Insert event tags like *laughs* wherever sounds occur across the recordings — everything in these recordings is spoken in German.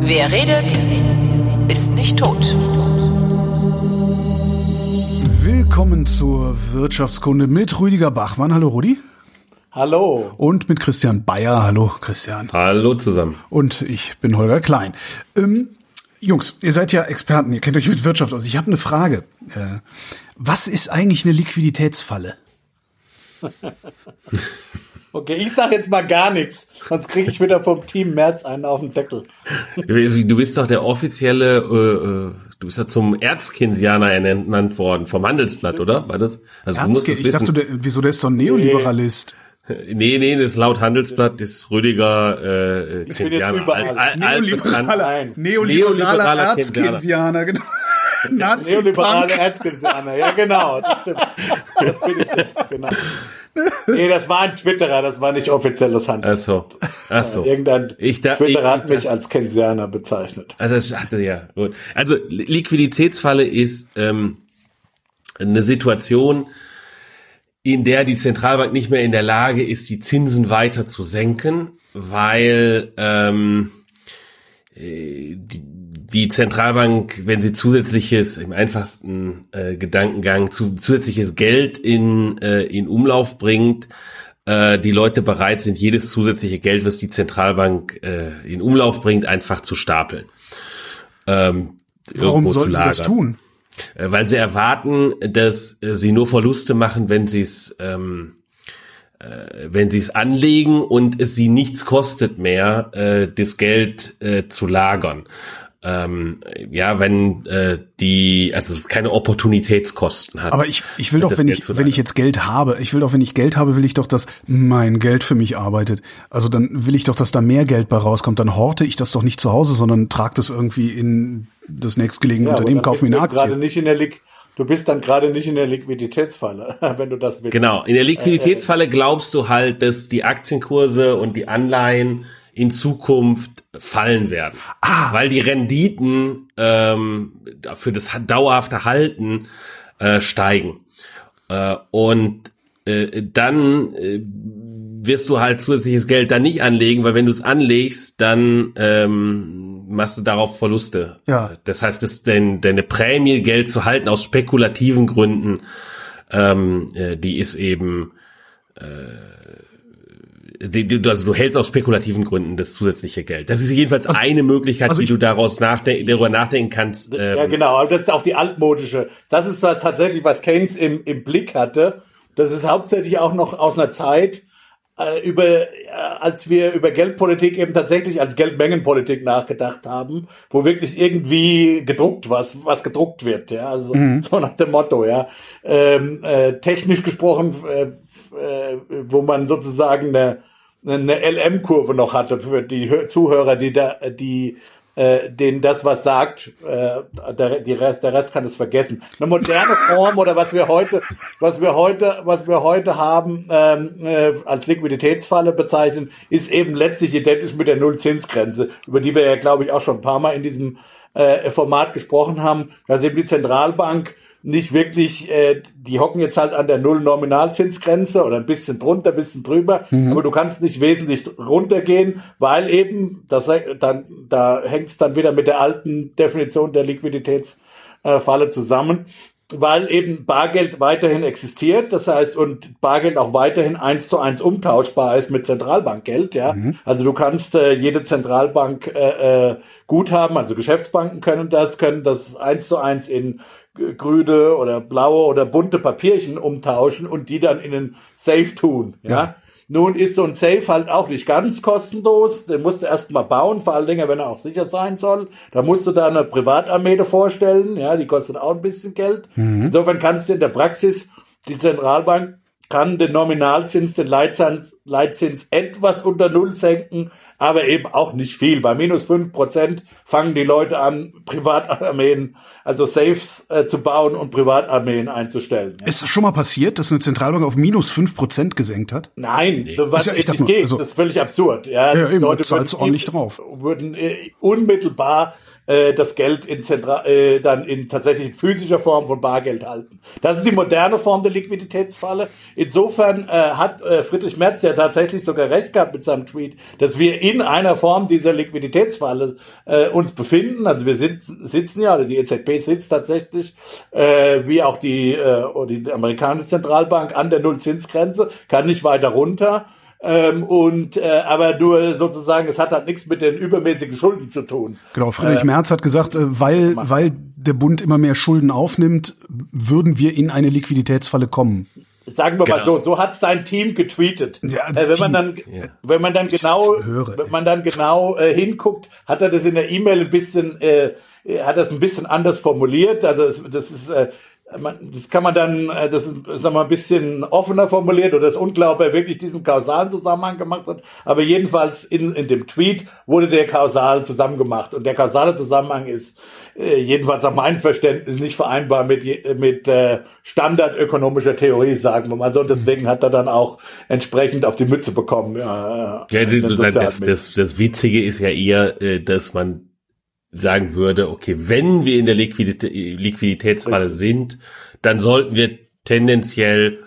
Wer redet, ist nicht tot. Willkommen zur Wirtschaftskunde mit Rüdiger Bachmann. Hallo Rudi. Hallo. Und mit Christian Bayer. Hallo Christian. Hallo zusammen. Und ich bin Holger Klein. Ähm, Jungs, ihr seid ja Experten, ihr kennt euch mit Wirtschaft aus. Ich habe eine Frage. Äh, was ist eigentlich eine Liquiditätsfalle? Okay, ich sag jetzt mal gar nichts, sonst kriege ich wieder vom Team März einen auf den Deckel. Du bist doch der offizielle, äh, äh, du bist ja zum Erzkinsianer ernannt worden, vom Handelsblatt, oder? War das? Also du musst das ich wissen. dachte, der, wieso der ist doch ein Neoliberalist? Nee, nee, das ist laut Handelsblatt, das ist Rüdiger äh, al, Neoliberaler, Neoliberaler Erzkinsianer, genau. *laughs* Nazi Neoliberale Erzkonzerne, ja genau, das stimmt. Das bin ich jetzt, genau. Nee, das war ein Twitterer, das war nicht offizielles Handel. Ach so. Ach so. Irgendein ich da, Twitterer ich, hat mich als Keynesianer bezeichnet. Also, das hatte ja, gut. Also, Liquiditätsfalle ist ähm, eine Situation, in der die Zentralbank nicht mehr in der Lage ist, die Zinsen weiter zu senken, weil ähm, äh, die, die Zentralbank, wenn sie zusätzliches, im einfachsten äh, Gedankengang, zu, zusätzliches Geld in, äh, in Umlauf bringt, äh, die Leute bereit sind, jedes zusätzliche Geld, was die Zentralbank äh, in Umlauf bringt, einfach zu stapeln. Ähm, Warum sollten sie das tun? Äh, weil sie erwarten, dass äh, sie nur Verluste machen, wenn sie es ähm, äh, wenn sie es anlegen und es sie nichts kostet mehr, äh, das Geld äh, zu lagern ähm, ja, wenn äh, die, also keine Opportunitätskosten hat. Aber ich, ich will doch, wenn ich, wenn ich jetzt Geld habe, ich will doch, wenn ich Geld habe, will ich doch, dass mein Geld für mich arbeitet. Also dann will ich doch, dass da mehr Geld bei rauskommt. Dann horte ich das doch nicht zu Hause, sondern trage das irgendwie in das nächstgelegene ja, Unternehmen, kaufe mir eine Aktie. Gerade nicht in der Lig Du bist dann gerade nicht in der Liquiditätsfalle, *laughs* wenn du das willst. Genau, in der Liquiditätsfalle glaubst du halt, dass die Aktienkurse und die Anleihen in Zukunft fallen werden. Ah. Weil die Renditen ähm, für das dauerhafte Halten äh, steigen. Äh, und äh, dann äh, wirst du halt zusätzliches Geld da nicht anlegen, weil wenn du es anlegst, dann ähm, machst du darauf Verluste. Ja. Das heißt, dass dein, deine Prämie, Geld zu halten aus spekulativen Gründen, ähm, äh, die ist eben äh, also du hältst aus spekulativen Gründen das zusätzliche Geld. Das ist jedenfalls also, eine Möglichkeit, also wie du daraus nachdenken, darüber nachdenken kannst. Ähm. Ja, genau, aber das ist auch die altmodische. Das ist zwar tatsächlich, was Keynes im, im Blick hatte. Das ist hauptsächlich auch noch aus einer Zeit, äh, über, äh, als wir über Geldpolitik eben tatsächlich als Geldmengenpolitik nachgedacht haben, wo wirklich irgendwie gedruckt was, was gedruckt wird, ja, also mhm. *laughs* so nach dem Motto, ja. Ähm, äh, technisch gesprochen, äh, äh, wo man sozusagen eine eine LM-Kurve noch hatte für die Zuhörer, die da, die äh, denen das was sagt, äh, der, die Rest, der Rest kann es vergessen. Eine moderne *laughs* Form oder was wir heute, was wir heute, was wir heute haben ähm, äh, als Liquiditätsfalle bezeichnen, ist eben letztlich identisch mit der Nullzinsgrenze, über die wir ja glaube ich auch schon ein paar Mal in diesem äh, Format gesprochen haben, dass eben die Zentralbank nicht wirklich, äh, die hocken jetzt halt an der Null-Nominalzinsgrenze oder ein bisschen drunter, ein bisschen drüber, mhm. aber du kannst nicht wesentlich runtergehen, weil eben, das, dann, da hängt es dann wieder mit der alten Definition der Liquiditätsfalle zusammen weil eben Bargeld weiterhin existiert, das heißt und Bargeld auch weiterhin eins zu eins umtauschbar ist mit Zentralbankgeld, ja. Mhm. Also du kannst äh, jede Zentralbank äh, äh, Guthaben, also Geschäftsbanken können das, können das eins zu eins in grüne oder blaue oder bunte Papierchen umtauschen und die dann in den Safe tun. Ja. ja. Nun ist so ein Safe halt auch nicht ganz kostenlos. Den musst du erst mal bauen, vor allen Dingen, wenn er auch sicher sein soll. Da musst du da eine Privatarmee vorstellen. Ja, die kostet auch ein bisschen Geld. Mhm. Insofern kannst du in der Praxis die Zentralbank kann den Nominalzins, den Leitzins, Leitzins etwas unter Null senken, aber eben auch nicht viel. Bei minus fünf Prozent fangen die Leute an, *laughs* Privatarmeen, also Safes äh, zu bauen und Privatarmeen einzustellen. Ja. Ist das schon mal passiert, dass eine Zentralbank auf minus fünf Prozent gesenkt hat? Nein, nee. was ja, nicht geht, also, das ist völlig absurd. Ja, ja eben, Leute würden, ordentlich drauf. würden äh, unmittelbar äh, das Geld in Zentra äh, dann in tatsächlich physischer Form von Bargeld halten. Das ist die moderne Form der Liquiditätsfalle. Insofern äh, hat äh, Friedrich Merz ja tatsächlich sogar recht gehabt mit seinem Tweet, dass wir in einer Form dieser Liquiditätsfalle äh, uns befinden. Also wir sind, sitzen ja, oder die EZB sitzt tatsächlich, äh, wie auch die, äh, die amerikanische Zentralbank an der Nullzinsgrenze, kann nicht weiter runter. Ähm, und äh, aber nur sozusagen, es hat halt nichts mit den übermäßigen Schulden zu tun. Genau, Friedrich äh, Merz hat gesagt, äh, weil, weil der Bund immer mehr Schulden aufnimmt, würden wir in eine Liquiditätsfalle kommen. Sagen wir genau. mal so, so hat sein Team getweetet. Ja, äh, wenn Team. man dann, ja. wenn man dann genau, wenn man dann genau äh, hinguckt, hat er das in der E-Mail ein bisschen, äh, hat das ein bisschen anders formuliert. Also das, das ist äh, das kann man dann, äh, das ist, sagen wir mal, ein bisschen offener formuliert oder das unklar, ob er wirklich diesen kausalen Zusammenhang gemacht hat. Aber jedenfalls in, in dem Tweet wurde der kausal zusammengemacht. Und der kausale Zusammenhang ist äh, jedenfalls nach meinem Verständnis nicht vereinbar mit, mit äh, standardökonomischer Theorie, sagen wir mal so. Und deswegen hat er dann auch entsprechend auf die Mütze bekommen. Ja, ja das, das, das, das Witzige ist ja eher, äh, dass man sagen würde, okay, wenn wir in der Liquiditä Liquiditätsfalle sind, dann sollten wir tendenziell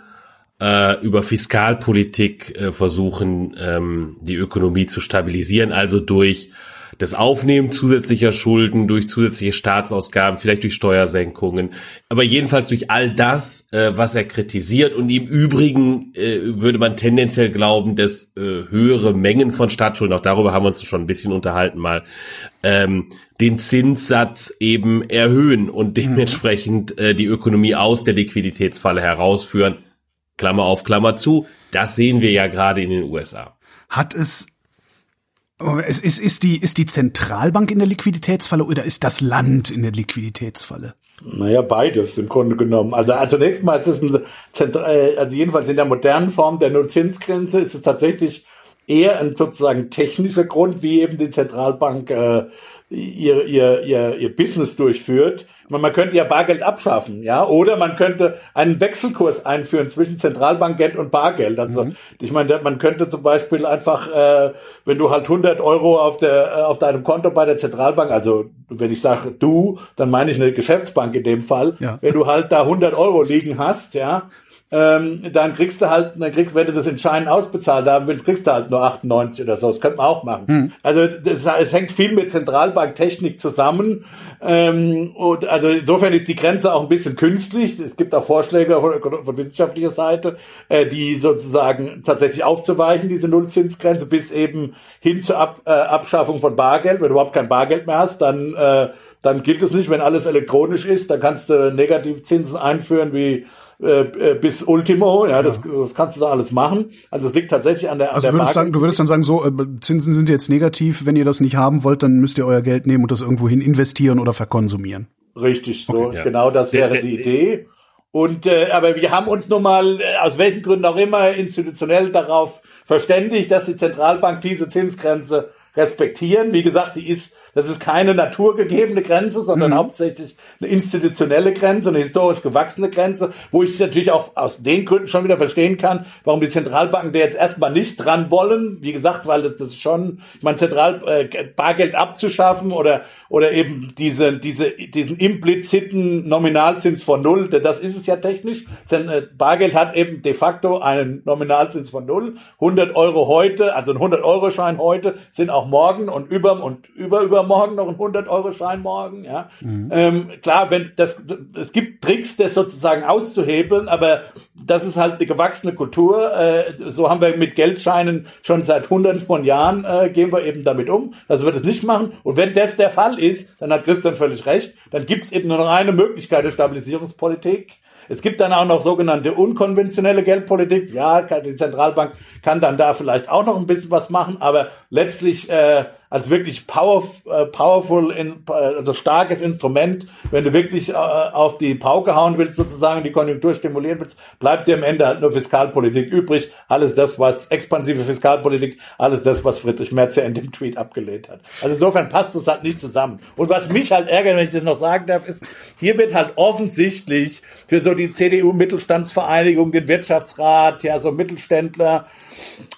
äh, über Fiskalpolitik äh, versuchen, ähm, die Ökonomie zu stabilisieren, also durch das Aufnehmen zusätzlicher Schulden durch zusätzliche Staatsausgaben, vielleicht durch Steuersenkungen, aber jedenfalls durch all das, äh, was er kritisiert. Und im Übrigen äh, würde man tendenziell glauben, dass äh, höhere Mengen von Staatsschulden, auch darüber haben wir uns schon ein bisschen unterhalten mal, ähm, den Zinssatz eben erhöhen und mhm. dementsprechend äh, die Ökonomie aus der Liquiditätsfalle herausführen. Klammer auf, Klammer zu. Das sehen wir ja gerade in den USA. Hat es es ist, ist, die, ist die Zentralbank in der Liquiditätsfalle oder ist das Land in der Liquiditätsfalle? Naja, beides im Grunde genommen. Also, also zunächst mal ist es ein Zentral, äh, also jedenfalls in der modernen Form der Nullzinsgrenze ist es tatsächlich eher ein sozusagen technischer Grund, wie eben die Zentralbank äh, ihr, ihr, ihr, ihr Business durchführt. Man könnte ja Bargeld abschaffen, ja, oder man könnte einen Wechselkurs einführen zwischen Zentralbankgeld und Bargeld. Also mhm. ich meine, man könnte zum Beispiel einfach, äh, wenn du halt 100 Euro auf der äh, auf deinem Konto bei der Zentralbank, also wenn ich sage du, dann meine ich eine Geschäftsbank in dem Fall, ja. wenn du halt da 100 Euro liegen hast, ja, ähm, dann kriegst du halt, dann kriegst, wenn du das in Scheinen ausbezahlt haben willst, kriegst du halt nur 98 oder so. Das könnte man auch machen. Hm. Also das, es hängt viel mit Zentralbanktechnik zusammen. Ähm, und also insofern ist die Grenze auch ein bisschen künstlich. Es gibt auch Vorschläge von, von wissenschaftlicher Seite, äh, die sozusagen tatsächlich aufzuweichen, diese Nullzinsgrenze, bis eben hin zur Ab, äh, Abschaffung von Bargeld. Wenn du überhaupt kein Bargeld mehr hast, dann äh, dann gilt es nicht, wenn alles elektronisch ist, dann kannst du Negativzinsen einführen wie äh, äh, bis Ultimo, ja, das, ja. das kannst du da alles machen. Also es liegt tatsächlich an der, an also der würdest sagen, du würdest dann sagen, so äh, Zinsen sind jetzt negativ, wenn ihr das nicht haben wollt, dann müsst ihr euer Geld nehmen und das irgendwohin investieren oder verkonsumieren. Richtig, so okay, ja. genau das wäre die Idee. Und äh, aber wir haben uns nun mal äh, aus welchen Gründen auch immer institutionell darauf verständigt, dass die Zentralbank diese Zinsgrenze respektieren. Wie gesagt, die ist das ist keine naturgegebene Grenze, sondern mhm. hauptsächlich eine institutionelle Grenze, eine historisch gewachsene Grenze, wo ich natürlich auch aus den Gründen schon wieder verstehen kann, warum die Zentralbanken da jetzt erstmal nicht dran wollen. Wie gesagt, weil das, das schon, ich meine, Zentral äh, Bargeld abzuschaffen oder oder eben diese diese diesen impliziten Nominalzins von null, das ist es ja technisch. Äh, Bargeld hat eben de facto einen Nominalzins von null. 100 Euro heute, also ein 100 Euro Schein heute sind auch morgen und über und über über übermorgen noch ein 100-Euro-Schein morgen. Ja, mhm. ähm, klar, wenn das, es gibt Tricks, das sozusagen auszuhebeln, aber das ist halt eine gewachsene Kultur. Äh, so haben wir mit Geldscheinen schon seit hunderten von Jahren äh, gehen wir eben damit um, dass wir das nicht machen. Und wenn das der Fall ist, dann hat Christian völlig recht. Dann gibt es eben nur noch eine Möglichkeit der Stabilisierungspolitik. Es gibt dann auch noch sogenannte unkonventionelle Geldpolitik. Ja, die Zentralbank kann dann da vielleicht auch noch ein bisschen was machen, aber letztlich äh, als wirklich power, äh, powerful, in, äh, also starkes Instrument, wenn du wirklich äh, auf die Pauke hauen willst, sozusagen die Konjunktur stimulieren willst, bleibt dir am Ende halt nur Fiskalpolitik übrig. Alles das, was expansive Fiskalpolitik, alles das, was Friedrich Merz ja in dem Tweet abgelehnt hat. Also insofern passt es halt nicht zusammen. Und was mich halt ärgert, wenn ich das noch sagen darf, ist, hier wird halt offensichtlich für so die CDU-Mittelstandsvereinigung, den Wirtschaftsrat, ja, so Mittelständler,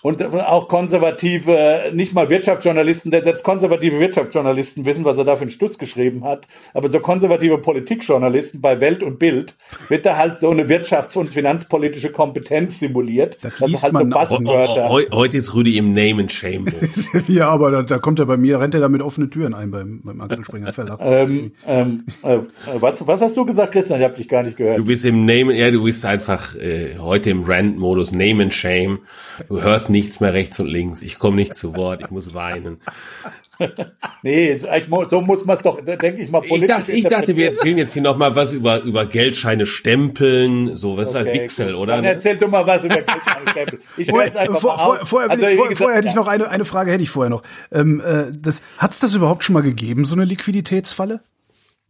und auch konservative, nicht mal Wirtschaftsjournalisten, denn selbst konservative Wirtschaftsjournalisten wissen, was er da für einen Stuss geschrieben hat. Aber so konservative Politikjournalisten bei Welt und Bild wird da halt so eine wirtschafts- und finanzpolitische Kompetenz simuliert. Da liest halt man so Buzzwörter. Heute ist Rüdi im Name and Shame. *laughs* ja, aber da, da kommt er bei mir, rennt er da mit offenen Türen ein beim, beim Axel Springer Verlag. ähm, ähm, äh, was, was hast du gesagt, Christian? Ich habe dich gar nicht gehört. Du bist im Name, ja, du bist einfach äh, heute im Rant-Modus, Name and Shame. Du hörst nichts mehr rechts und links. Ich komme nicht zu Wort. Ich muss weinen. *laughs* nee, so muss man es doch, denke ich mal, politisch Ich dachte, ich dachte wir erzählen jetzt hier noch mal was über, über Geldscheine stempeln, so, was okay, war Wixel, oder? Dann erzähl du mal was über Geldscheine stempeln. *laughs* Ich vorher, jetzt einfach vor, vor, vorher, also, ich, vor, vorher hätte ich noch eine, eine Frage hätte ich vorher noch. Ähm, äh, das, hat's das überhaupt schon mal gegeben, so eine Liquiditätsfalle?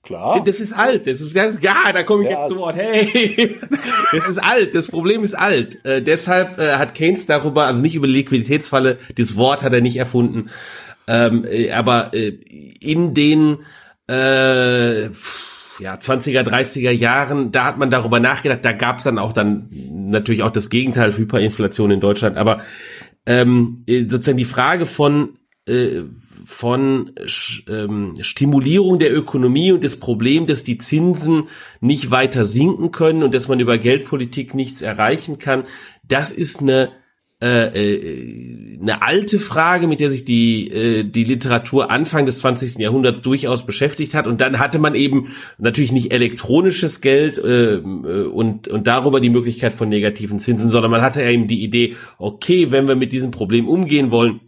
Klar. Das ist alt. Das ist, das ja, da komme ich ja. jetzt zu Wort. Hey, *laughs* das ist alt. Das Problem ist alt. Äh, deshalb äh, hat Keynes darüber, also nicht über Liquiditätsfalle, das Wort hat er nicht erfunden, ähm, äh, aber äh, in den äh, ja, 20er, 30er Jahren, da hat man darüber nachgedacht, da gab es dann auch dann natürlich auch das Gegenteil, Hyperinflation in Deutschland, aber ähm, äh, sozusagen die Frage von äh, von ähm, Stimulierung der Ökonomie und das Problem, dass die Zinsen nicht weiter sinken können und dass man über Geldpolitik nichts erreichen kann, das ist eine äh, äh, eine alte Frage, mit der sich die äh, die Literatur Anfang des 20. Jahrhunderts durchaus beschäftigt hat und dann hatte man eben natürlich nicht elektronisches Geld äh, und und darüber die Möglichkeit von negativen Zinsen, sondern man hatte eben die Idee, okay, wenn wir mit diesem Problem umgehen wollen,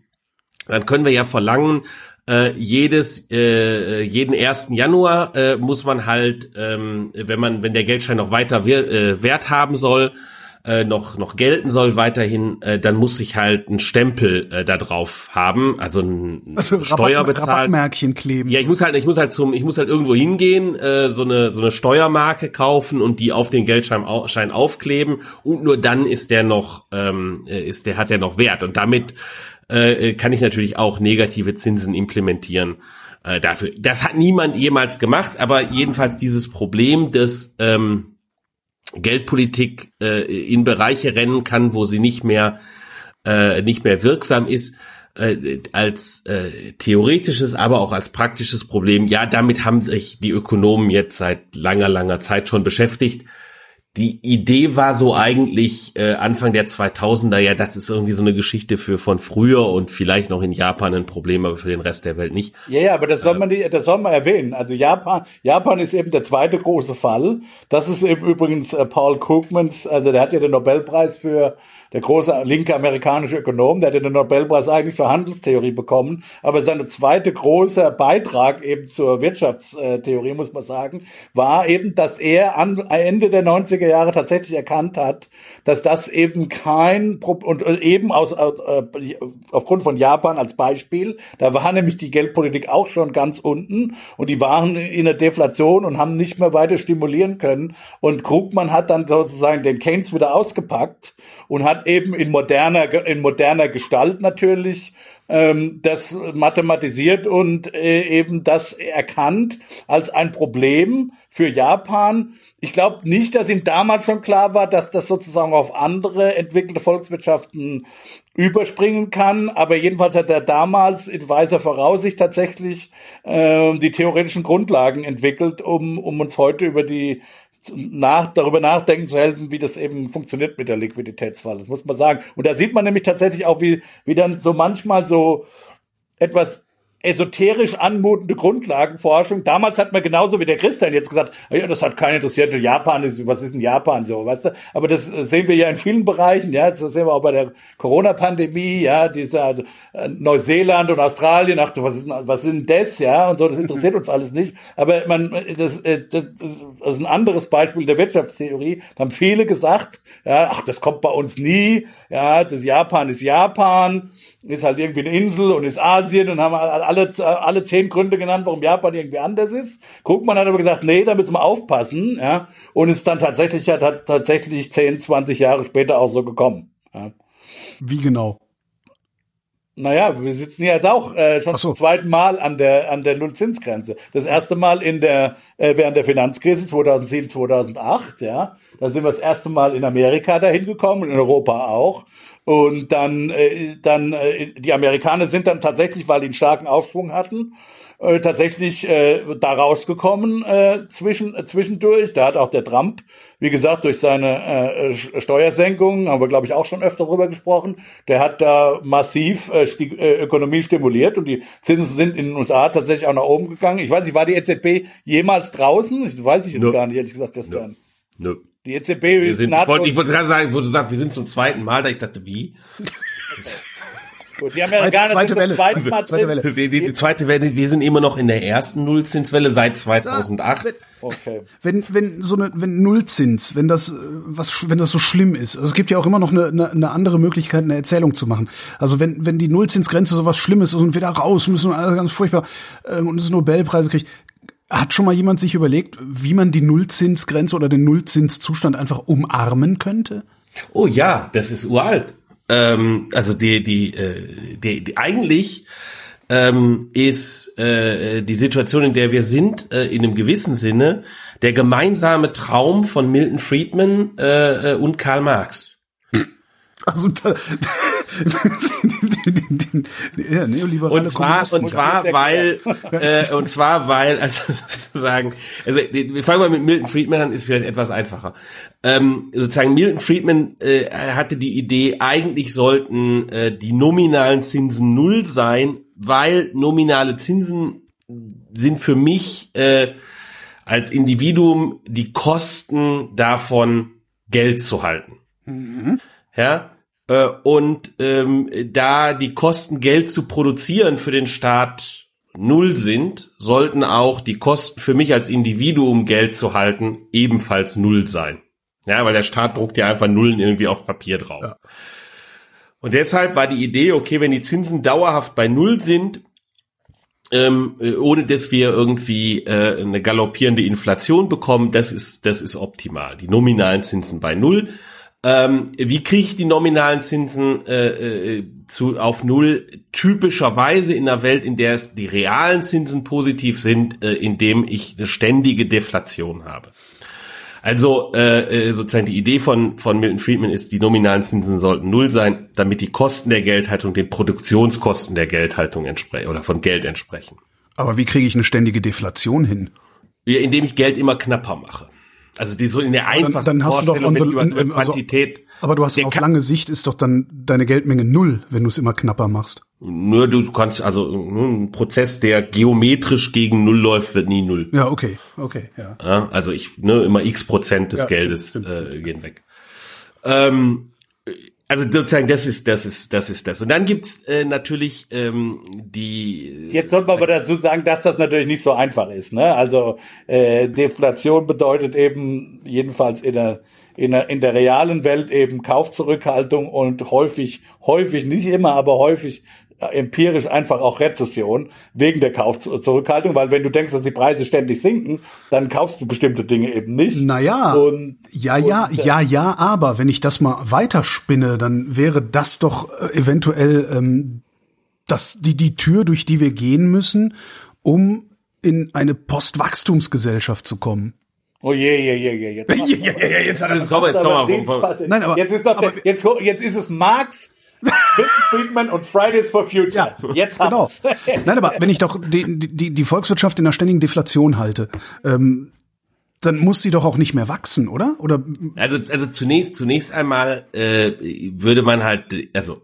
dann können wir ja verlangen, äh, jedes äh, jeden ersten Januar äh, muss man halt, ähm, wenn man wenn der Geldschein noch weiter wir, äh, Wert haben soll, äh, noch noch gelten soll weiterhin, äh, dann muss ich halt einen Stempel äh, da drauf haben, also ein also Steuer Rabatt, bezahlen. Rabattmärkchen kleben. Ja, ich muss halt ich muss halt zum ich muss halt irgendwo hingehen, äh, so eine so eine Steuermarke kaufen und die auf den Geldschein Schein aufkleben und nur dann ist der noch ähm, äh, ist der hat der noch Wert und damit äh, kann ich natürlich auch negative Zinsen implementieren äh, dafür. Das hat niemand jemals gemacht, aber jedenfalls dieses Problem des ähm, Geldpolitik äh, in Bereiche rennen kann, wo sie nicht mehr äh, nicht mehr wirksam ist, äh, als äh, theoretisches, aber auch als praktisches Problem. Ja, damit haben sich die Ökonomen jetzt seit langer, langer Zeit schon beschäftigt die Idee war so eigentlich äh, Anfang der 2000er, ja, das ist irgendwie so eine Geschichte für von früher und vielleicht noch in Japan ein Problem, aber für den Rest der Welt nicht. Ja, ja, aber das soll man nicht, das soll man erwähnen. Also Japan, Japan ist eben der zweite große Fall. Das ist eben übrigens äh, Paul Krugmans, also der hat ja den Nobelpreis für der große linke amerikanische Ökonom, der hat den Nobelpreis eigentlich für Handelstheorie bekommen, aber seine zweite große Beitrag eben zur Wirtschaftstheorie, muss man sagen, war eben, dass er an Ende der 90er Jahre tatsächlich erkannt hat, dass das eben kein und eben aus äh, aufgrund von Japan als Beispiel, da war nämlich die Geldpolitik auch schon ganz unten und die waren in der Deflation und haben nicht mehr weiter stimulieren können. Und Krugmann hat dann sozusagen den Keynes wieder ausgepackt und hat eben in moderner, in moderner Gestalt natürlich ähm, das mathematisiert und äh, eben das erkannt als ein Problem für Japan. Ich glaube nicht, dass ihm damals schon klar war, dass das sozusagen auf andere entwickelte Volkswirtschaften überspringen kann. Aber jedenfalls hat er damals in weiser Voraussicht tatsächlich äh, die theoretischen Grundlagen entwickelt, um, um uns heute über die nach, darüber nachdenken zu helfen, wie das eben funktioniert mit der Liquiditätsfalle. Das muss man sagen. Und da sieht man nämlich tatsächlich auch, wie, wie dann so manchmal so etwas esoterisch anmutende Grundlagenforschung. Damals hat man genauso wie der Christian jetzt gesagt, ja, das hat keinen interessiert, Japan ist, was ist denn Japan so, weißt du? Aber das sehen wir ja in vielen Bereichen, ja, das sehen wir auch bei der Corona-Pandemie, ja, dieser äh, Neuseeland und Australien, ach, was ist, was sind das, ja, und so, das interessiert uns alles nicht. Aber man, das, äh, das, das ist ein anderes Beispiel der Wirtschaftstheorie. Da haben viele gesagt, ja, ach, das kommt bei uns nie, ja, das Japan ist Japan, ist halt irgendwie eine Insel und ist Asien und haben alle alle, zehn Gründe genannt, warum Japan irgendwie anders ist. Krugman hat aber gesagt, nee, da müssen wir aufpassen, ja. Und ist dann tatsächlich ja tatsächlich 10, 20 Jahre später auch so gekommen. Ja. Wie genau? Naja, wir sitzen ja jetzt auch äh, schon so. zum zweiten Mal an der an der Nullzinsgrenze. Das erste Mal in der äh, während der Finanzkrise 2007 2008, ja. Da sind wir das erste Mal in Amerika dahin gekommen, in Europa auch. Und dann, äh, dann äh, die Amerikaner sind dann tatsächlich, weil die einen starken Aufschwung hatten, äh, tatsächlich äh, da rausgekommen äh, zwischen, äh, zwischendurch. Da hat auch der Trump, wie gesagt, durch seine äh, Steuersenkungen, haben wir, glaube ich, auch schon öfter drüber gesprochen, der hat da massiv äh, die äh, Ökonomie stimuliert und die Zinsen sind in den USA tatsächlich auch nach oben gegangen. Ich weiß nicht, war die EZB jemals draußen? Ich weiß ich jetzt no. gar nicht, ehrlich gesagt, gestern. Nö. No. Die EZB wir sind, ich wollte, ich wollte gerade sagen, wo du sagst, wir sind zum zweiten Mal, da ich dachte, wie? Gut, die Amerikaner zweite, zweite Welle. Zweite, Mal zweite Welle. Die, die, die, zweite Welle, wir sind immer noch in der ersten Nullzinswelle seit 2008. Okay. Wenn, wenn so eine, wenn Nullzins, wenn das, was, wenn das so schlimm ist, also es gibt ja auch immer noch eine, eine, eine andere Möglichkeit, eine Erzählung zu machen. Also wenn, wenn die Nullzinsgrenze so was Schlimmes ist und wir da raus müssen und alles ganz furchtbar, ähm, und es Nobelpreise kriegt, hat schon mal jemand sich überlegt, wie man die Nullzinsgrenze oder den Nullzinszustand einfach umarmen könnte? Oh ja, das ist uralt. Ähm, also die, die, äh, die, die eigentlich ähm, ist äh, die Situation, in der wir sind, äh, in einem gewissen Sinne der gemeinsame Traum von Milton Friedman äh, äh und Karl Marx. Also da, *laughs* ja, neoliberale und zwar und zwar weil äh, und zwar weil also *laughs* sozusagen also wir fangen mal mit Milton Friedman an ist vielleicht etwas einfacher. Ähm, sozusagen Milton Friedman äh, hatte die Idee eigentlich sollten äh, die nominalen Zinsen null sein weil nominale Zinsen sind für mich äh, als Individuum die Kosten davon Geld zu halten. Mhm. ja äh, und ähm, da die Kosten, Geld zu produzieren für den Staat null sind, sollten auch die Kosten für mich als Individuum Geld zu halten ebenfalls null sein. Ja, weil der Staat druckt ja einfach Nullen irgendwie auf Papier drauf. Ja. Und deshalb war die Idee, okay, wenn die Zinsen dauerhaft bei Null sind, ähm, äh, ohne dass wir irgendwie äh, eine galoppierende Inflation bekommen, das ist, das ist optimal. Die nominalen Zinsen bei Null ähm, wie kriege ich die nominalen Zinsen äh, äh, zu, auf Null? Typischerweise in einer Welt, in der es die realen Zinsen positiv sind, äh, indem ich eine ständige Deflation habe. Also äh, äh, sozusagen die Idee von, von Milton Friedman ist, die nominalen Zinsen sollten null sein, damit die Kosten der Geldhaltung den Produktionskosten der Geldhaltung entsprechen oder von Geld entsprechen. Aber wie kriege ich eine ständige Deflation hin? Ja, indem ich Geld immer knapper mache. Also die so in der einfachsten dann, dann hast du doch mit über, über also, Quantität. Aber du hast auf lange Sicht ist doch dann deine Geldmenge null, wenn du es immer knapper machst. Nur du kannst also ein Prozess, der geometrisch gegen null läuft, wird nie null. Ja, okay, okay, ja. ja also ich ne immer x Prozent des ja, Geldes äh, gehen weg. Ähm, also sozusagen, das ist, das ist, das ist das. Und dann gibt's äh, natürlich ähm, die. Jetzt sollte man aber dazu sagen, dass das natürlich nicht so einfach ist. Ne? Also äh, Deflation bedeutet eben jedenfalls in der in der, in der realen Welt eben Kaufzurückhaltung und häufig, häufig, nicht immer, aber häufig empirisch einfach auch Rezession wegen der Kaufzurückhaltung, weil wenn du denkst, dass die Preise ständig sinken, dann kaufst du bestimmte Dinge eben nicht. Naja, und, ja, ja, und, ja, ja, aber wenn ich das mal weiterspinne, dann wäre das doch äh, eventuell ähm, das, die, die Tür, durch die wir gehen müssen, um in eine Postwachstumsgesellschaft zu kommen. Oh je, je, je, je. Jetzt, *laughs* ja, ja, ja, jetzt, jetzt, komm, jetzt, komm mal. Nein, aber, jetzt ist doch, aber, jetzt, jetzt ist es Friedman und Fridays for Future. Ja, Jetzt genau. *laughs* Nein, aber wenn ich doch die, die, die Volkswirtschaft in einer ständigen Deflation halte, ähm, dann muss sie doch auch nicht mehr wachsen, oder? Oder? Also, also zunächst, zunächst einmal äh, würde man halt, also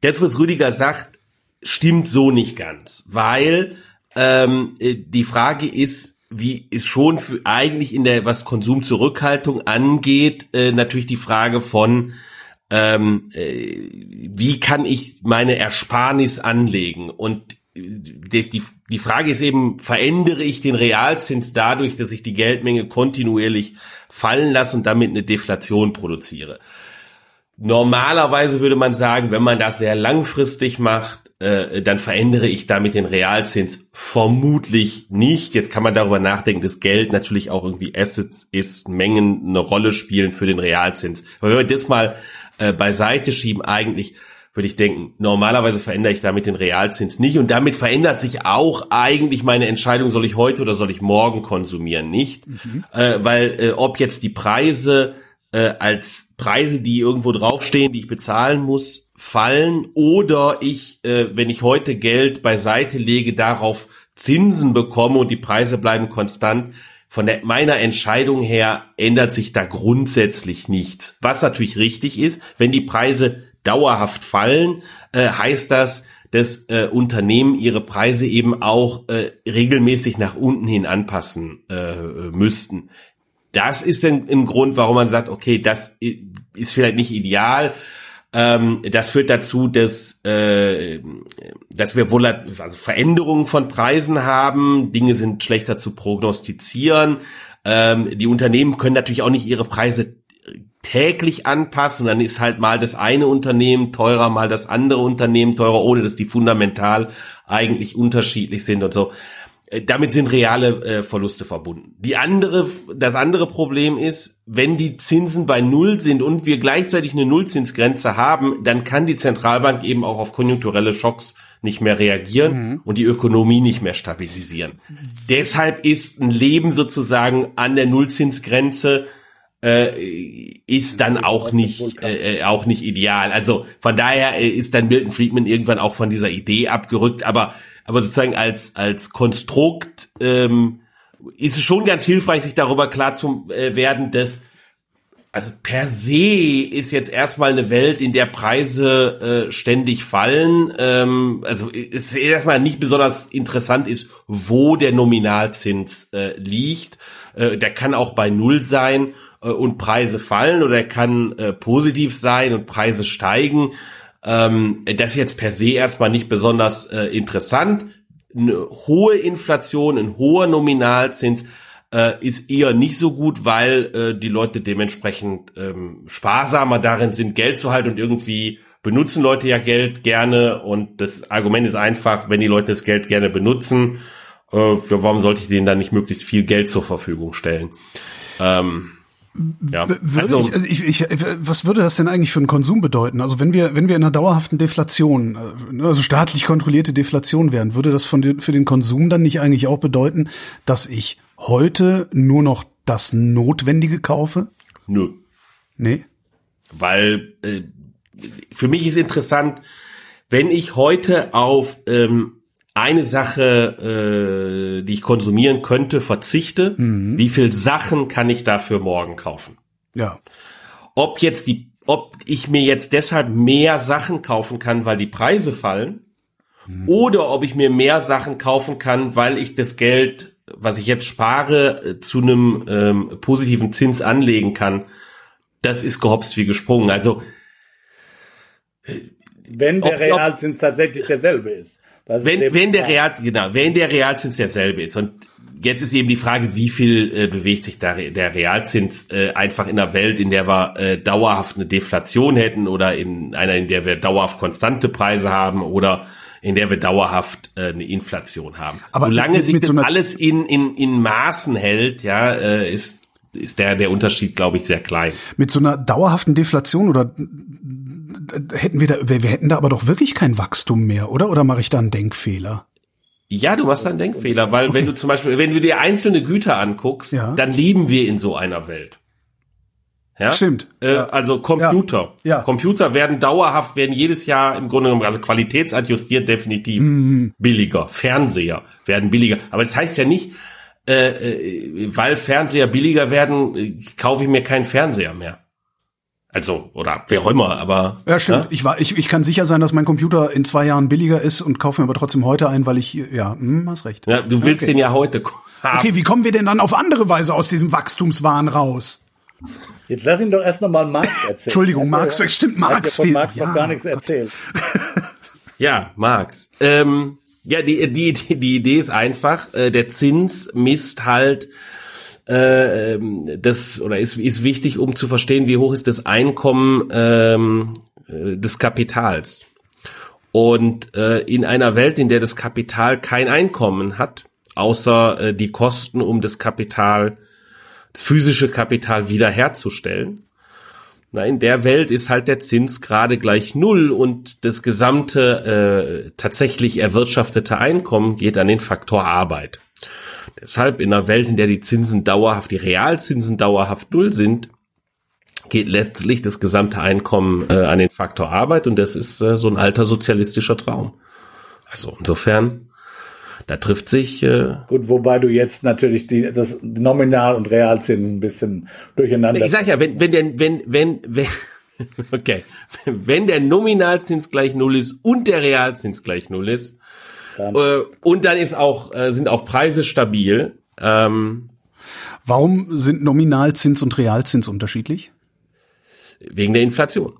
das, was Rüdiger sagt, stimmt so nicht ganz, weil ähm, die Frage ist, wie ist schon für eigentlich in der was Konsumzurückhaltung angeht, äh, natürlich die Frage von ähm, äh, wie kann ich meine Ersparnis anlegen? Und die, die, die Frage ist eben, verändere ich den Realzins dadurch, dass ich die Geldmenge kontinuierlich fallen lasse und damit eine Deflation produziere? Normalerweise würde man sagen, wenn man das sehr langfristig macht, äh, dann verändere ich damit den Realzins vermutlich nicht. Jetzt kann man darüber nachdenken, dass Geld natürlich auch irgendwie Assets ist, Mengen eine Rolle spielen für den Realzins. Aber wenn wir das mal äh, beiseite schieben, eigentlich würde ich denken, normalerweise verändere ich damit den Realzins nicht und damit verändert sich auch eigentlich meine Entscheidung, soll ich heute oder soll ich morgen konsumieren, nicht? Mhm. Äh, weil äh, ob jetzt die Preise äh, als Preise, die irgendwo draufstehen, die ich bezahlen muss, fallen oder ich, äh, wenn ich heute Geld beiseite lege, darauf Zinsen bekomme und die Preise bleiben konstant, von der, meiner Entscheidung her ändert sich da grundsätzlich nichts. Was natürlich richtig ist, wenn die Preise dauerhaft fallen, äh, heißt das, dass äh, Unternehmen ihre Preise eben auch äh, regelmäßig nach unten hin anpassen äh, müssten. Das ist ein, ein Grund, warum man sagt, okay, das ist vielleicht nicht ideal. Ähm, das führt dazu, dass, äh, dass wir wohl also Veränderungen von Preisen haben. Dinge sind schlechter zu prognostizieren. Ähm, die Unternehmen können natürlich auch nicht ihre Preise täglich anpassen und dann ist halt mal das eine Unternehmen teurer, mal das andere Unternehmen teurer, ohne dass die fundamental eigentlich unterschiedlich sind und so. Äh, damit sind reale äh, Verluste verbunden. Die andere, das andere Problem ist, wenn die Zinsen bei Null sind und wir gleichzeitig eine Nullzinsgrenze haben, dann kann die Zentralbank eben auch auf konjunkturelle Schocks nicht mehr reagieren mhm. und die Ökonomie nicht mehr stabilisieren. Deshalb ist ein Leben sozusagen an der Nullzinsgrenze äh, ist dann auch nicht äh, äh, auch nicht ideal. Also von daher äh, ist dann Milton Friedman irgendwann auch von dieser Idee abgerückt, aber aber sozusagen als als Konstrukt ähm, ist es schon ganz hilfreich, sich darüber klar zu äh, werden, dass also per se ist jetzt erstmal eine Welt, in der Preise äh, ständig fallen. Ähm, also es erstmal nicht besonders interessant ist, wo der Nominalzins äh, liegt. Äh, der kann auch bei Null sein äh, und Preise fallen oder er kann äh, positiv sein und Preise steigen. Ähm, das ist jetzt per se erstmal nicht besonders äh, interessant. Eine hohe Inflation, ein hoher Nominalzins äh, ist eher nicht so gut, weil äh, die Leute dementsprechend ähm, sparsamer darin sind, Geld zu halten und irgendwie benutzen Leute ja Geld gerne und das Argument ist einfach, wenn die Leute das Geld gerne benutzen, äh, warum sollte ich denen dann nicht möglichst viel Geld zur Verfügung stellen? Ähm, ja. Würde also, ich, also ich, ich, was würde das denn eigentlich für einen Konsum bedeuten? Also wenn wir, wenn wir in einer dauerhaften Deflation, äh, also staatlich kontrollierte Deflation wären, würde das von den, für den Konsum dann nicht eigentlich auch bedeuten, dass ich heute nur noch das Notwendige kaufe? Nö. Nee? Weil äh, für mich ist interessant, wenn ich heute auf ähm, eine Sache, äh, die ich konsumieren könnte, verzichte, mhm. wie viel Sachen kann ich dafür morgen kaufen? Ja. Ob jetzt die, ob ich mir jetzt deshalb mehr Sachen kaufen kann, weil die Preise fallen, mhm. oder ob ich mir mehr Sachen kaufen kann, weil ich das Geld, was ich jetzt spare, äh, zu einem ähm, positiven Zins anlegen kann, das ist gehopst wie gesprungen. Also wenn der Realzins tatsächlich derselbe ist wenn, wenn der Real, genau, wenn der Realzins derselbe ist und jetzt ist eben die Frage, wie viel äh, bewegt sich da der Realzins äh, einfach in einer Welt, in der wir äh, dauerhaft eine Deflation hätten oder in einer, in der wir dauerhaft konstante Preise haben oder in der wir dauerhaft äh, eine Inflation haben. Aber Solange mit, sich mit das so alles in, in, in Maßen hält, ja, äh, ist, ist der, der Unterschied, glaube ich, sehr klein. Mit so einer dauerhaften Deflation oder hätten wir da, wir, wir hätten da aber doch wirklich kein Wachstum mehr, oder? Oder mache ich da einen Denkfehler? Ja, du machst da einen Denkfehler, weil okay. wenn du zum Beispiel, wenn du dir einzelne Güter anguckst, ja. dann leben wir in so einer Welt. Ja? Stimmt. Äh, ja. Also Computer. Ja. ja. Computer werden dauerhaft, werden jedes Jahr im Grunde genommen, also qualitätsadjustiert definitiv mhm. billiger. Fernseher werden billiger. Aber das heißt ja nicht, äh, äh weil Fernseher billiger werden, äh, kaufe ich mir keinen Fernseher mehr. Also, oder wer auch immer, aber. Ja, stimmt. Ja? Ich, war, ich, ich kann sicher sein, dass mein Computer in zwei Jahren billiger ist und kaufe mir aber trotzdem heute ein, weil ich, ja, hm, hast recht. Ja, du willst okay. den ja heute haben. Okay, wie kommen wir denn dann auf andere Weise aus diesem Wachstumswahn raus? Jetzt lass ihn doch erst nochmal Marx *laughs* erzählen. Entschuldigung, Marx, ja, stimmt, Marx fehlt. Marx ja, noch gar nichts erzählt. *laughs* ja, Marx. Ähm, ja, die, die, die, die Idee ist einfach, äh, der Zins misst halt äh, das oder ist, ist wichtig, um zu verstehen, wie hoch ist das Einkommen ähm, äh, des Kapitals. Und äh, in einer Welt, in der das Kapital kein Einkommen hat, außer äh, die Kosten, um das Kapital, das physische Kapital wiederherzustellen, na, in der Welt ist halt der Zins gerade gleich null und das gesamte äh, tatsächlich erwirtschaftete Einkommen geht an den Faktor Arbeit. Deshalb in einer Welt, in der die Zinsen dauerhaft, die Realzinsen dauerhaft null sind, geht letztlich das gesamte Einkommen äh, an den Faktor Arbeit und das ist äh, so ein alter sozialistischer Traum. Also insofern, da trifft sich. Äh, Gut, wobei du jetzt natürlich die das Nominal- und Realzinsen ein bisschen durcheinander. Ich sag ja, wenn wenn der wenn wenn wenn *laughs* okay, wenn der Nominalzins gleich null ist und der Realzins gleich null ist dann. Äh, und dann ist auch äh, sind auch Preise stabil. Ähm, Warum sind Nominalzins und Realzins unterschiedlich? Wegen der Inflation.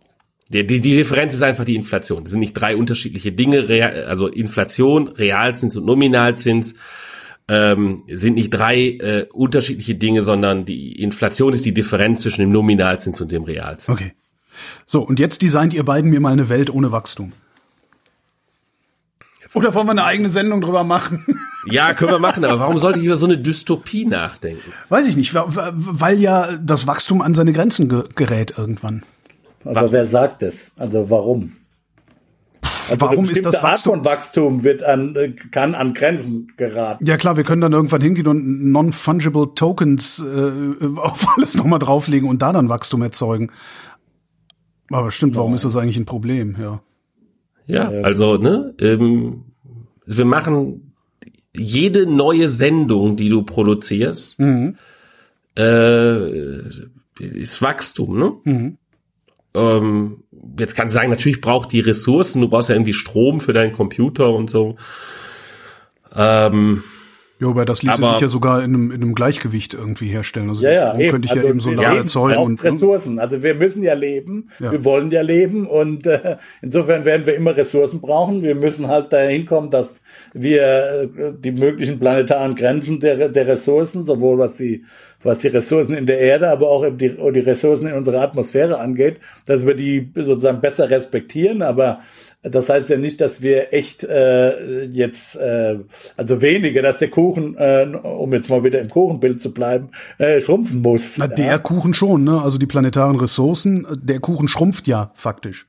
Die, die, die Differenz ist einfach die Inflation. Das sind nicht drei unterschiedliche Dinge. Real, also Inflation, Realzins und Nominalzins ähm, sind nicht drei äh, unterschiedliche Dinge, sondern die Inflation ist die Differenz zwischen dem Nominalzins und dem Realzins. Okay. So, und jetzt designt ihr beiden mir mal eine Welt ohne Wachstum. Oder wollen wir eine eigene Sendung drüber machen? *laughs* Ja, können wir machen, aber warum sollte ich über so eine Dystopie nachdenken? Weiß ich nicht, weil ja das Wachstum an seine Grenzen gerät irgendwann. Aber warum? wer sagt es? Also warum? Also warum ist das Wachstum? Art von Wachstum wird an, kann an Grenzen geraten. Ja klar, wir können dann irgendwann hingehen und non-fungible Tokens äh, *laughs* auf alles nochmal drauflegen und da dann Wachstum erzeugen. Aber stimmt, warum ja. ist das eigentlich ein Problem? Ja. Ja, also, ne, ähm, wir machen jede neue Sendung, die du produzierst, mhm. äh, ist Wachstum, ne? Mhm. Ähm, jetzt kannst du sagen, natürlich braucht die Ressourcen, du brauchst ja irgendwie Strom für deinen Computer und so. Ähm, ja, aber das ließe sich ja sogar in einem, in einem Gleichgewicht irgendwie herstellen. Also ja, ja, eben. könnte ich also ja eben Solar erzeugen. Und? Ressourcen. Also wir müssen ja leben, ja. wir wollen ja leben und äh, insofern werden wir immer Ressourcen brauchen. Wir müssen halt dahin kommen, dass wir äh, die möglichen planetaren Grenzen der, der Ressourcen, sowohl was die was die Ressourcen in der Erde, aber auch die, die Ressourcen in unserer Atmosphäre angeht, dass wir die sozusagen besser respektieren, aber das heißt ja nicht, dass wir echt äh, jetzt, äh, also weniger, dass der Kuchen, äh, um jetzt mal wieder im Kuchenbild zu bleiben, äh, schrumpfen muss. Na, der Kuchen schon, ne? Also die planetaren Ressourcen, der Kuchen schrumpft ja faktisch.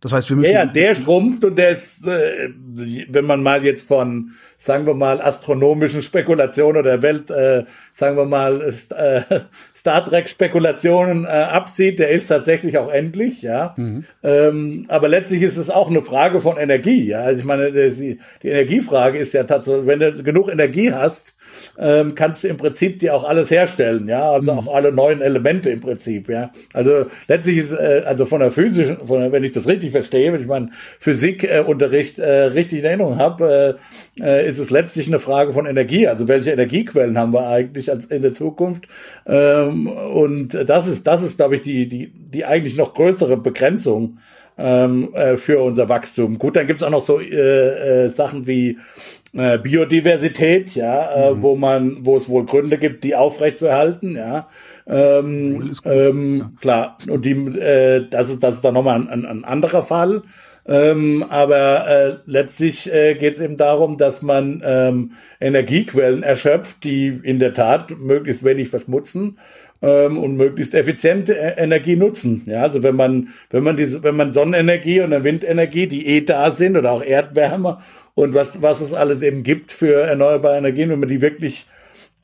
Das heißt, wir müssen. Ja, ja der schrumpft und der ist, äh, wenn man mal jetzt von, sagen wir mal, astronomischen Spekulationen oder Welt, äh, sagen wir mal, äh, *laughs* Star Trek-Spekulationen äh, absieht, der ist tatsächlich auch endlich, ja. Mhm. Ähm, aber letztlich ist es auch eine Frage von Energie, ja. Also ich meine, die, die Energiefrage ist ja tatsächlich, wenn du genug Energie hast, ähm, kannst du im Prinzip dir auch alles herstellen, ja, also mhm. auch alle neuen Elemente im Prinzip, ja. Also letztlich ist, äh, also von der physischen, von der, wenn ich das richtig verstehe, wenn ich meinen Physikunterricht äh, äh, richtig in Erinnerung habe, äh, äh, ist es letztlich eine Frage von Energie. Also welche Energiequellen haben wir eigentlich als in der Zukunft? Ähm, und das ist, das ist, glaube ich, die, die, die eigentlich noch größere Begrenzung ähm, äh, für unser Wachstum. Gut, dann gibt's auch noch so äh, äh, Sachen wie äh, Biodiversität, ja, äh, mhm. wo man, wo es wohl Gründe gibt, die aufrechtzuerhalten, ja. Ähm, ähm, ja. Klar, und die, äh, das ist das ist dann nochmal ein, ein, ein anderer Fall. Ähm, aber äh, letztlich äh, geht es eben darum, dass man ähm, Energiequellen erschöpft, die in der Tat möglichst wenig verschmutzen ähm, und möglichst effiziente äh, Energie nutzen. Ja, also wenn man wenn man diese wenn man Sonnenenergie und Windenergie, die eh da sind oder auch Erdwärme und was, was es alles eben gibt für erneuerbare Energien, wenn man die wirklich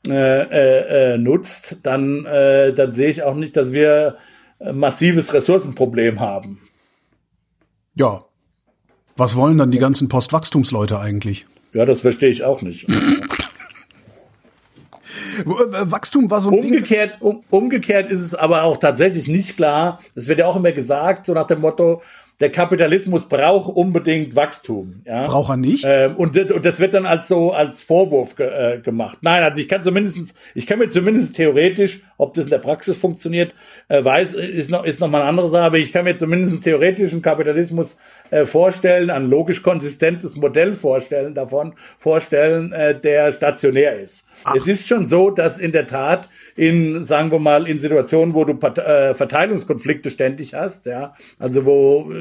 äh, äh, äh, nutzt, dann, äh, dann sehe ich auch nicht, dass wir ein massives Ressourcenproblem haben. Ja. Was wollen dann die ganzen Postwachstumsleute eigentlich? Ja, das verstehe ich auch nicht. Wachstum war so ein umgekehrt, um, umgekehrt ist es aber auch tatsächlich nicht klar. Es wird ja auch immer gesagt, so nach dem Motto, der Kapitalismus braucht unbedingt Wachstum. Ja? Braucht er nicht? Ähm, und, und das wird dann als so als Vorwurf ge, äh, gemacht. Nein, also ich kann zumindestens, ich kann mir zumindest theoretisch, ob das in der Praxis funktioniert, äh, weiß, ist noch, ist noch mal eine andere Sache, aber ich kann mir zumindest theoretisch einen Kapitalismus äh, vorstellen, ein logisch konsistentes Modell vorstellen davon, vorstellen, äh, der stationär ist. Ach. Es ist schon so, dass in der Tat in, sagen wir mal, in Situationen, wo du äh, Verteilungskonflikte ständig hast, ja, also wo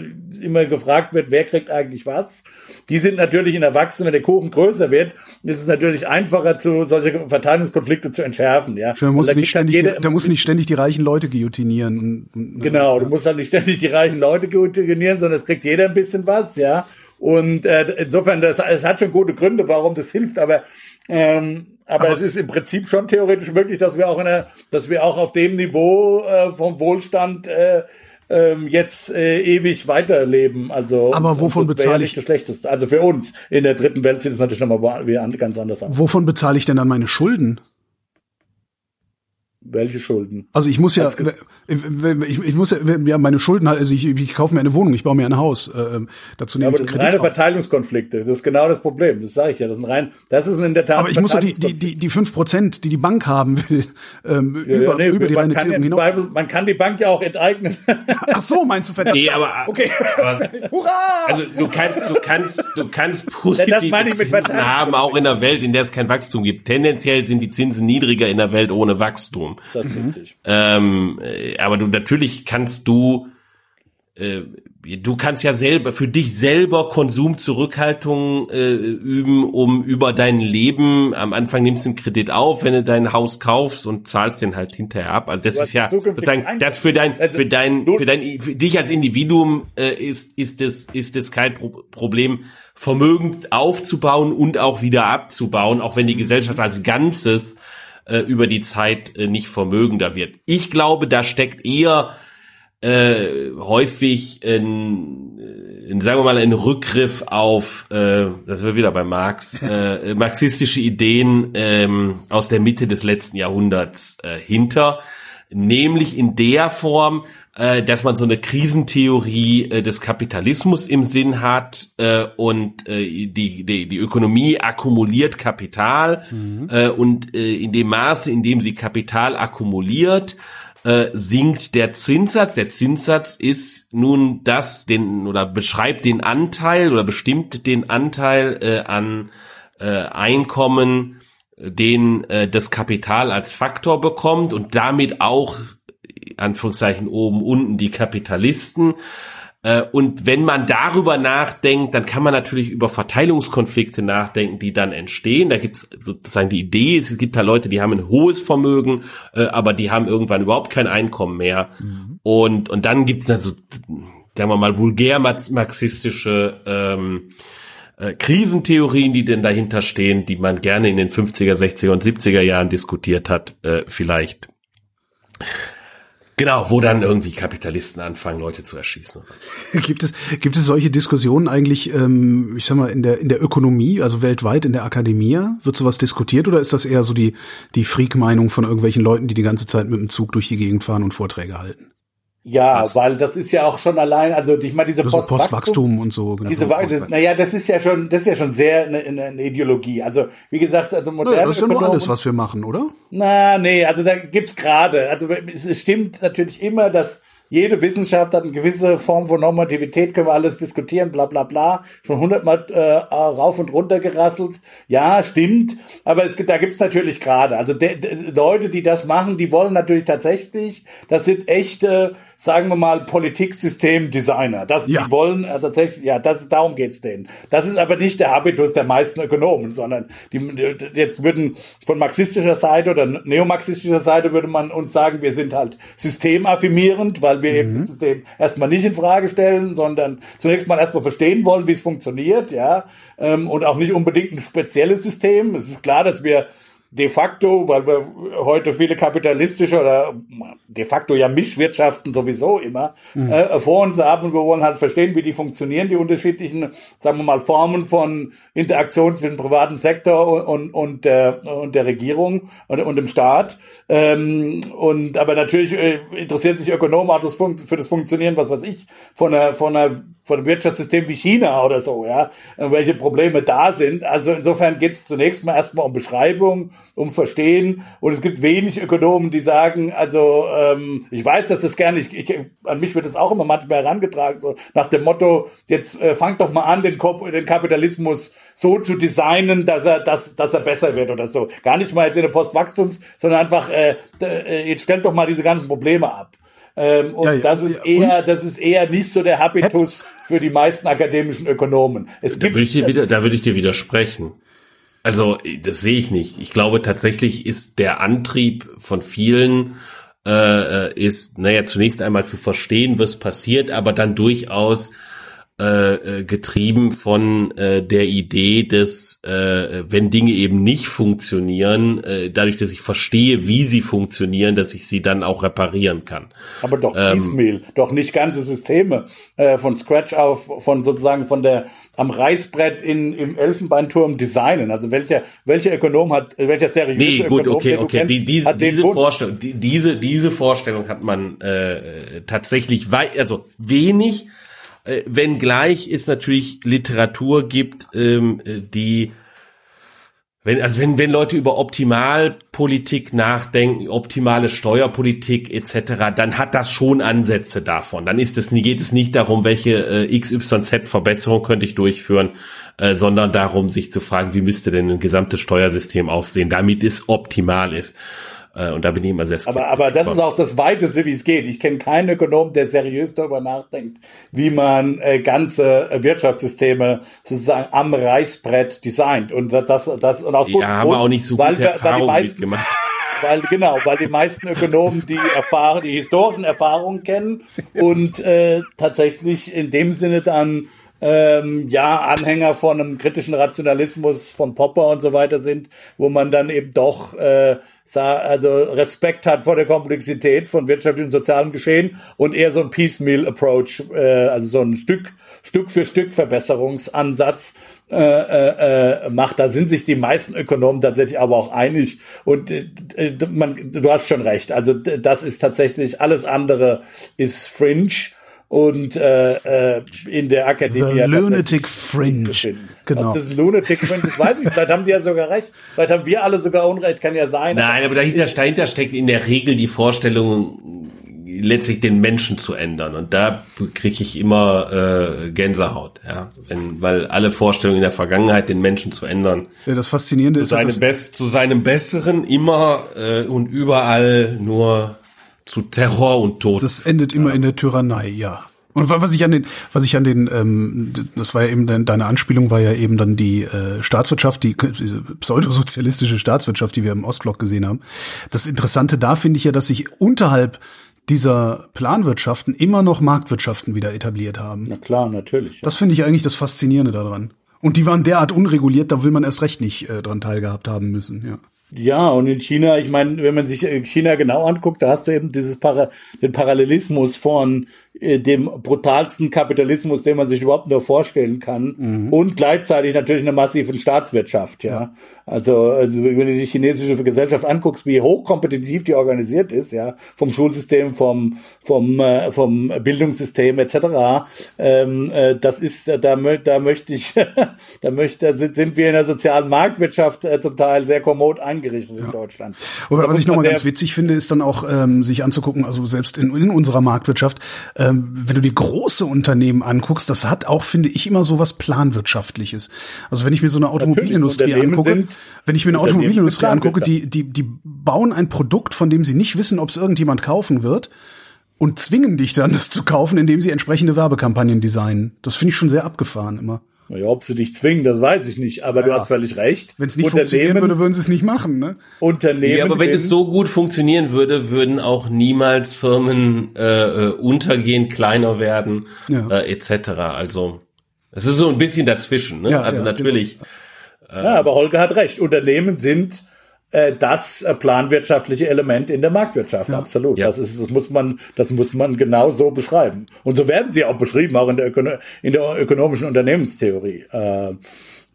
immer gefragt wird, wer kriegt eigentlich was. Die sind natürlich in Erwachsenen, wenn der Kuchen größer wird, ist es natürlich einfacher, zu solche Verteilungskonflikte zu entschärfen. Ja, da muss, nicht ständig, jeder, da muss nicht ständig die reichen Leute guillotinieren. Genau, du musst halt nicht ständig die reichen Leute guillotinieren, sondern es kriegt jeder ein bisschen was, ja. Und äh, insofern, das, es hat schon gute Gründe, warum das hilft, aber ähm, aber, aber es ist im Prinzip schon theoretisch möglich, dass wir auch in der, dass wir auch auf dem Niveau äh, vom Wohlstand äh, ähm, jetzt äh, ewig weiterleben. Also aber wovon bezahle ich das Schlechteste? Also für uns in der dritten Welt sieht es natürlich nochmal ganz anders aus. Wovon bezahle ich denn dann meine Schulden? Welche Schulden? Also ich muss ja, ich, ich muss ja, ja meine Schulden, also ich, ich kaufe mir eine Wohnung, ich baue mir ein Haus. Äh, dazu nehme ja, aber das sind reine auf. Verteilungskonflikte. Das ist genau das Problem. Das sage ich ja. Das sind rein, das ist in der Tat. Aber ich muss ja die die die die fünf Prozent, die die Bank haben will, ähm, ja, über, nee, über die reine Tilgung hinaus. Zweifel, man kann die Bank ja auch enteignen. Ach so, meinst du verdammt? Nee, aber okay. Aber, *laughs* Hurra! Also du kannst du kannst du kannst positive Zinsen haben auch in der Welt, in der es kein Wachstum gibt. Tendenziell sind die Zinsen niedriger in der Welt ohne Wachstum. Das ist richtig. Ähm, äh, aber du natürlich kannst du äh, du kannst ja selber für dich selber Konsumzurückhaltung äh, üben, um über dein Leben am Anfang nimmst du einen Kredit auf, wenn du dein Haus kaufst und zahlst den halt hinterher ab. Also das ist ja sozusagen das für dein also für dein für dein für dich als Individuum äh, ist ist es ist es kein Pro Problem Vermögen aufzubauen und auch wieder abzubauen, auch wenn die Gesellschaft als Ganzes äh, über die Zeit äh, nicht vermögender wird. Ich glaube, da steckt eher äh, häufig ein, ein, sagen wir mal, ein Rückgriff auf, äh, das wir wieder bei Marx, *laughs* äh, marxistische Ideen ähm, aus der Mitte des letzten Jahrhunderts äh, hinter, nämlich in der Form, äh, dass man so eine Krisentheorie äh, des Kapitalismus im Sinn hat äh, und äh, die, die, die Ökonomie akkumuliert Kapital mhm. äh, und äh, in dem Maße, in dem sie Kapital akkumuliert, äh, sinkt der Zinssatz. Der Zinssatz ist nun das, den oder beschreibt den Anteil oder bestimmt den Anteil äh, an äh, Einkommen, den äh, das Kapital als Faktor bekommt und damit auch Anführungszeichen oben, unten die Kapitalisten. Äh, und wenn man darüber nachdenkt, dann kann man natürlich über Verteilungskonflikte nachdenken, die dann entstehen. Da gibt es sozusagen die Idee, es gibt da Leute, die haben ein hohes Vermögen, äh, aber die haben irgendwann überhaupt kein Einkommen mehr. Mhm. Und, und dann gibt es also, sagen wir mal, vulgär marxistische ähm, äh, Krisentheorien, die denn dahinter stehen, die man gerne in den 50er, 60er und 70er Jahren diskutiert hat, äh, vielleicht. Genau, wo dann irgendwie Kapitalisten anfangen, Leute zu erschießen. *laughs* Gibt es, gibt es solche Diskussionen eigentlich, ähm, ich sag mal, in der, in der Ökonomie, also weltweit in der Akademie? Wird sowas diskutiert oder ist das eher so die, die Freak-Meinung von irgendwelchen Leuten, die die ganze Zeit mit dem Zug durch die Gegend fahren und Vorträge halten? Ja, Was? weil das ist ja auch schon allein, also ich meine diese Postwachstum, Postwachstum und so. Genau, diese, das, naja, das ist ja schon, das ist ja schon sehr eine, eine Ideologie. Also wie gesagt, also moderne. Naja, das ist ja nur alles, was wir machen, oder? Na, nee, also da gibt's gerade. Also es stimmt natürlich immer, dass jede Wissenschaft hat eine gewisse Form von Normativität, können wir alles diskutieren, bla bla bla. Schon hundertmal äh, rauf und runter gerasselt. Ja, stimmt. Aber es gibt, da gibt's natürlich gerade. Also de, de, Leute, die das machen, die wollen natürlich tatsächlich, das sind echte sagen wir mal, Politiksystemdesigner. Das, ja. die wollen äh, tatsächlich, ja, das ist, darum geht's denen. Das ist aber nicht der Habitus der meisten Ökonomen, sondern die, jetzt würden von marxistischer Seite oder neomarxistischer Seite würde man uns sagen, wir sind halt systemaffirmierend, weil wir mhm. eben das System erstmal nicht in Frage stellen, sondern zunächst mal erstmal verstehen wollen, wie es funktioniert, ja, ähm, und auch nicht unbedingt ein spezielles System. Es ist klar, dass wir de facto, weil wir heute viele kapitalistische oder de facto ja Mischwirtschaften sowieso immer mhm. äh, vor uns haben. Wir wollen halt verstehen, wie die funktionieren, die unterschiedlichen, sagen wir mal, Formen von Interaktion zwischen privatem Sektor und, und, der, und der Regierung und, und dem Staat. Ähm, und aber natürlich äh, interessieren sich Ökonomen auch das für das Funktionieren, was weiß ich, von einer, von einer von einem Wirtschaftssystem wie China oder so, ja, welche Probleme da sind. Also insofern geht es zunächst mal erstmal um Beschreibung, um Verstehen. Und es gibt wenig Ökonomen, die sagen, also ähm, ich weiß, dass das gerne, ich, ich, an mich wird das auch immer manchmal herangetragen, so nach dem Motto, jetzt äh, fangt doch mal an, den, den Kapitalismus so zu designen, dass er, dass, dass er besser wird oder so. Gar nicht mal jetzt in der Postwachstums, sondern einfach, äh, äh, jetzt stellt doch mal diese ganzen Probleme ab. Ähm, und ja, ja, das ist eher, das ist eher nicht so der Habitus für die meisten akademischen Ökonomen. Es da würde ich dir wieder, da würde ich dir widersprechen. Also das sehe ich nicht. Ich glaube tatsächlich ist der Antrieb von vielen äh, ist, naja, zunächst einmal zu verstehen, was passiert, aber dann durchaus äh, äh, getrieben von äh, der Idee, dass äh, wenn Dinge eben nicht funktionieren, äh, dadurch, dass ich verstehe, wie sie funktionieren, dass ich sie dann auch reparieren kann. Aber doch ähm, piecemeal, doch nicht ganze Systeme äh, von Scratch auf, von sozusagen von der am Reißbrett in, im Elfenbeinturm designen. Also welcher welcher Ökonom hat welcher seriöse Nee, gut, Ökonom, okay, okay. Kennst, die, diese, diese Vorstellung, die, diese diese Vorstellung hat man äh, tatsächlich weit, also wenig äh, wenngleich es natürlich Literatur gibt, ähm, die wenn, also wenn, wenn Leute über Optimalpolitik nachdenken, optimale Steuerpolitik etc., dann hat das schon Ansätze davon. Dann ist es, geht es nicht darum, welche äh, XYZ-Verbesserung könnte ich durchführen, äh, sondern darum, sich zu fragen, wie müsste denn ein gesamtes Steuersystem aussehen, damit es optimal ist. Äh, und da bin ich immer sehr skeptisch. Aber, aber das ist auch das Weiteste, wie es geht. Ich kenne keinen Ökonom, der seriös darüber nachdenkt, wie man äh, ganze Wirtschaftssysteme sozusagen am Reißbrett designt. Und das, das und aus ja, haben wir auch nicht so gute Erfahrungen meisten, gemacht. *laughs* Weil, genau, weil die meisten Ökonomen die Erfahrung, die historischen Erfahrungen kennen *laughs* und äh, tatsächlich in dem Sinne dann ähm, ja Anhänger von einem kritischen Rationalismus von Popper und so weiter sind, wo man dann eben doch äh, also Respekt hat vor der Komplexität von wirtschaftlichen und sozialem Geschehen und eher so ein Piecemeal Approach, äh, also so ein Stück Stück für Stück Verbesserungsansatz äh, äh, äh, macht. Da sind sich die meisten Ökonomen tatsächlich aber auch einig. Und äh, man, du hast schon recht. Also das ist tatsächlich alles andere ist Fringe und äh, äh, in der Akademie. The Lunatic Fringe. Genau. Ob das ein Lunatic Fringe ist, weiß ich. Vielleicht haben die ja sogar recht. Vielleicht haben wir alle sogar Unrecht, kann ja sein. Nein, aber dahinter, dahinter steckt in der Regel die Vorstellung, letztlich den Menschen zu ändern. Und da kriege ich immer äh, Gänsehaut, ja. Wenn, weil alle Vorstellungen in der Vergangenheit, den Menschen zu ändern. Ja, das Faszinierende ist. Seinem Best, zu seinem Besseren immer äh, und überall nur zu Terror und Tod. Das endet immer ja. in der Tyrannei, ja. Und was ich an den, was ich an den, ähm, das war ja eben deine Anspielung, war ja eben dann die äh, Staatswirtschaft, die *laughs* diese pseudosozialistische Staatswirtschaft, die wir im Ostblock gesehen haben. Das Interessante da finde ich ja, dass sich unterhalb dieser Planwirtschaften immer noch Marktwirtschaften wieder etabliert haben. Na klar, natürlich. Ja. Das finde ich eigentlich das Faszinierende daran. Und die waren derart unreguliert, da will man erst recht nicht äh, dran teilgehabt haben müssen, ja. Ja, und in China, ich meine, wenn man sich China genau anguckt, da hast du eben dieses Para den Parallelismus von äh, dem brutalsten Kapitalismus, den man sich überhaupt nur vorstellen kann, mhm. und gleichzeitig natürlich einer massiven Staatswirtschaft, ja. ja. Also, also, wenn du die chinesische Gesellschaft anguckst, wie hochkompetitiv die organisiert ist, ja, vom Schulsystem, vom vom äh, vom Bildungssystem etc. Ähm, äh, das ist, da, da möchte ich, *laughs* da möchte, sind, sind wir in der sozialen Marktwirtschaft äh, zum Teil sehr kommod eingerichtet ja. in Deutschland. Aber was ich nochmal ganz witzig finde, ist dann auch ähm, sich anzugucken, also selbst in, in unserer Marktwirtschaft, ähm, wenn du die große Unternehmen anguckst, das hat auch, finde ich, immer so was planwirtschaftliches. Also wenn ich mir so eine Automobilindustrie angucke, wenn ich mir eine Automobilindustrie angucke, die, die, die bauen ein Produkt, von dem sie nicht wissen, ob es irgendjemand kaufen wird und zwingen dich dann, das zu kaufen, indem sie entsprechende Werbekampagnen designen. Das finde ich schon sehr abgefahren immer. Naja, ob sie dich zwingen, das weiß ich nicht. Aber ja. du hast völlig recht. Wenn es nicht funktionieren würde, würden sie es nicht machen. Ne? Unternehmen. Ja, aber wenn es so gut funktionieren würde, würden auch niemals Firmen äh, äh untergehen, kleiner werden, ja. äh, etc. Also es ist so ein bisschen dazwischen. Ne? Ja, also ja, natürlich. Genau. ja, aber Holger hat recht. Unternehmen sind äh, das äh, planwirtschaftliche Element in der Marktwirtschaft. Ja. Absolut. Ja. Das ist, das muss man, das muss man genau so beschreiben. Und so werden sie auch beschrieben, auch in der, Ökono in der ökonomischen Unternehmenstheorie. Äh,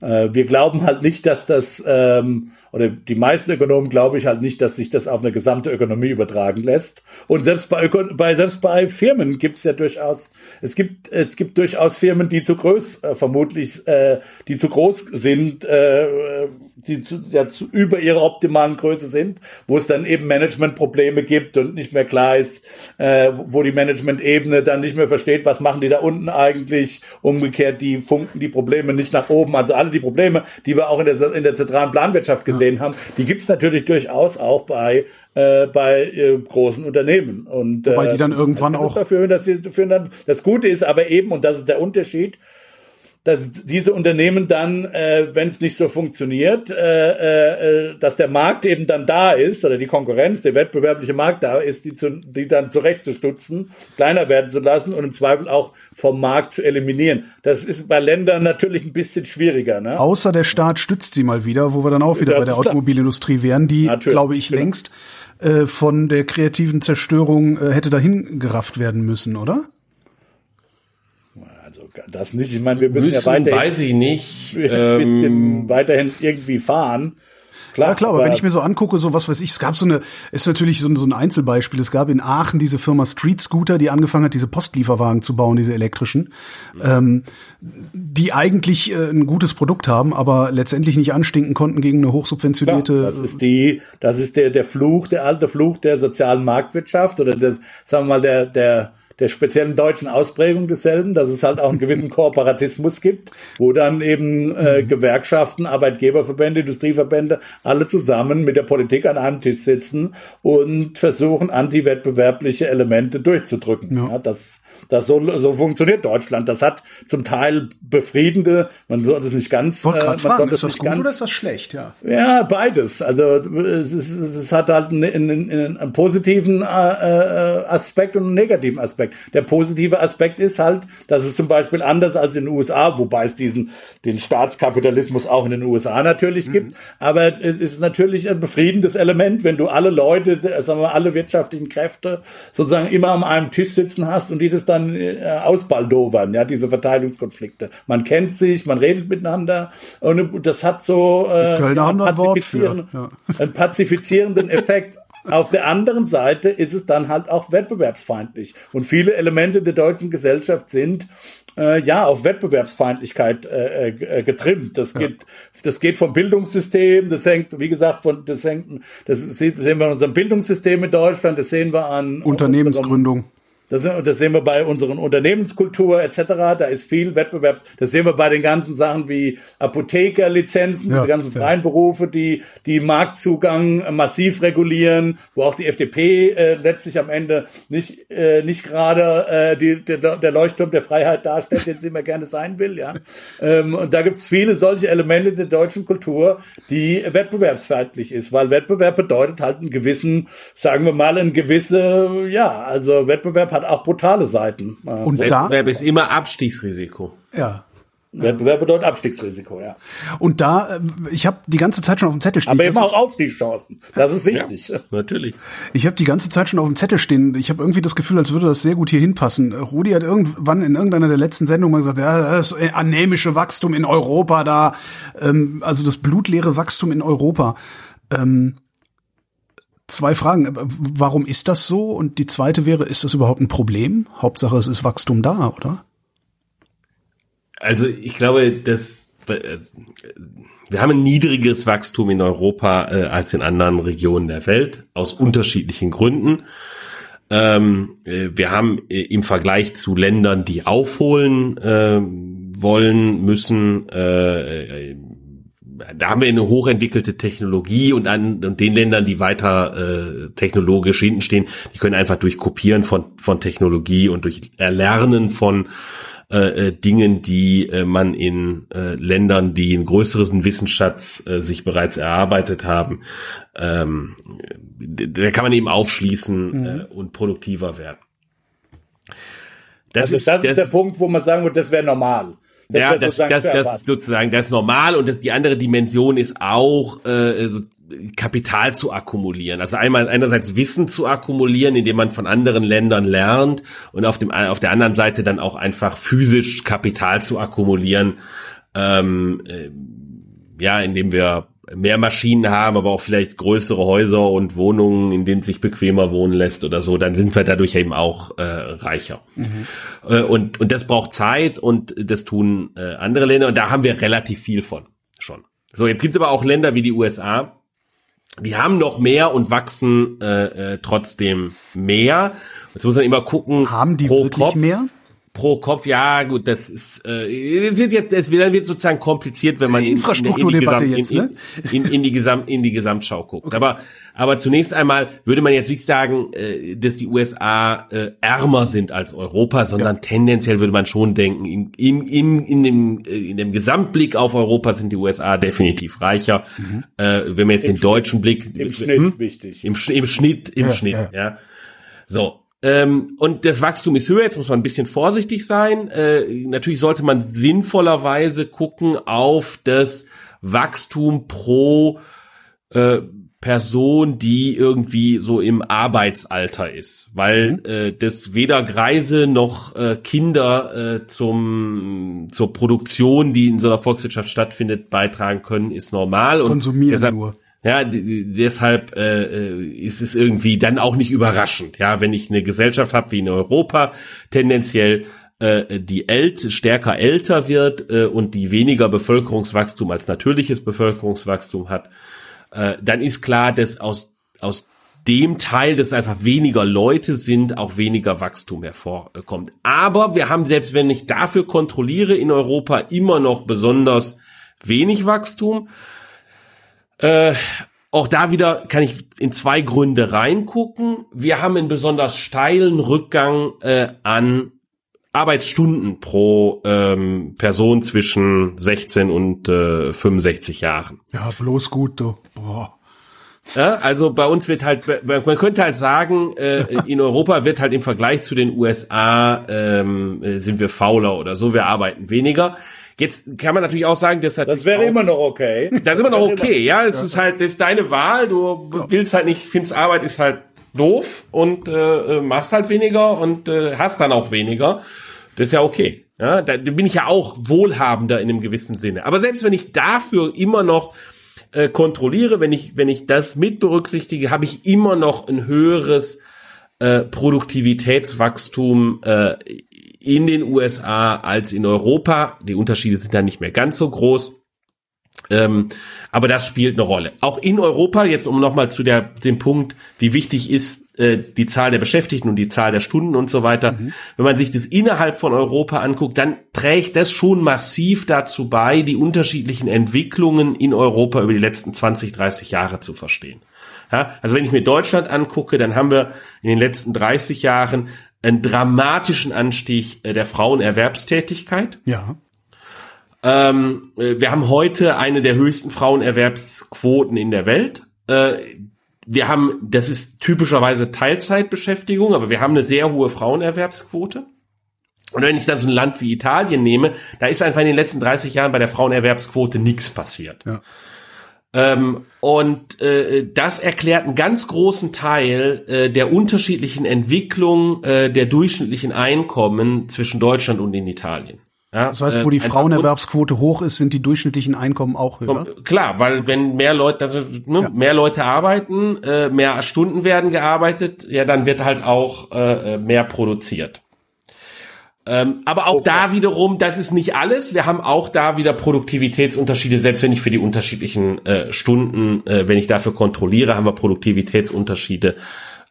äh, wir glauben halt nicht, dass das ähm, oder die meisten Ökonomen glaube ich halt nicht, dass sich das auf eine gesamte Ökonomie übertragen lässt. Und selbst bei, Öko bei selbst bei Firmen gibt es ja durchaus, es gibt es gibt durchaus Firmen, die zu groß äh, vermutlich, äh, die zu groß sind, äh, die zu, ja, zu, über ihrer optimalen Größe sind, wo es dann eben Managementprobleme gibt und nicht mehr klar ist, äh, wo die Management-Ebene dann nicht mehr versteht, was machen die da unten eigentlich. Umgekehrt, die funken die Probleme nicht nach oben. Also alle die Probleme, die wir auch in der in der zentralen Planwirtschaft gesehen gesehen haben, die gibt's natürlich durchaus auch bei äh, bei äh, großen Unternehmen. Und Wobei äh, die dann irgendwann auch dafür, dass sie dafür dann das Gute ist, aber eben und das ist der Unterschied dass diese Unternehmen dann, äh, wenn es nicht so funktioniert, äh, äh, dass der Markt eben dann da ist oder die Konkurrenz, der wettbewerbliche Markt da ist, die, zu, die dann zurechtzustutzen, kleiner werden zu lassen und im Zweifel auch vom Markt zu eliminieren. Das ist bei Ländern natürlich ein bisschen schwieriger. Ne? Außer der Staat stützt sie mal wieder, wo wir dann auch wieder Das bei der klar. Automobilindustrie wären, die, Natürlich, glaube ich, genau. längst äh, von der kreativen Zerstörung äh, hätte dahin gerafft werden müssen, oder? Das nicht. Ich meine, wir müssen, Müssen, ja weiterhin, weiß ich nicht. *laughs* ein bisschen Ähm, weiterhin irgendwie fahren. Klar, Ja klar, aber aber wenn ich mir so angucke, so was weiß ich, es gab so eine, ist natürlich so ein, so ein Einzelbeispiel. Es gab in Aachen diese Firma Street Scooter, die angefangen hat, diese Postlieferwagen zu bauen, diese elektrischen, ähm, die eigentlich äh, ein gutes Produkt haben, aber letztendlich nicht anstinken konnten gegen eine Klar, hochsubventionierte. das ist die, das ist der, der Fluch, der alte Fluch der sozialen Marktwirtschaft oder des, sagen wir mal, der, der, der speziellen deutschen Ausprägung desselben, dass es halt auch einen gewissen Kooperatismus gibt, wo dann eben äh, Gewerkschaften, Arbeitgeberverbände, Industrieverbände alle zusammen mit der Politik an einem Tisch sitzen und versuchen, antiwettbewerbliche Elemente durchzudrücken. Ja. das, das so, so funktioniert Deutschland. Das hat zum Teil befriedende, man sollte es nicht ganz, wollte äh, gerade man fragen, ist es das gut ganz, oder ist das schlecht? Ja. ja, beides. Also es, ist, es hat halt einen, einen, einen positiven äh, äh, Aspekt und einen negativen Aspekt. Der positive Aspekt ist halt, dass es zum Beispiel anders als in den USA, wobei es diesen den Staatskapitalismus auch in den USA natürlich gibt, aber es ist natürlich ein befriedendes Element, wenn du alle Leute, äh, sagen wir alle wirtschaftlichen Kräfte sozusagen immer an einem Tisch sitzen hast und die das dann äh, ausbaldowern, ja, diese Verteilungskonflikte. Man kennt sich, man redet miteinander und das hat so äh, Kölner haben da ein Wort für, pazifizieren- ja. einen pazifizierenden Effekt. Auf der anderen Seite ist es dann halt auch wettbewerbsfeindlich. Und viele Elemente der deutschen Gesellschaft sind äh, ja auf Wettbewerbsfeindlichkeit äh, äh, getrimmt. Das geht, das geht vom Bildungssystem, das hängt, wie gesagt, von das hängt, das sehen wir in unserem Bildungssystem in Deutschland, das sehen wir an Unternehmensgründung. Das, das sehen wir bei unseren Unternehmenskultur etc. Da ist viel Wettbewerbs. Das sehen wir bei den ganzen Sachen wie Apothekerlizenzen, Ja, die ganzen ja. freien Berufe, die die Marktzugang massiv regulieren, wo auch die FDP äh, letztlich am Ende nicht äh, nicht gerade äh, die, der, der Leuchtturm der Freiheit darstellt, den sie immer gerne sein will. Ja, ähm, und da gibt es viele solche Elemente der deutschen Kultur, die wettbewerbsfeindlich ist, weil Wettbewerb bedeutet halt einen gewissen, sagen wir mal, ein gewisse, ja, also Wettbewerb hat auch brutale Seiten. Äh, Und da, Wettbewerb ist immer Abstiegsrisiko. ja. Wettbewerb bedeutet Abstiegsrisiko, ja. Und da, äh, ich habe die ganze Zeit schon auf dem Zettel stehen. Aber eben ist- auch Aufstiegschancen. Das ist wichtig. Natürlich. Ich habe die ganze Zeit schon auf dem Zettel stehen. Ich habe irgendwie das Gefühl, als würde das sehr gut hier hinpassen. Rudi hat irgendwann in irgendeiner der letzten Sendungen mal gesagt, ja, das anämische Wachstum in Europa da, ähm, also das blutleere Wachstum in Europa. Ähm, zwei Fragen. Warum ist das so? Und die zweite wäre, ist das überhaupt ein Problem? Hauptsache, es ist Wachstum da, oder? Also ich glaube, dass äh, wir haben ein niedrigeres Wachstum in Europa äh, als in anderen Regionen der Welt aus unterschiedlichen Gründen. Ähm, äh, wir haben äh, im Vergleich zu Ländern, die aufholen äh, wollen, müssen, äh, da haben wir eine hochentwickelte Technologie und an und den Ländern, die weiter äh, technologisch hinten stehen, die können einfach durch Kopieren von von Technologie und durch Erlernen von äh, äh, Dingen, die äh, man in äh, Ländern, die einen größeren Wissensschatz äh, sich bereits erarbeitet haben, ähm, da kann man eben aufschließen äh, und produktiver werden. Das, ist, das ist der Punkt, wo man sagen würde, das wäre normal. Ja, das, sozusagen das, das erwarten. ist sozusagen das ist normal und das, die andere Dimension ist auch äh, so Kapital zu akkumulieren. Also einmal einerseits Wissen zu akkumulieren, indem man von anderen Ländern lernt und auf dem auf der anderen Seite dann auch einfach physisch Kapital zu akkumulieren. Ähm, äh, ja, indem wir mehr Maschinen haben, aber auch vielleicht größere Häuser und Wohnungen, in denen sich bequemer wohnen lässt oder so, dann sind wir dadurch eben auch äh, reicher. Äh, und, und das braucht Zeit und das tun äh, andere Länder und da haben wir relativ viel von schon. So, jetzt gibt's aber auch Länder wie die USA, die haben noch mehr und wachsen äh, äh, trotzdem mehr. Jetzt muss man immer gucken, Haben die pro wirklich Kopf. mehr? Pro Kopf, ja gut, das ist äh, es wird jetzt es wird, wird sozusagen kompliziert, wenn man in, Infrastrukturdebatte in, in, jetzt, ne? in, in, in die Gesamt in die Gesamtschau guckt. Okay. Aber aber zunächst einmal würde man jetzt nicht sagen, äh, dass die USA äh, ärmer sind als Europa, sondern ja. tendenziell würde man schon denken, in, in, in, in, dem, äh, in dem Gesamtblick auf Europa sind die USA definitiv reicher. Mhm. Äh, wenn man jetzt Im den deutschen Blick im Schnitt hm? wichtig im, im Schnitt im ja, Schnitt ja. ja. So, ähm, und das Wachstum ist höher, jetzt muss man ein bisschen vorsichtig sein. Äh, natürlich sollte man sinnvollerweise gucken auf das Wachstum pro äh, Person, die irgendwie so im Arbeitsalter ist, weil mhm. äh, das weder Greise noch äh, Kinder äh, zum zur Produktion, die in so einer Volkswirtschaft stattfindet, beitragen können, ist normal. Konsumieren und deshalb, nur. Ja, deshalb äh, äh, ist es irgendwie dann auch nicht überraschend. Ja, wenn ich eine Gesellschaft habe wie in Europa, tendenziell äh, die ält stärker älter wird äh, und die weniger Bevölkerungswachstum als natürliches Bevölkerungswachstum hat, äh, dann ist klar, dass aus aus dem Teil, dass einfach weniger Leute sind, auch weniger Wachstum hervorkommt. Aber wir haben, selbst wenn ich dafür kontrolliere, in Europa immer noch besonders wenig Wachstum. Äh, auch da wieder kann ich in zwei Gründe reingucken. Wir haben einen besonders steilen Rückgang äh, an Arbeitsstunden pro ähm, Person zwischen 16 und äh, 65 Jahren. Ja, bloß gut, du. Boah. Ja, also bei uns wird halt, man könnte halt sagen, äh, in Europa wird halt im Vergleich zu den USA ähm, äh, sind wir fauler oder so, wir arbeiten weniger. Jetzt kann man natürlich auch sagen, das, das wäre immer noch okay. *laughs* Das ist immer noch okay, ja. Es ist halt, das ist deine Wahl. Du willst halt nicht, findest Arbeit ist halt doof und äh, äh, machst halt weniger und äh, hast dann auch weniger. Das ist ja okay. Ja, da bin ich ja auch wohlhabender in einem gewissen Sinne. Aber selbst wenn ich dafür immer noch äh, kontrolliere, wenn ich wenn ich das mit berücksichtige, habe ich immer noch ein höheres äh, Produktivitätswachstum äh, in den USA als in Europa. Die Unterschiede sind dann nicht mehr ganz so groß. Ähm, aber das spielt eine Rolle. Auch in Europa, jetzt um nochmal zu der, dem Punkt, wie wichtig ist äh, die Zahl der Beschäftigten und die Zahl der Stunden und so weiter. Mhm. Wenn man sich das innerhalb von Europa anguckt, dann trägt das schon massiv dazu bei, die unterschiedlichen Entwicklungen in Europa über die letzten 20, 30 Jahre zu verstehen. Ja, also wenn ich mir Deutschland angucke, dann haben wir in den letzten 30 Jahren einen dramatischen Anstieg äh, der Frauenerwerbstätigkeit. Ja. Ähm, äh, wir haben heute eine der höchsten Frauenerwerbsquoten in der Welt. Äh, wir haben, das ist typischerweise Teilzeitbeschäftigung, aber wir haben eine sehr hohe Frauenerwerbsquote. Und wenn ich dann so ein Land wie Italien nehme, da ist einfach in den letzten 30 Jahren bei der Frauenerwerbsquote nichts passiert. Ja. Ähm, und äh, das erklärt einen ganz großen Teil äh, der unterschiedlichen Entwicklung äh, der durchschnittlichen Einkommen zwischen Deutschland und in Italien. Ja, das heißt, wo die äh, Frauenerwerbsquote hoch ist, sind die durchschnittlichen Einkommen auch höher. Klar, weil wenn mehr Leute, also ne, ja. mehr Leute arbeiten, äh, mehr Stunden werden gearbeitet, ja, dann wird halt auch äh, mehr produziert. Ähm, aber auch okay. da wiederum, das ist nicht alles. Wir haben auch da wieder Produktivitätsunterschiede, selbst wenn ich für die unterschiedlichen äh, Stunden, äh, wenn ich dafür kontrolliere, haben wir Produktivitätsunterschiede,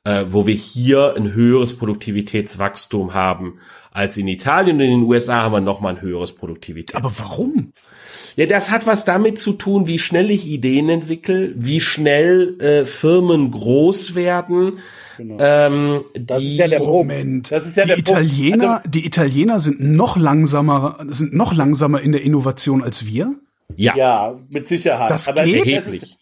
äh, wo wir hier ein höheres Produktivitätswachstum haben als in Italien und in den USA haben wir nochmal ein höheres Produktivitätswachstum. Aber warum? Ja, das hat was damit zu tun, wie schnell ich Ideen entwickle, wie schnell äh, Firmen groß werden Genau. Ähm, das die, ist ja der Moment. Das ist ja die der Italiener, Also, die Italiener sind noch langsamer, sind noch langsamer in der Innovation als wir. Ja, ja mit Sicherheit. Das Aber geht. Das ist,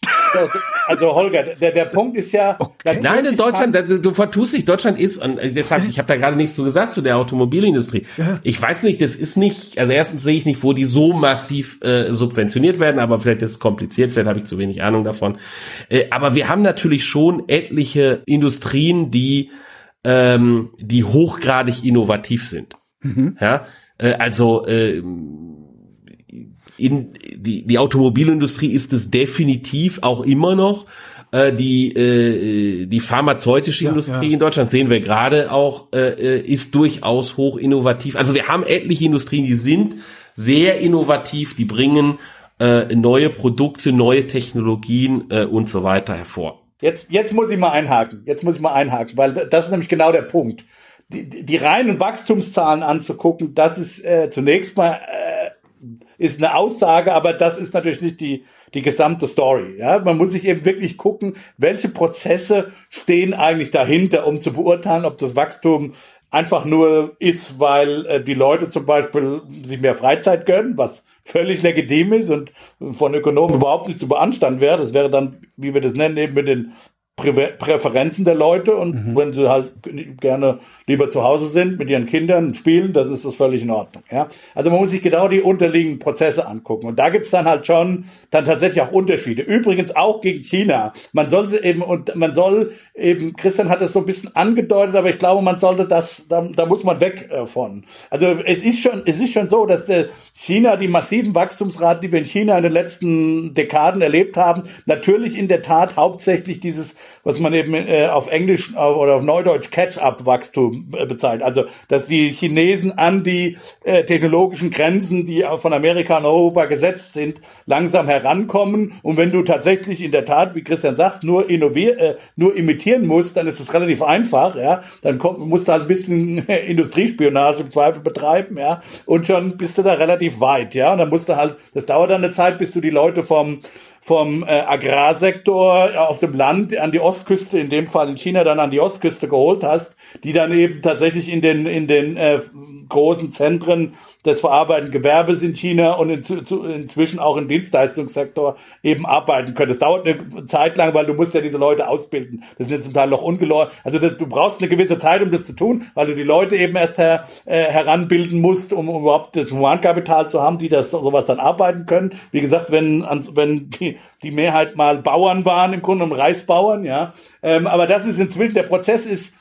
also Holger, der, der Punkt ist ja. Okay. Nein, in Deutschland, du, du vertust dich. Deutschland ist, und deshalb, ich habe da gerade nichts zu gesagt zu der Automobilindustrie. Ja. Ich weiß nicht, das ist nicht, also erstens sehe ich nicht, wo die so massiv äh, subventioniert werden, aber vielleicht ist es kompliziert, vielleicht habe ich zu wenig Ahnung davon. Äh, aber wir haben natürlich schon etliche Industrien, die, ähm, die hochgradig innovativ sind. Mhm. Ja, äh, also äh, in die, die Automobilindustrie ist es definitiv auch immer noch. Äh, die, äh, die pharmazeutische ja, Industrie ja. in Deutschland sehen wir gerade auch, äh, ist durchaus hoch innovativ. Also wir haben etliche Industrien, die sind sehr innovativ, die bringen äh, neue Produkte, neue Technologien äh, und so weiter hervor. Jetzt, jetzt muss ich mal einhaken. Jetzt muss ich mal einhaken, weil das ist nämlich genau der Punkt. die, die reinen Wachstumszahlen anzugucken, das ist äh, zunächst mal äh, ist eine Aussage, aber das ist natürlich nicht die die gesamte Story. Ja, man muss sich eben wirklich gucken, welche Prozesse stehen eigentlich dahinter, um zu beurteilen, ob das Wachstum einfach nur ist, weil äh, die Leute zum Beispiel sich mehr Freizeit gönnen, was völlig legitim ist und von Ökonomen überhaupt nicht zu beanstanden wäre. Das wäre dann, wie wir das nennen, eben mit den Prä Präferenzen der Leute und mhm. wenn sie halt gerne lieber zu Hause sind mit ihren Kindern spielen, das ist das völlig in Ordnung. Ja? Also man muss sich genau die unterliegenden Prozesse angucken und da gibt's dann halt schon dann tatsächlich auch Unterschiede. Übrigens auch gegen China. Man soll sie eben und man soll eben, Christian hat es so ein bisschen angedeutet, aber ich glaube, man sollte das, da, da muss man weg äh, von. Also es ist schon, es ist schon so, dass der China die massiven Wachstumsraten, die wir in China in den letzten Dekaden erlebt haben, natürlich in der Tat hauptsächlich dieses was man eben äh, auf Englisch äh, oder auf Neudeutsch Catch-up-Wachstum äh, bezeichnet. Also, dass die Chinesen an die äh, technologischen Grenzen, die von Amerika und Europa gesetzt sind, langsam herankommen. Und wenn du tatsächlich in der Tat, wie Christian sagt, nur innovier, äh, nur imitieren musst, dann ist es relativ einfach, ja. Dann kommt, musst du halt ein bisschen äh, Industriespionage im Zweifel betreiben, ja. Und schon bist du da relativ weit, ja. Und dann musst du halt, das dauert dann eine Zeit, bis du die Leute vom vom äh, Agrarsektor auf dem Land an die Ostküste, in dem Fall in China dann an die Ostküste geholt hast, die dann eben tatsächlich in den in den äh, großen Zentren des verarbeitenden Gewerbes in China und in, zu, inzwischen auch im Dienstleistungssektor eben arbeiten können. Das dauert eine Zeit lang, weil du musst ja diese Leute ausbilden. Das sind zum Teil noch ungeläufig. Also das, du brauchst eine gewisse Zeit, um das zu tun, weil du die Leute eben erst her, äh, heranbilden musst, um, um überhaupt das Humankapital zu haben, die das sowas dann arbeiten können. Wie gesagt, wenn, wenn die, die Mehrheit mal Bauern waren, im Grunde um Reisbauern, ja. Ähm, aber das ist inzwischen, der Prozess ist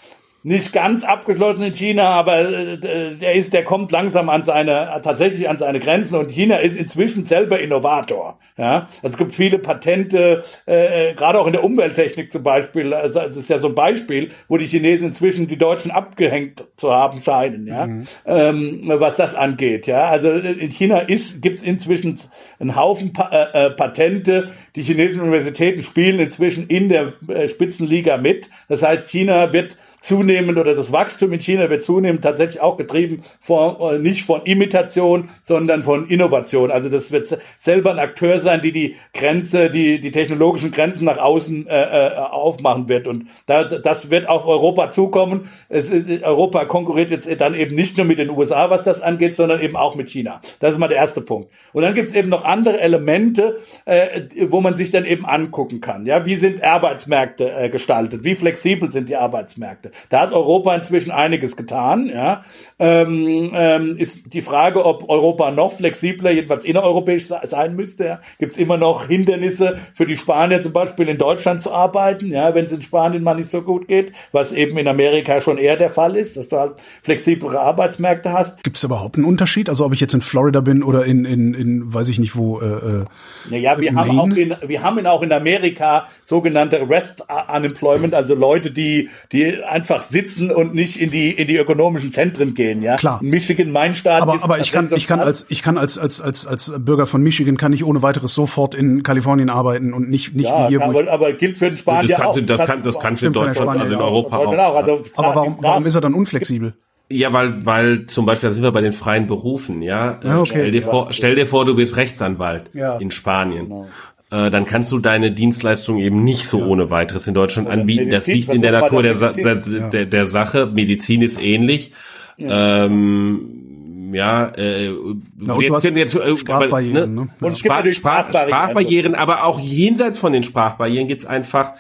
nicht ganz abgeschlossen in China, aber äh, der ist, der kommt langsam an seine, tatsächlich an seine Grenzen und China ist inzwischen selber Innovator. Ja, also es gibt viele Patente, äh, gerade auch in der Umwelttechnik zum Beispiel. Also das ist ja so ein Beispiel, wo die Chinesen inzwischen die Deutschen abgehängt zu haben scheinen. Ja, mhm. ähm, was das angeht. Ja, also in China ist gibt's inzwischen einen Haufen pa äh, äh, Patente. Die chinesischen Universitäten spielen inzwischen in der äh, Spitzenliga mit. Das heißt, China wird zunehmend oder das Wachstum in China wird zunehmend tatsächlich auch getrieben von, äh, nicht von Imitation, sondern von Innovation. Also das wird selber ein Akteur sein, die die Grenze, die, die technologischen Grenzen nach außen äh, äh aufmachen wird. Und da, das wird auf Europa zukommen. Es, Europa konkurriert jetzt dann eben nicht nur mit den USA, was das angeht, sondern eben auch mit China. Das ist mal der erste Punkt. Und dann gibt es eben noch andere Elemente, äh, wo man sich dann eben angucken kann. Ja, wie sind Arbeitsmärkte äh, gestaltet? Wie flexibel sind die Arbeitsmärkte? Da hat Europa inzwischen einiges getan. Ja, ähm, ähm, ist die Frage, ob Europa noch flexibler, jedenfalls innereuropäisch sein müsste. Ja? Gibt es immer noch Hindernisse für die Spanier zum Beispiel in Deutschland zu arbeiten, ja, wenn es in Spanien mal nicht so gut geht, was eben in Amerika schon eher der Fall ist, dass du halt flexiblere Arbeitsmärkte hast. Gibt es überhaupt einen Unterschied? Also ob ich jetzt in Florida bin oder in, in, in weiß ich nicht wo. Äh, äh naja, wir haben, auch in, wir haben auch in Amerika sogenannte Rest Unemployment, also Leute, die, die einfach sitzen und nicht in die, in die ökonomischen Zentren gehen. Ja, klar. Michigan, mein Staat. Aber, aber ich kann, ich kann als, ich kann als, als, als, als Bürger von Michigan kann ich ohne weiteres sofort in Kalifornien arbeiten und nicht, nicht ja, wie hier. Aber, aber gilt für den Spanier auch. das kann, das kannst du in Deutschland, also in Europa auch. auch. Also, aber warum, warum ist er dann unflexibel? Ja, weil, weil zum Beispiel, da sind wir bei den freien Berufen, ja. ja okay. Stell dir vor, stell dir vor, du bist Rechtsanwalt ja. in Spanien. Genau. Äh, dann kannst du deine Dienstleistung eben nicht so ja. ohne weiteres in Deutschland Oder anbieten. Medizin, das liegt in der Natur der, der, der, der, Sache. Medizin ist ähnlich. Ähm, ja, äh, Na, jetzt, jetzt, äh, Sprachbarrieren, ne? ne? Und Sprach, Sprach, Sprachbarrieren, aber auch jenseits von den Sprachbarrieren gibt's einfach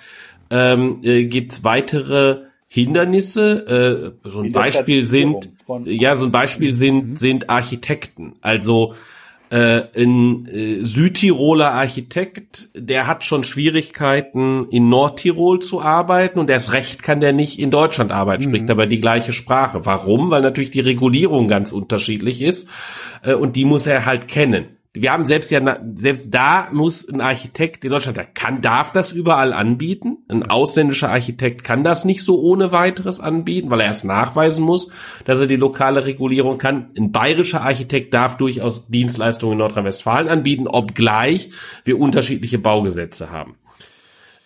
ähm, äh, gibt's weitere Hindernisse. Äh, so ein Beispiel sind ja so ein Beispiel sind mhm. sind Architekten. Also äh, ein äh, Südtiroler Architekt, der hat schon Schwierigkeiten in Nordtirol zu arbeiten und erst recht kann der nicht in Deutschland arbeiten, mhm. spricht aber die gleiche Sprache. Warum? Weil natürlich die Regulierung ganz unterschiedlich ist äh, und die muss er halt kennen wir haben selbst ja, selbst da muss ein Architekt in Deutschland, der kann, darf das überall anbieten. Ein ausländischer Architekt kann das nicht so ohne weiteres anbieten, weil er erst nachweisen muss, dass er die lokale Regulierung kann. Ein bayerischer Architekt darf durchaus Dienstleistungen in Nordrhein-Westfalen anbieten, obgleich wir unterschiedliche Baugesetze haben.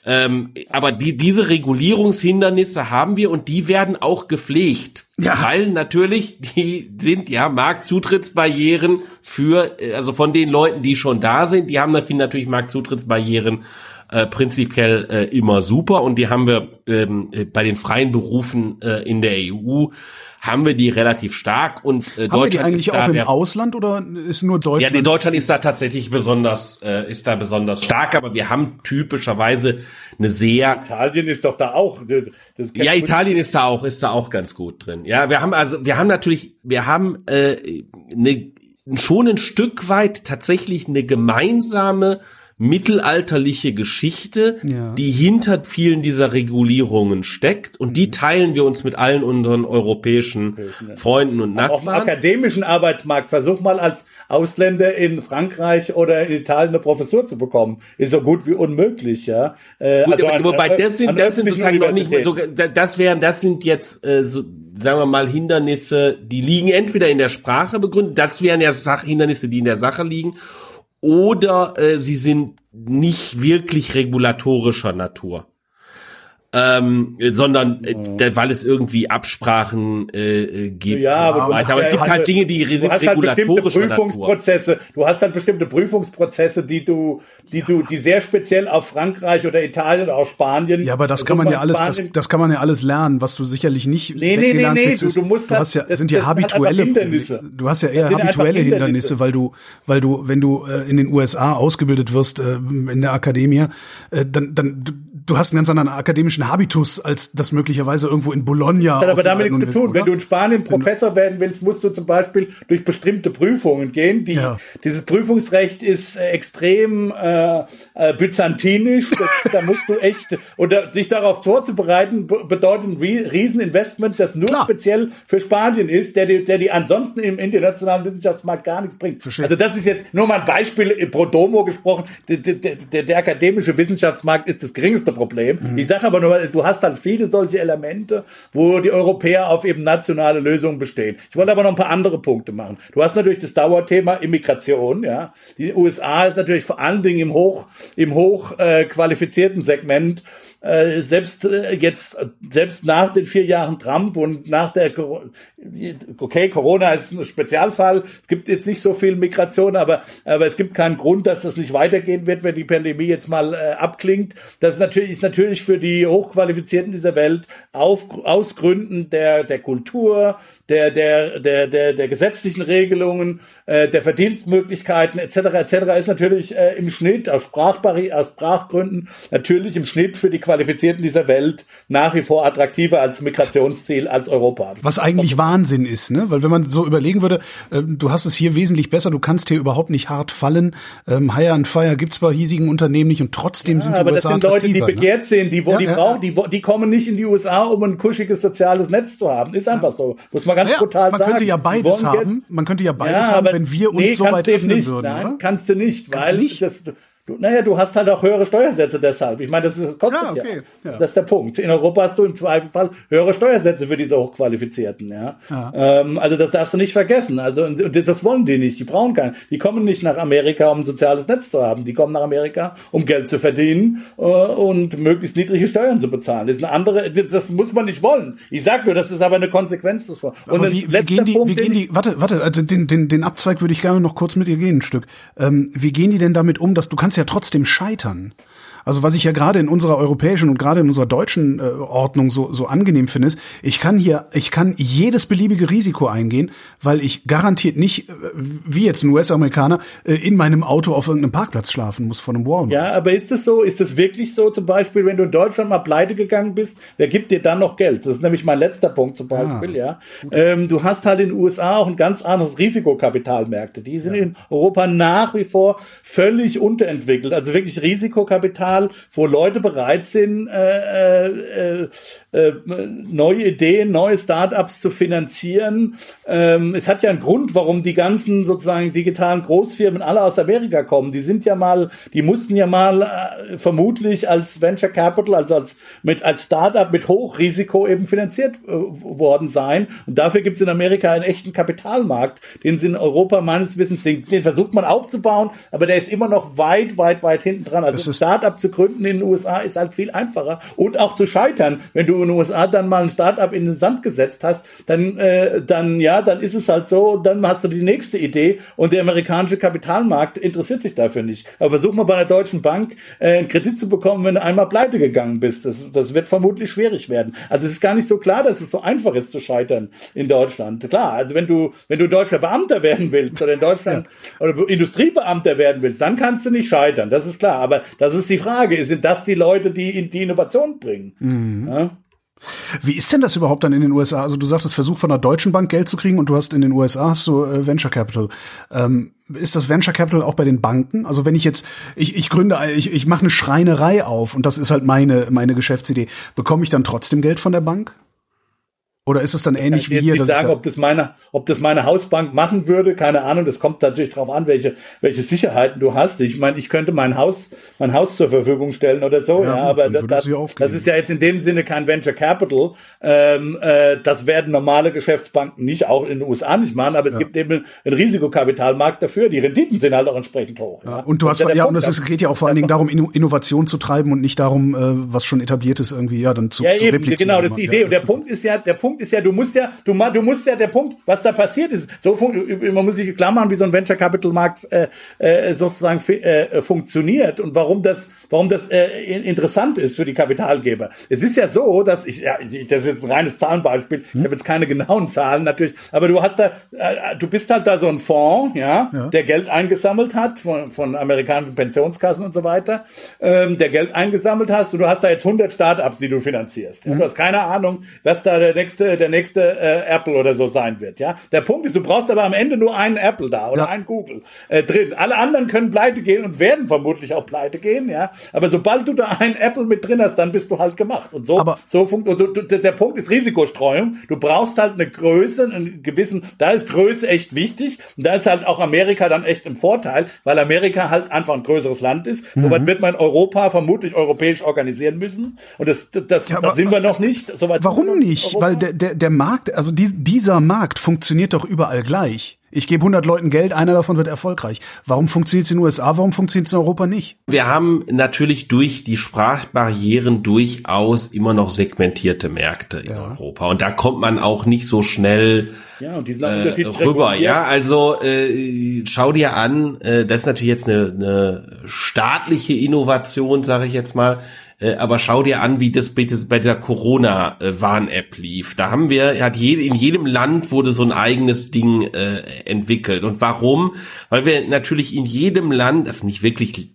Ähm, aber die, diese Regulierungshindernisse haben wir und die werden auch gepflegt. Ja. Weil natürlich, die sind ja Marktzutrittsbarrieren für, also von den Leuten, die schon da sind, die haben natürlich Marktzutrittsbarrieren äh, prinzipiell äh, immer super und die haben wir ähm, bei den freien Berufen äh, in der EU haben wir die relativ stark und äh, haben Deutschland wir die eigentlich ist auch im Ausland oder ist nur Deutschland? Ja, die Deutschland ist da tatsächlich besonders äh, ist da besonders stark, aber wir haben typischerweise eine sehr Italien ist doch da auch Ja, Italien ist da auch ist da auch ganz gut drin. Ja, wir haben also wir haben natürlich wir haben äh, eine schon ein Stück weit tatsächlich eine gemeinsame mittelalterliche Geschichte, ja. die hinter vielen dieser Regulierungen steckt und die teilen wir uns mit allen unseren europäischen Freunden und Nachbarn. Auf dem akademischen Arbeitsmarkt versuch mal als Ausländer in Frankreich oder in Italien eine Professur zu bekommen, ist so gut wie unmöglich, ja. Äh, gut, also an, wobei das sind das sind sozusagen noch nicht so das wären das sind jetzt äh, so sagen wir mal Hindernisse, die liegen entweder in der Sprache begründet, das wären ja Sach Hindernisse, die in der Sache liegen oder äh, sie sind nicht wirklich regulatorischer Natur ähm, sondern äh, weil es irgendwie Absprachen äh, äh gibt ja, aber, so weiter. aber es gibt halt, halt Dinge, die du hast halt bestimmte Prüfungsprozesse. Natur. Du hast halt bestimmte Prüfungsprozesse, die du, die ja. du, die sehr speziell auf Frankreich oder Italien oder auch Spanien. Ja, aber das kann man ja alles, das, das kann man ja alles lernen, was du sicherlich nicht. Nee, nee, nee, nee. Du, du musst du hast ja, das, sind ja habituelle Hindernisse. Du hast ja eher habituelle Hindernisse. Hindernisse, weil du, weil du, wenn du äh, in den USA ausgebildet wirst äh, in der Akademie, äh, dann, dann du hast einen ganz anderen akademischen Habitus, als das möglicherweise irgendwo in Bologna. Das hat aber damit nichts zu tun. Oder? Wenn du in Spanien Professor werden willst, musst du zum Beispiel durch bestimmte Prüfungen gehen. Die, ja. Dieses Prüfungsrecht ist äh, extrem äh, äh, byzantinisch. Das, da musst du echt, oder dich darauf vorzubereiten, bedeutet ein Rieseninvestment, das nur Klar. speziell für Spanien ist, der, der die ansonsten im internationalen Wissenschaftsmarkt gar nichts bringt. Verstehe. Also das ist jetzt nur mal ein Beispiel pro domo gesprochen. Der, der, der, der akademische Wissenschaftsmarkt ist das geringste Problem. Mhm. Ich sage aber nur, du hast dann viele solche Elemente, wo die Europäer auf eben nationale Lösungen bestehen. Ich wollte aber noch ein paar andere Punkte machen. Du hast natürlich das Dauerthema Immigration, ja. Die USA ist natürlich vor allen Dingen im hoch, im hoch äh, qualifizierten Segment äh, selbst äh, jetzt, selbst nach den vier Jahren Trump und nach der, okay, Corona ist ein Spezialfall, es gibt jetzt nicht so viel Migration, aber, aber es gibt keinen Grund, dass das nicht weitergehen wird, wenn die Pandemie jetzt mal äh, abklingt. Das ist natürlich, ist natürlich für die Hochqualifizierten dieser Welt auf, aus Gründen der, der Kultur, der, der, der, der, der gesetzlichen Regelungen, äh, der Verdienstmöglichkeiten etc. etc. ist natürlich äh, im Schnitt aus, Sprachbarri aus Sprachgründen natürlich im Schnitt für die Qualifizierten dieser Welt nach wie vor attraktiver als Migrationsziel als Europa. Was eigentlich Wahnsinn ist, ne? Weil wenn man so überlegen würde, äh, du hast es hier wesentlich besser, du kannst hier überhaupt nicht hart fallen. Ähm, Hire and Fire gibt's bei hiesigen Unternehmen nicht und trotzdem ja, sind die aber USA das sind Leute, die ne? begehrt sind, die, wo, ja, die ja, brauchen, die, die kommen nicht in die USA, um ein kuschiges soziales Netz zu haben. Ist einfach so. Muss man ganz ja, brutal man sagen. könnte ja beides haben. Man könnte ja beides ja, haben, wenn wir uns nee, so weit öffnen nicht. würden, Nein, oder? kannst du nicht, weil nicht? das Du, naja, du hast halt auch höhere Steuersätze deshalb. Ich meine, das, ist, das kostet ja, okay. ja. Das ist der Punkt. In Europa hast du im Zweifelfall höhere Steuersätze für diese Hochqualifizierten. Ja. ja. Ähm, also das darfst du nicht vergessen. Also das wollen die nicht. Die brauchen keinen. Die kommen nicht nach Amerika, um ein soziales Netz zu haben. Die kommen nach Amerika, um Geld zu verdienen äh, und möglichst niedrige Steuern zu bezahlen. Das ist eine andere. Das muss man nicht wollen. Ich sag nur, das ist aber eine Konsequenz davon. Und aber wie, wie gehen die? Punkt, wie gehen die? Warte, warte. Also den, den, den Abzweig würde ich gerne noch kurz mit dir gehen, ein Stück. Ähm, wie gehen die denn damit um, dass du kannst ja trotzdem scheitern scheitern. Also was ich ja gerade in unserer europäischen und gerade in unserer deutschen äh, Ordnung so, so angenehm finde, ist, ich kann hier, ich kann jedes beliebige Risiko eingehen, weil ich garantiert nicht, äh, wie jetzt ein US-Amerikaner, äh, in meinem Auto auf irgendeinem Parkplatz schlafen muss von einem Walmart. Ja, aber ist das so? Ist das wirklich so? Zum Beispiel, wenn du in Deutschland mal pleite gegangen bist, wer gibt dir dann noch Geld? Das ist nämlich mein letzter Punkt zum Beispiel, ah. ja. Ähm, du hast halt in den USA auch ein ganz anderes Risikokapitalmärkte. Die sind ja. in Europa nach wie vor völlig unterentwickelt. Also wirklich Risikokapital Portal, wo Leute bereit sind, äh, äh, äh, neue Ideen, neue Startups zu finanzieren. Ähm, es hat ja einen Grund, warum die ganzen sozusagen digitalen Großfirmen alle aus Amerika kommen. Die sind ja mal, die mussten ja mal äh, vermutlich als Venture Capital, also als mit als Startup mit Hochrisiko eben finanziert äh, worden sein. Und dafür gibt es in Amerika einen echten Kapitalmarkt, den sie in Europa meines Wissens, den, den versucht man aufzubauen, aber der ist immer noch weit, weit, weit hinten dran. Also Startup zu gründen in den USA ist halt viel einfacher und auch zu scheitern. Wenn du in den USA dann mal ein Startup in den Sand gesetzt hast, dann, äh, dann, ja, dann ist es halt so, dann hast du die nächste Idee und der amerikanische Kapitalmarkt interessiert sich dafür nicht. Aber versuch mal bei einer deutschen Bank äh, einen Kredit zu bekommen, wenn du einmal pleite gegangen bist. Das, das wird vermutlich schwierig werden. Also es ist gar nicht so klar, dass es so einfach ist zu scheitern in Deutschland. Klar, also wenn du, wenn du deutscher Beamter werden willst oder in Deutschland ja. oder Industriebeamter werden willst, dann kannst du nicht scheitern. Das ist klar. Aber das ist die Frage. Sind das die Leute, die die Innovation bringen? Mhm. Ja? Wie ist denn das überhaupt dann in den USA? Also du sagtest, Versuch von einer deutschen Bank Geld zu kriegen und du hast in den USA hast du äh, Venture Capital. Ähm, ist das Venture Capital auch bei den Banken? Also wenn ich jetzt, ich, ich gründe, ich, ich mache eine Schreinerei auf und das ist halt meine, meine Geschäftsidee, bekomme ich dann trotzdem Geld von der Bank? Oder ist es dann ähnlich wie hier? Ich sagen, da ob das meine, ob das meine Hausbank machen würde, keine Ahnung. Das kommt natürlich darauf an, welche, welche Sicherheiten du hast. Ich meine, ich könnte mein Haus, mein Haus zur Verfügung stellen oder so. Ja, ja aber das, das, das ist ja jetzt in dem Sinne kein Venture Capital. Ähm, äh, das werden normale Geschäftsbanken nicht, auch in den USA nicht machen. Aber es ja. gibt eben einen Risikokapitalmarkt dafür. Die Renditen sind halt auch entsprechend hoch. Ja. Und du hast, ja, und es geht ja auch vor allen Dingen darum, Innovation zu treiben und nicht darum, äh, was schon etabliert ist irgendwie, ja, dann zu, ja, zu eben, Genau, das ist die Idee. Und der Punkt ist ja, der Punkt ist ja, du musst ja, du, du musst ja der Punkt, was da passiert ist, so man muss sich klar machen, wie so ein Venture Capital Markt äh, äh, sozusagen äh, funktioniert und warum das, warum das äh, interessant ist für die Kapitalgeber. Es ist ja so, dass ich, ja, das ist jetzt ein reines Zahlenbeispiel, hm. ich habe jetzt keine genauen Zahlen natürlich, aber du hast da, äh, du bist halt da so ein Fonds, ja, ja. der Geld eingesammelt hat von, von amerikanischen Pensionskassen und so weiter, ähm, der Geld eingesammelt hast und du hast da jetzt 100 Startups, die du finanzierst. Ja? Hm. Du hast keine Ahnung, was da der nächste, der nächste nächste äh, Apple oder so sein wird. Ja, der Punkt ist, du brauchst aber am Ende nur einen Apple da oder ja. einen Google äh, drin. Alle anderen können pleite gehen und werden vermutlich auch pleite gehen. Ja, aber sobald du da einen Apple mit drin hast, dann bist du halt gemacht. Und so, aber so funkt. Und du, der Punkt ist Risikostreuung. Du brauchst halt eine Größe, einen gewissen. Da ist Größe echt wichtig. Und da ist halt auch Amerika dann echt im Vorteil, weil Amerika halt einfach ein größeres Land ist. Mhm. Somit wird man Europa vermutlich europäisch organisieren müssen. Und das, das, das, ja, da sind wir noch nicht. Soweit warum nicht? Europa? Weil der, der, der Markt, also die, dieser Markt funktioniert doch überall gleich. Ich gebe 100 Leuten Geld, einer davon wird erfolgreich. Warum funktioniert es in den USA, warum funktioniert es in Europa nicht? Wir haben natürlich durch die Sprachbarrieren durchaus immer noch segmentierte Märkte in ja. Europa. Und da kommt man auch nicht so schnell ja, und die sind äh, rüber. Ja, also äh, schau dir an, äh, das ist natürlich jetzt eine, eine staatliche Innovation, sage ich jetzt mal. Äh, aber schau dir an, wie das bei, der Corona-Warn-App lief. Da haben wir, hat je, in jedem Land wurde so ein eigenes Ding äh, entwickelt. Und warum? Weil wir natürlich in jedem Land, das ist nicht wirklich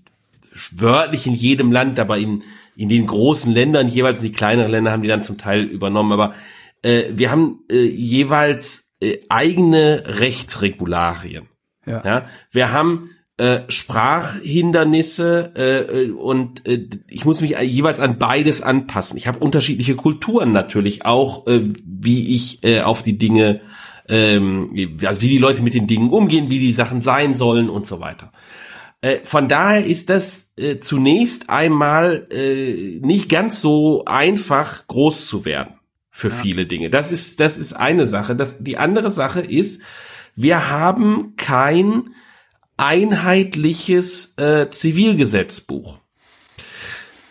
wörtlich in jedem Land, aber in, in den großen Ländern, jeweils in die kleineren Länder haben die dann zum Teil übernommen, aber äh, wir haben äh, jeweils äh, eigene Rechtsregularien. Ja. ja. Wir haben äh, Sprachhindernisse äh, und äh, ich muss mich jeweils an beides anpassen. Ich habe unterschiedliche Kulturen natürlich auch, äh, wie ich äh, auf die Dinge, ähm, also wie die Leute mit den Dingen umgehen, wie die Sachen sein sollen und so weiter. Äh, von daher ist das äh, zunächst einmal äh, nicht ganz so einfach, groß zu werden für ja. viele Dinge. Das ist das ist eine Sache. Das die andere Sache ist, wir haben kein einheitliches äh, Zivilgesetzbuch.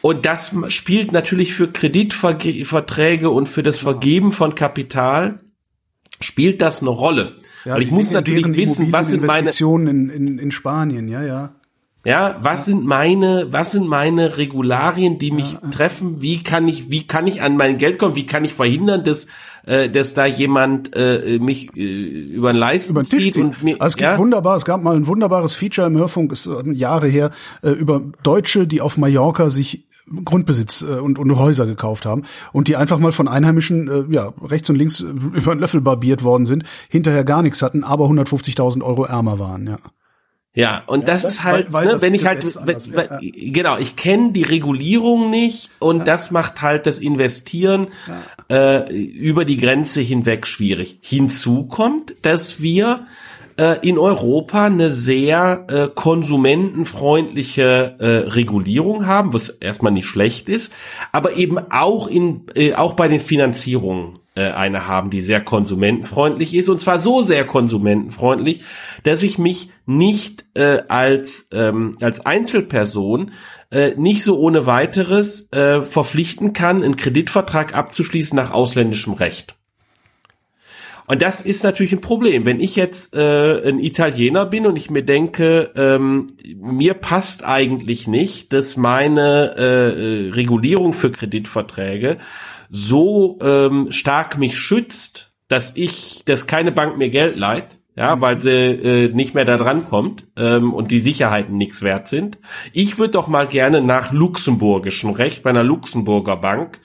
Und das spielt natürlich für Kreditverträge und für das Vergeben von Kapital spielt das eine Rolle. Ja, Weil ich muss natürlich wissen, was sind meine in, in, in Spanien, ja, ja. Ja, was ja. sind meine, was sind meine Regularien, die mich ja. treffen? Wie kann ich, wie kann ich an mein Geld kommen? Wie kann ich verhindern, dass äh, dass da jemand äh, mich äh, über den Leisten über den Tisch zieht. Und mir, also es gibt ja? wunderbar, es gab mal ein wunderbares Feature im Hörfunk, ist äh, Jahre her, äh, über Deutsche, die auf Mallorca sich Grundbesitz äh, und, und Häuser gekauft haben und die einfach mal von Einheimischen äh, ja rechts und links über den Löffel barbiert worden sind, hinterher gar nichts hatten, aber 150.000 Euro ärmer waren, ja. Ja, und ja, das, das, ist halt, weil, weil ne, wenn ich halt, ja, ja. genau, ich kenne die Regulierung nicht und das macht halt das Investieren äh, über die Grenze hinweg schwierig. Hinzu kommt, dass wir äh, in Europa eine sehr äh, konsumentenfreundliche äh, Regulierung haben, was erstmal nicht schlecht ist, aber eben auch in äh, auch bei den Finanzierungen äh, eine haben, die sehr konsumentenfreundlich ist und zwar so sehr konsumentenfreundlich, dass ich mich nicht äh, als ähm, als Einzelperson äh, nicht so ohne weiteres äh, verpflichten kann, einen Kreditvertrag abzuschließen nach ausländischem Recht. Und das ist natürlich ein Problem. Wenn ich jetzt äh, ein Italiener bin und ich mir denke, ähm, mir passt eigentlich nicht, dass meine äh, Regulierung für Kreditverträge so ähm, stark mich schützt, dass ich, dass keine Bank mir Geld leiht, ja, weil sie äh, nicht mehr da dran kommt ähm, und die Sicherheiten nichts wert sind. Ich würde doch mal gerne nach luxemburgischem Recht bei einer Luxemburger Bank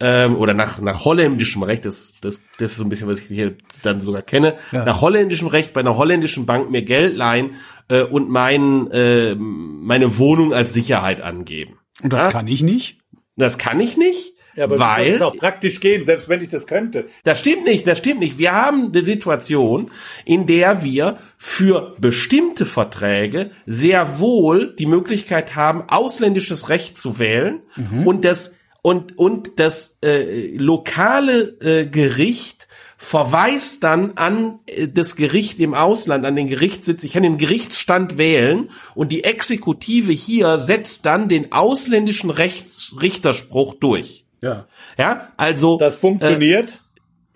ähm, oder nach, nach holländischem Recht, das, das, das ist so ein bisschen, was ich hier dann sogar kenne, ja. nach holländischem Recht bei einer holländischen Bank mir Geld leihen äh, und mein, äh, meine Wohnung als Sicherheit angeben. Und das ja? kann ich nicht? Das kann ich nicht. Ja, aber weil es auch praktisch gehen, selbst wenn ich das könnte. Das stimmt nicht, das stimmt nicht. Wir haben eine Situation, in der wir für bestimmte Verträge sehr wohl die Möglichkeit haben, ausländisches Recht zu wählen mhm. und das und, und das äh, lokale äh, Gericht verweist dann an äh, das Gericht im Ausland, an den Gerichtssitz. Ich kann den Gerichtsstand wählen und die Exekutive hier setzt dann den ausländischen Rechtsrichterspruch durch. Ja. Ja, also. Das funktioniert.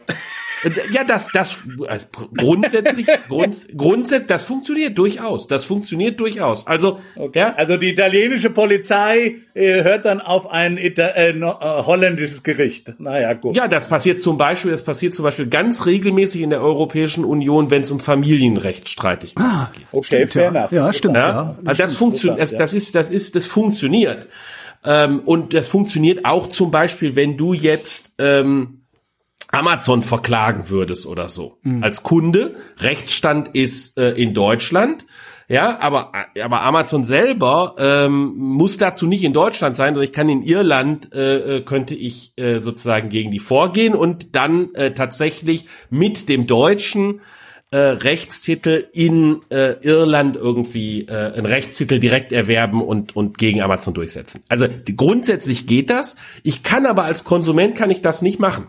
Äh, ja, das, das also grundsätzlich, grund, grundsätzlich, das funktioniert durchaus. Das funktioniert durchaus. Also, okay. ja. Also die italienische Polizei äh, hört dann auf ein Ita äh, no, äh, holländisches Gericht. Naja, gut. Ja, das passiert zum Beispiel, das passiert zum Beispiel ganz regelmäßig in der Europäischen Union, wenn es um Familienrechtsstreitigkeiten ah, geht. Okay, fair enough. Ja, stimmt. Ja, ja. Also das funktioniert, das, das ist, das ist, das funktioniert. Ähm, und das funktioniert auch zum Beispiel, wenn du jetzt ähm, Amazon verklagen würdest oder so. Mhm. Als Kunde, Rechtsstand ist äh, in Deutschland, ja, aber, aber Amazon selber ähm, muss dazu nicht in Deutschland sein, sondern ich kann in Irland, äh, äh, könnte ich äh, sozusagen gegen die vorgehen und dann äh, tatsächlich mit dem deutschen äh, Rechtstitel in äh, Irland irgendwie äh, einen Rechtstitel direkt erwerben und, und gegen Amazon durchsetzen. Also die, grundsätzlich geht das. Ich kann aber als Konsument kann ich das nicht machen.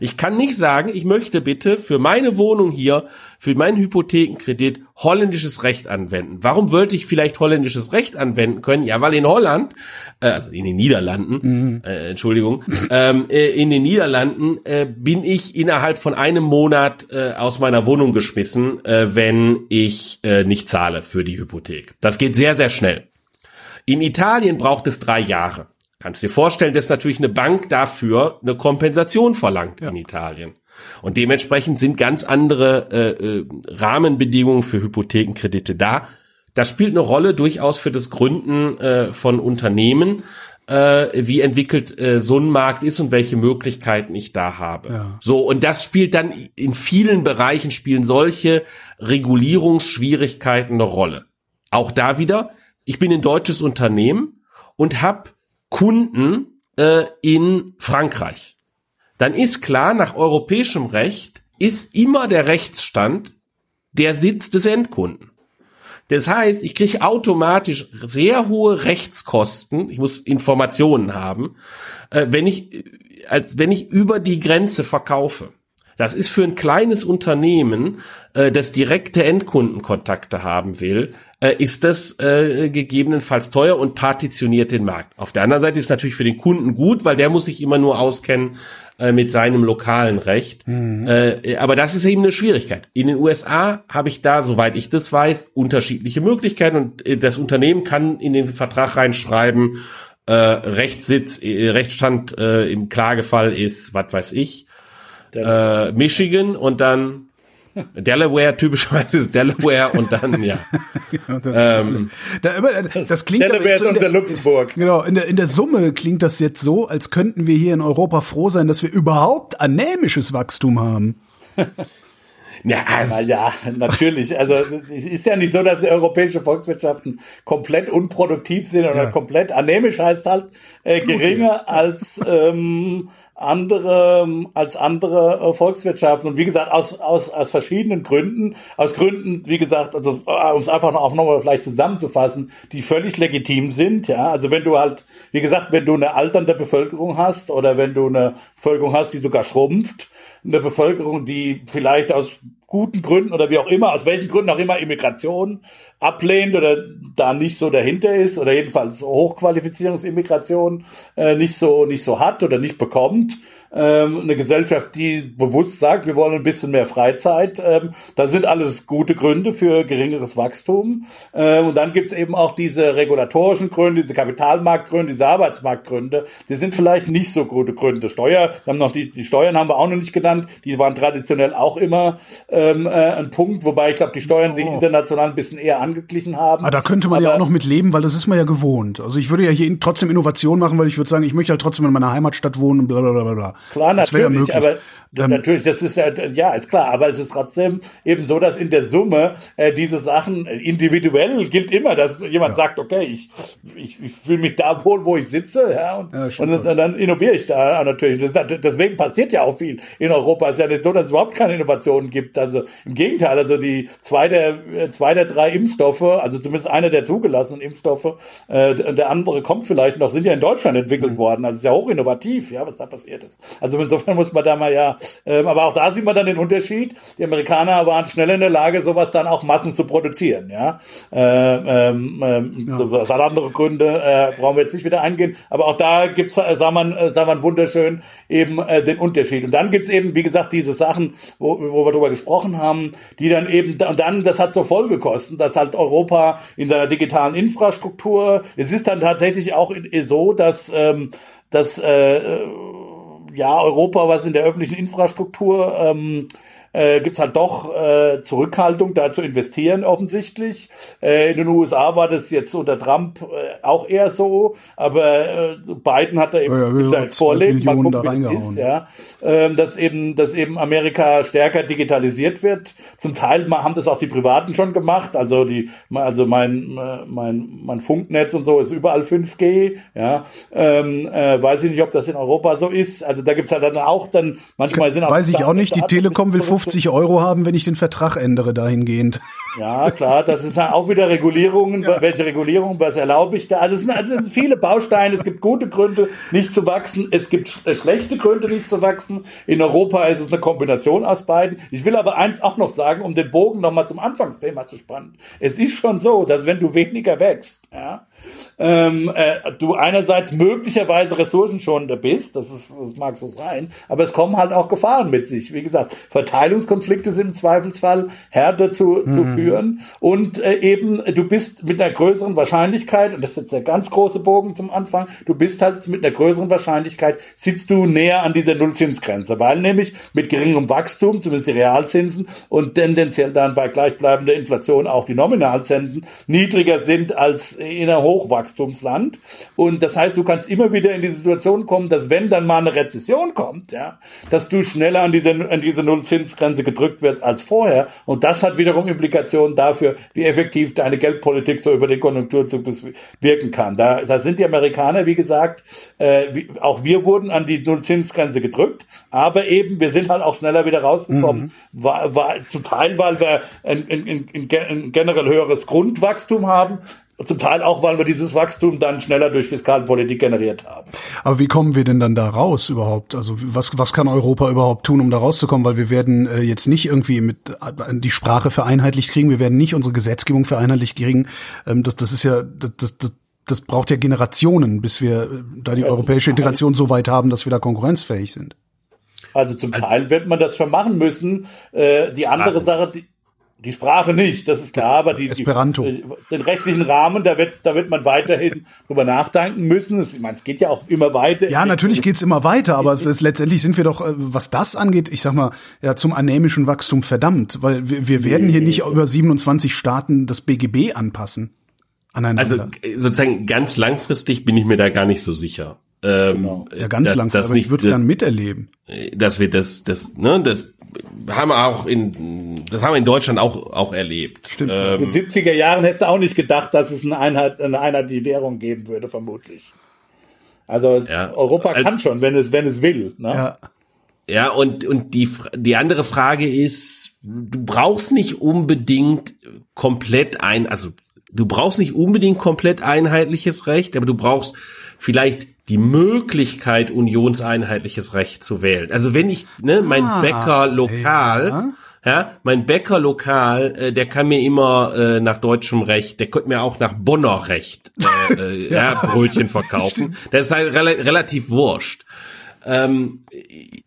Ich kann nicht sagen, ich möchte bitte für meine Wohnung hier, für meinen Hypothekenkredit holländisches Recht anwenden. Warum wollte ich vielleicht holländisches Recht anwenden können? Ja, weil in Holland, äh, also in den Niederlanden, mhm. äh, Entschuldigung, *laughs* ähm, äh, in den Niederlanden äh, bin ich innerhalb von einem Monat äh, aus meiner Wohnung geschmissen, äh, wenn ich äh, nicht zahle für die Hypothek. Das geht sehr, sehr schnell. In Italien braucht es drei Jahre. Kannst dir vorstellen, dass natürlich eine Bank dafür eine Kompensation verlangt ja. in Italien. Und dementsprechend sind ganz andere äh, äh, Rahmenbedingungen für Hypothekenkredite da. Das spielt eine Rolle durchaus für das Gründen äh, von Unternehmen, äh, wie entwickelt äh, so ein Markt ist und welche Möglichkeiten ich da habe. Ja. So, und das spielt dann in vielen Bereichen spielen solche Regulierungsschwierigkeiten eine Rolle. Auch da wieder, ich bin ein deutsches Unternehmen und habe Kunden äh, in Frankreich. Dann ist klar, nach europäischem Recht ist immer der Rechtsstand der Sitz des Endkunden. Das heißt, ich kriege automatisch sehr hohe Rechtskosten. Ich muss Informationen haben, äh, wenn ich als wenn ich über die Grenze verkaufe. Das ist für ein kleines Unternehmen, äh, das direkte Endkundenkontakte haben will, äh, ist das äh, gegebenenfalls teuer und partitioniert den Markt. Auf der anderen Seite ist natürlich für den Kunden gut, weil der muss sich immer nur auskennen äh, mit seinem lokalen Recht. Mhm. Äh, aber das ist eben eine Schwierigkeit. In den USA habe ich da, soweit ich das weiß, unterschiedliche Möglichkeiten und äh, das Unternehmen kann in den Vertrag reinschreiben, äh, Rechtssitz, äh, Rechtsstand äh, im Klagefall ist, was weiß ich, äh, Michigan und dann Delaware, typischerweise ist Delaware und dann, ja. *laughs* ähm, das klingt Delaware ist unser Luxemburg. Genau, in der, in der Summe klingt das jetzt so, als könnten wir hier in Europa froh sein, dass wir überhaupt anämisches Wachstum haben. *laughs* Ja, also ja, natürlich. Also es ist ja nicht so, dass die europäische Volkswirtschaften komplett unproduktiv sind oder ja. komplett anämisch heißt halt äh, geringer als ähm, andere als andere äh, Volkswirtschaften. Und wie gesagt aus aus aus verschiedenen Gründen. Aus Gründen wie gesagt also äh, um es einfach auch nochmal vielleicht zusammenzufassen die völlig legitim sind ja. Also wenn du halt wie gesagt wenn du eine alternde Bevölkerung hast oder wenn du eine Bevölkerung hast die sogar schrumpft eine Bevölkerung die vielleicht aus guten Gründen oder wie auch immer, aus welchen Gründen auch immer Immigration ablehnt oder da nicht so dahinter ist oder jedenfalls Hochqualifizierungsimmigration äh, nicht so nicht so hat oder nicht bekommt, ähm, eine Gesellschaft, die bewusst sagt, wir wollen ein bisschen mehr Freizeit. Ähm, da sind alles gute Gründe für geringeres Wachstum. Ähm, und dann gibt's eben auch diese regulatorischen Gründe, diese Kapitalmarktgründe, diese Arbeitsmarktgründe. Die sind vielleicht nicht so gute Gründe. Steuer, wir haben noch die, die Steuern haben wir auch noch nicht genannt. Die waren traditionell auch immer ähm, äh, ein Punkt, wobei ich glaube, die Steuern oh. sich international ein bisschen eher angeglichen haben. Aber ah, da könnte man Aber, ja auch noch mit leben, weil das ist man ja gewohnt. Also ich würde ja hier trotzdem Innovation machen, weil ich würde sagen, ich möchte halt trotzdem in meiner Heimatstadt wohnen und bla bla bla bla. Klar, natürlich, ja aber ähm, natürlich, das ist ja, ja, ist klar, aber es ist trotzdem eben so, dass in der Summe äh, diese Sachen äh, individuell gilt immer, dass jemand ja. sagt, okay, ich, ich, ich fühle mich da wohl, wo ich sitze, ja, und, ja, und, und, dann innoviere ich da natürlich. Das, deswegen passiert ja auch viel in Europa. Es ist ja nicht so, dass es überhaupt keine Innovationen gibt. Also im Gegenteil, also die zwei der, äh, zwei der drei Impfstoffe, also zumindest einer der zugelassenen Impfstoffe, äh, der andere kommt vielleicht noch, sind ja in Deutschland entwickelt mhm. worden. Also es ist ja hoch innovativ, ja, was da passiert ist. Also insofern muss man da mal ja ähm, aber auch da sieht man dann den Unterschied. Die Amerikaner waren schnell in der Lage, sowas dann auch Massen zu produzieren. Ja, ähm, ähm, ja. das hat andere Gründe, äh, brauchen wir jetzt nicht wieder eingehen. Aber auch da gibt's, äh, sah man, äh, sah man wunderschön eben äh, den Unterschied. Und dann gibt's eben, wie gesagt, diese Sachen, wo, wo wir drüber gesprochen haben, die dann eben und dann, das hat so Folgekosten, dass halt Europa in seiner digitalen Infrastruktur, es ist dann tatsächlich auch so, dass ähm, dass äh, ja, Europa, was in der öffentlichen Infrastruktur ähm, äh, gibt es halt doch äh, Zurückhaltung, da zu investieren offensichtlich. Äh, in den USA war das jetzt unter Trump äh, auch eher so, aber äh, Biden hat da eben ja, ja, vorlegt, mal gucken, wie das ist, ja, ähm, dass eben, dass eben Amerika stärker digitalisiert wird. Zum Teil haben das auch die Privaten schon gemacht, also die, also mein mein mein Funknetz und so ist überall 5G, ja. Ähm, äh, weiß ich nicht, ob das in Europa so ist. Also da gibt's halt dann auch dann manchmal sind auch weiß ich auch nicht. Die Telekom will 50 Euro haben, wenn ich den Vertrag ändere dahingehend. Ja, klar, das ist auch wieder Regulierungen. Ja. Welche Regulierung, was erlaube ich da? Also es sind, also es sind viele Bausteine. Es gibt gute Gründe, nicht zu wachsen. Es gibt schlechte Gründe, nicht zu wachsen. In Europa ist es eine Kombination aus beiden. Ich will aber eins auch noch sagen, um den Bogen nochmal zum Anfangsthema zu spannen. Es ist schon so, dass wenn du weniger wächst, ja, ähm, äh, du einerseits möglicherweise ressourcenschonender bist, das, ist, das mag so sein, aber es kommen halt auch Gefahren mit sich. Wie gesagt, Verteilungskonflikte sind im Zweifelsfall härter zu, mhm. zu führen und äh, eben du bist mit einer größeren Wahrscheinlichkeit, und das ist jetzt der ganz große Bogen zum Anfang, du bist halt mit einer größeren Wahrscheinlichkeit, sitzt du näher an dieser Nullzinsgrenze, weil nämlich mit geringem Wachstum, zumindest die Realzinsen und tendenziell dann bei gleichbleibender Inflation auch die Nominalzinsen niedriger sind als in einer Hochwachstumsland. Und das heißt, du kannst immer wieder in die Situation kommen, dass wenn dann mal eine Rezession kommt, ja, dass du schneller an diese, an diese Nullzinsgrenze gedrückt wird als vorher. Und das hat wiederum Implikationen dafür, wie effektiv deine Geldpolitik so über den Konjunkturzug wirken kann. Da, da sind die Amerikaner, wie gesagt, äh, wie, auch wir wurden an die Nullzinsgrenze gedrückt, aber eben, wir sind halt auch schneller wieder rausgekommen, mhm. war, war, zum Teil, weil wir ein, ein, ein, ein generell höheres Grundwachstum haben, zum Teil auch, weil wir dieses Wachstum dann schneller durch Fiskalpolitik generiert haben. Aber wie kommen wir denn dann da raus überhaupt? Also was, was kann Europa überhaupt tun, um da rauszukommen? Weil wir werden äh, jetzt nicht irgendwie mit äh, die Sprache vereinheitlicht kriegen, wir werden nicht unsere Gesetzgebung vereinheitlicht kriegen. Ähm, das, das ist ja, das, das, das braucht ja Generationen, bis wir äh, da die europäische Integration so weit haben, dass wir da konkurrenzfähig sind. Also zum also, Teil wird man das schon machen müssen. Äh, die Sprache. andere Sache, die, die Sprache nicht, das ist klar, aber die, Esperanto. Die, den rechtlichen Rahmen, da wird, da wird man weiterhin drüber nachdenken müssen. Ich meine, es geht ja auch immer weiter. Ja, natürlich geht's immer weiter, aber es, letztendlich sind wir doch, äh, was das angeht, ich sag mal, ja, zum anämischen Wachstum verdammt, weil wir, wir werden hier nicht über 27 Staaten das BGB anpassen. Aneinander. Also sozusagen ganz langfristig bin ich mir da gar nicht so sicher. Ähm, genau. Ja, ganz dass, langfristig, aber ich würde es gern miterleben. Dass wir das, das, ne, das haben wir auch in, das haben wir in Deutschland auch, auch erlebt. Stimmt. Ähm, in den 70er Jahren hättest du auch nicht gedacht, dass es eine Einheit, eine Einheit die Währung geben würde, vermutlich. Also ja. Europa kann schon, wenn es, wenn es will. Ne? Ja. Ja, und, und die, die andere Frage ist, du brauchst nicht unbedingt komplett ein, also du brauchst nicht unbedingt komplett einheitliches Recht, aber du brauchst vielleicht die Möglichkeit, unionseinheitliches Recht zu wählen. Also wenn ich, ne, mein ah, Bäcker lokal, ja. Ja, mein Bäcker lokal, äh, der kann mir immer äh, nach deutschem Recht, der könnte mir auch nach Bonner Recht äh, äh, ja. *laughs* ja. Brötchen verkaufen. Das ist halt rel relativ wurscht. Ähm,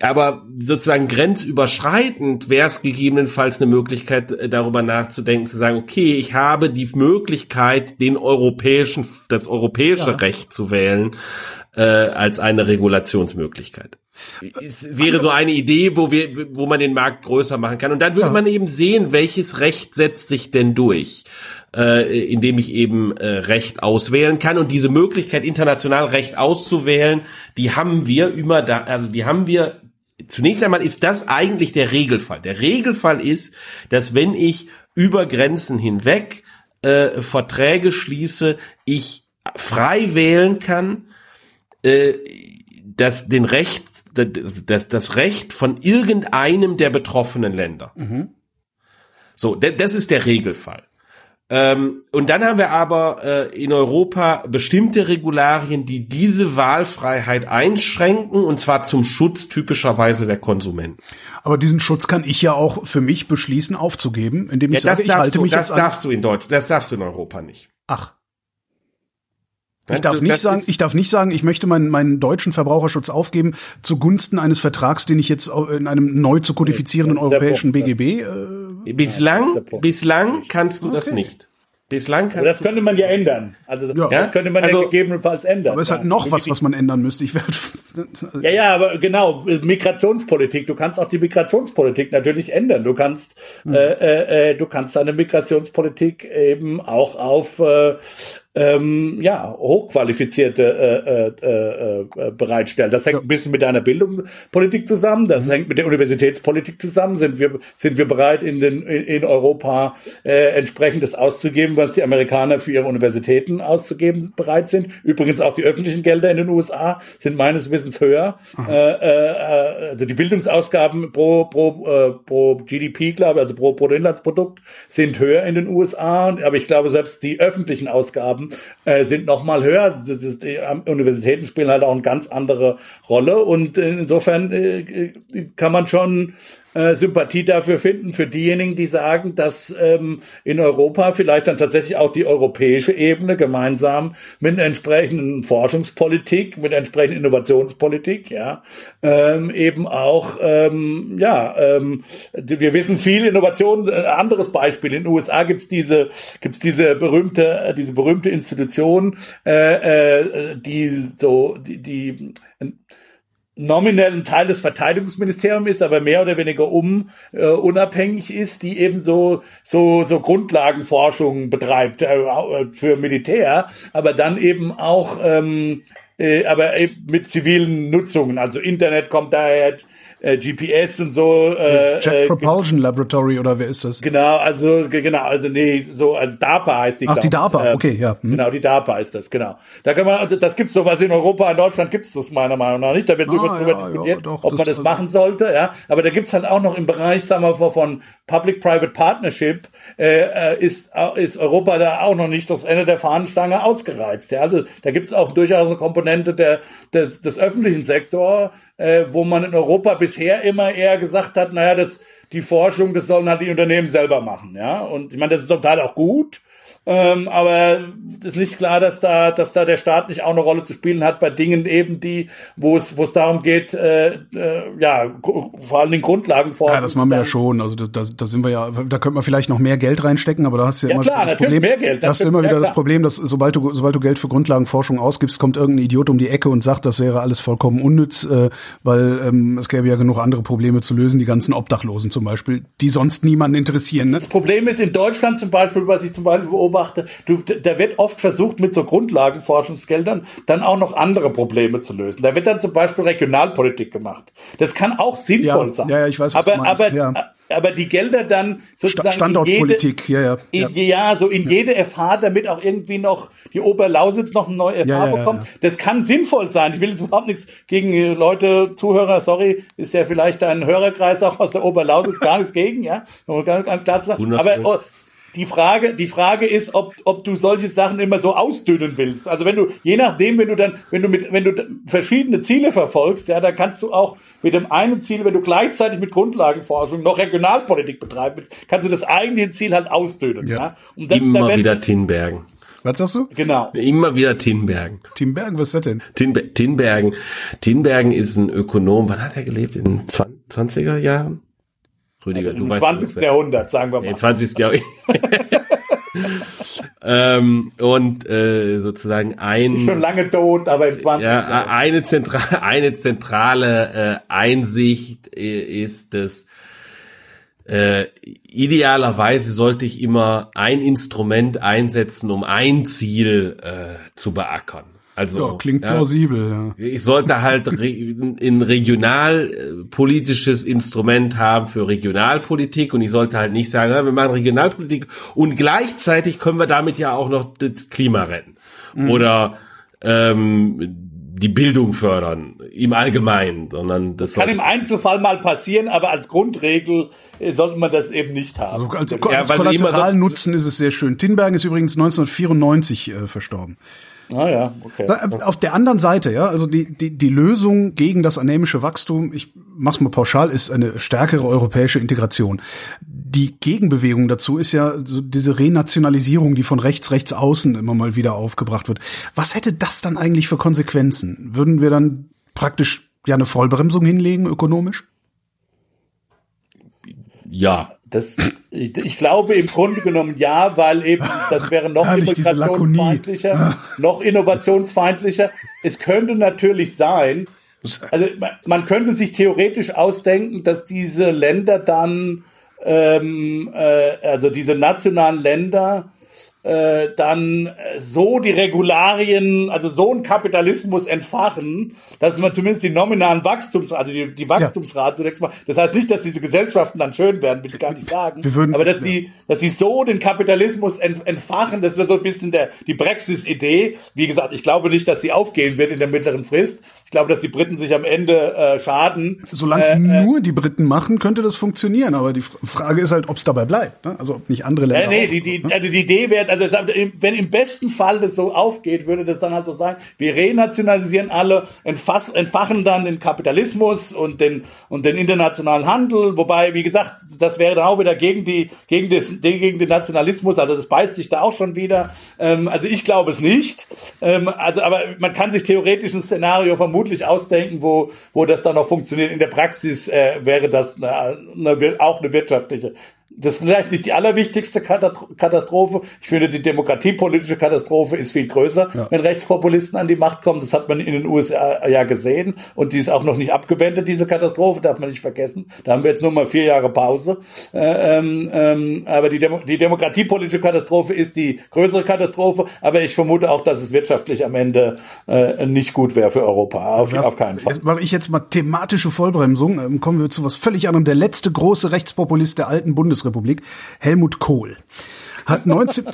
aber sozusagen grenzüberschreitend wäre es gegebenenfalls eine Möglichkeit, äh, darüber nachzudenken, zu sagen, okay, ich habe die Möglichkeit, den europäischen, das europäische ja. Recht zu wählen, äh, als eine Regulationsmöglichkeit. Es wäre so eine Idee, wo wir, wo man den Markt größer machen kann. Und dann würde ja. man eben sehen, welches Recht setzt sich denn durch, äh, indem ich eben äh, Recht auswählen kann. Und diese Möglichkeit, international Recht auszuwählen, die haben wir immer da, also die haben wir Zunächst einmal ist das eigentlich der Regelfall. Der Regelfall ist, dass wenn ich über Grenzen hinweg äh, Verträge schließe, ich frei wählen kann, äh, das den Recht, das, das Recht von irgendeinem der betroffenen Länder. Mhm. So, das ist der Regelfall. Ähm, und dann haben wir aber äh, in Europa bestimmte Regularien, die diese Wahlfreiheit einschränken, und zwar zum Schutz typischerweise der Konsumenten. Aber diesen Schutz kann ich ja auch für mich beschließen aufzugeben, indem ich ja, sage, ich halte du, mich das darfst du in Deutschland, das darfst du in Europa nicht. Ach. Ich darf nicht sagen, ich darf nicht sagen, ich möchte meinen, meinen deutschen Verbraucherschutz aufgeben zugunsten eines Vertrags, den ich jetzt in einem neu zu kodifizierenden europäischen BGB. Äh, bislang, bislang kannst du okay. das nicht. Bislang kannst Aber das könnte man ja ändern. Also ja. das könnte man also, ja gegebenenfalls ändern. Aber es ist halt noch was, was man ändern müsste. Ich werde *laughs* ja, ja, aber genau Migrationspolitik. Du kannst auch die Migrationspolitik natürlich ändern. Du kannst, hm. äh, äh, äh, du kannst deine Migrationspolitik eben auch auf äh, ähm, ja, hochqualifizierte äh, äh, äh, bereitstellen. Das hängt ein bisschen mit deiner Bildungspolitik zusammen, das mhm. hängt mit der Universitätspolitik zusammen. Sind wir, sind wir bereit, in, den, in Europa äh, entsprechendes auszugeben, was die Amerikaner für ihre Universitäten auszugeben bereit sind? Übrigens auch die öffentlichen Gelder in den USA sind meines Wissens höher. Äh, äh, also die Bildungsausgaben pro, pro, äh, pro GDP, glaube ich, also pro Bruttoinlandsprodukt, sind höher in den USA, aber ich glaube, selbst die öffentlichen Ausgaben haben, äh, sind noch mal höher. die Universitäten spielen halt auch eine ganz andere Rolle und insofern äh, kann man schon äh, Sympathie dafür finden, für diejenigen, die sagen, dass ähm, in Europa vielleicht dann tatsächlich auch die europäische Ebene gemeinsam mit entsprechenden Forschungspolitik, mit entsprechenden Innovationspolitik, ja, ähm, eben auch, ähm, ja, ähm, wir wissen viel Innovation, äh, anderes Beispiel, in den USA gibt's diese, gibt's diese berühmte, diese berühmte Institution, äh, äh, die so, die, die nominellen Teil des Verteidigungsministeriums ist, aber mehr oder weniger um äh, unabhängig ist, die eben so so so Grundlagenforschung betreibt äh, äh, für Militär, aber dann eben auch ähm, äh, aber eben mit zivilen Nutzungen, also Internet kommt daher, äh, GPS und so. Äh, Jet äh, Propulsion Laboratory oder wer ist das? Genau, also genau, also nee, so also DARPA heißt die. Ach, die DARPA, äh, okay, ja. Hm. Genau, die DARPA ist das, genau. Da kann man, also das gibt's sowas in Europa, in Deutschland gibt's das meiner Meinung nach nicht. Da wird ah, drüber, ja, diskutiert, ja, doch, ob das man das machen sollte, ja. Aber da gibt's halt auch noch im Bereich, sagen wir von Public-Private Partnership äh, äh ist ist Europa da auch noch nicht das Ende der Fahnenstange ausgereizt. Ja. Also da gibt's auch durchaus eine Komponente der des, des öffentlichen Sektors äh, wo man in Europa bisher immer eher gesagt hat, naja, das, die Forschung, das sollen halt die Unternehmen selber machen, ja. Und ich meine, das ist total auch gut. Ähm, aber ist nicht klar, dass da, dass da der Staat nicht auch eine Rolle zu spielen hat bei Dingen eben, die, wo es, wo es darum geht, äh, äh, ja, vor allen Dingen Grundlagen vor. Ja, das machen wir ja schon. Also da, da, da sind wir ja, da könnte man vielleicht noch mehr Geld reinstecken, aber da hast du ja, ja immer klar, das Problem, mehr Geld, das hast du immer wieder das Problem, dass sobald du, sobald du Geld für Grundlagenforschung ausgibst, kommt irgendein Idiot um die Ecke und sagt, das wäre alles vollkommen unnütz, äh, weil ähm, es gäbe ja genug andere Probleme zu lösen, die ganzen Obdachlosen zum Beispiel, die sonst niemanden interessieren. Ne? Das Problem ist in Deutschland zum Beispiel, was ich zum Beispiel beobachte, du, da wird oft versucht, mit so Grundlagenforschungsgeldern dann auch noch andere Probleme zu lösen. Da wird dann zum Beispiel Regionalpolitik gemacht. Das kann auch sinnvoll Ja, sein. ja, ich weiß, was aber, du meinst, aber, ja. aber die Gelder dann sozusagen Standortpolitik, jede, ja, ja, in, ja, so in jede FH, damit auch irgendwie noch die Oberlausitz noch eine neue FH bekommt. Das kann sinnvoll sein. Ich will jetzt überhaupt nichts gegen äh, Leute, Zuhörer, sorry, ist ja vielleicht dein Hörerkreis auch aus der Oberlausitz gar nichts gegen, ja, ganz, klar zu sagen. Aber oh, die Frage, die Frage ist, ob, ob du solche Sachen immer so ausdünnen willst. Also wenn du, je nachdem, wenn du dann, wenn du mit, wenn du verschiedene Ziele verfolgst, ja, dann kannst du auch mit dem einen Ziel, wenn du gleichzeitig mit Grundlagenforschung noch Regionalpolitik betreiben willst, kannst du das eigentliche Ziel halt ausdünnen, ja. Ja. Und das, da Immer werden- wieder Tinbergen. Was sagst du? Genau. Immer wieder Tinbergen. Team Bergen, was ist das denn? Tinbe Tinbergen. Tinbergen ist ein Ökonom. Wann hat er gelebt? In den 20er Jahren? Rüdiger, du Im weißt 20. das. Jahrhundert, sagen wir mal. Im 20. Jahrhundert. ähm, und äh, sozusagen ein Schon lange tot, aber im 20. ja, eine zentrale eine zentrale äh, Einsicht äh, ist es äh, idealerweise sollte ich immer ein Instrument einsetzen, um ein Ziel äh, zu beackern. Also Ja, klingt plausibel, ja. ich sollte halt re ein regionalpolitisches Instrument haben für Regionalpolitik und ich sollte halt nicht sagen, ja, wir machen Regionalpolitik und gleichzeitig können wir damit ja auch noch das Klima retten oder ähm, die Bildung fördern im Allgemeinen, sondern das Kann sollte im Einzelfall mal passieren, aber als Grundregel äh, sollte man das eben nicht haben. Also als, Ja, als immer Kollateralnutzen ist es sehr schön. Tinbergen ist übrigens 1994 äh, verstorben. Ah ja, okay. Da, äh, Auf der anderen Seite, ja, also die, die, die Lösung gegen das anämische Wachstum, ich mach's mal pauschal, ist eine stärkere europäische Integration. Die Gegenbewegung dazu ist ja so diese Renationalisierung, die von rechts, rechts außen immer mal wieder aufgebracht wird. Was hätte das dann eigentlich für Konsequenzen? Würden wir dann praktisch ja eine Vollbremsung hinlegen, ökonomisch? ja Das, ich, glaube im Grunde genommen ja, weil eben das wäre noch Herrlich, immigrationsfeindlicher, noch innovationsfeindlicher. Es könnte natürlich sein, also man, man könnte sich theoretisch ausdenken, dass diese Länder dann, ähm, äh, also diese nationalen Länder, äh, dann äh, so die Regularien, also so einen Kapitalismus entfachen, dass man zumindest die nominalen Wachstums, also die, die Wachstumsrate zunächst mal, das heißt nicht, dass diese Gesellschaften dann schön werden, will ich gar nicht sagen, Wir würden- aber dass ja. sie, dass sie so den Kapitalismus ent, entfachen, das ist ja so ein bisschen der, die Brexit-Idee. Wie gesagt, ich glaube nicht, dass sie aufgehen wird in der mittleren Frist. Ich glaube, dass die Briten sich am Ende äh, schaden. Solange es Äh, nur die Briten machen, könnte das funktionieren. Aber die Frage ist halt, ob es dabei bleibt. Ne? Also ob nicht andere Länder. Ja, nee, auch, die, die, ne? also die Idee wäre, also wenn im besten Fall das so aufgeht, würde das dann halt so sagen, wir renationalisieren alle, entfachen dann den Kapitalismus und den, und den internationalen Handel, wobei, wie gesagt, das wäre dann auch wieder gegen die, gegen das, gegen den Nationalismus, also das beißt sich da auch schon wieder. Ähm, also ich glaube es nicht. Ähm, also, aber man kann sich theoretisch ein Szenario vermutlich ausdenken, wo, wo das dann noch funktioniert. In der Praxis äh, wäre das eine, eine, auch eine wirtschaftliche das ist vielleicht nicht die allerwichtigste Katastrophe. Ich finde, die demokratiepolitische Katastrophe ist viel größer, wenn Rechtspopulisten an die Macht kommen. Das hat man in den USA ja gesehen. Und die ist auch noch nicht abgewendet, diese Katastrophe, darf man nicht vergessen. Da haben wir jetzt nur mal vier Jahre Pause. Äh, ähm, ähm, aber die, Demo die demokratiepolitische Katastrophe ist die größere Katastrophe. Aber ich vermute auch, dass es wirtschaftlich am Ende äh, nicht gut wäre für Europa. Auf, auf keinen Fall. Jetzt mache ich jetzt mal thematische Vollbremsung. Ähm, kommen wir zu was völlig anderem. Der letzte große Rechtspopulist der alten Bundesrepublik, Helmut Kohl, hat 19,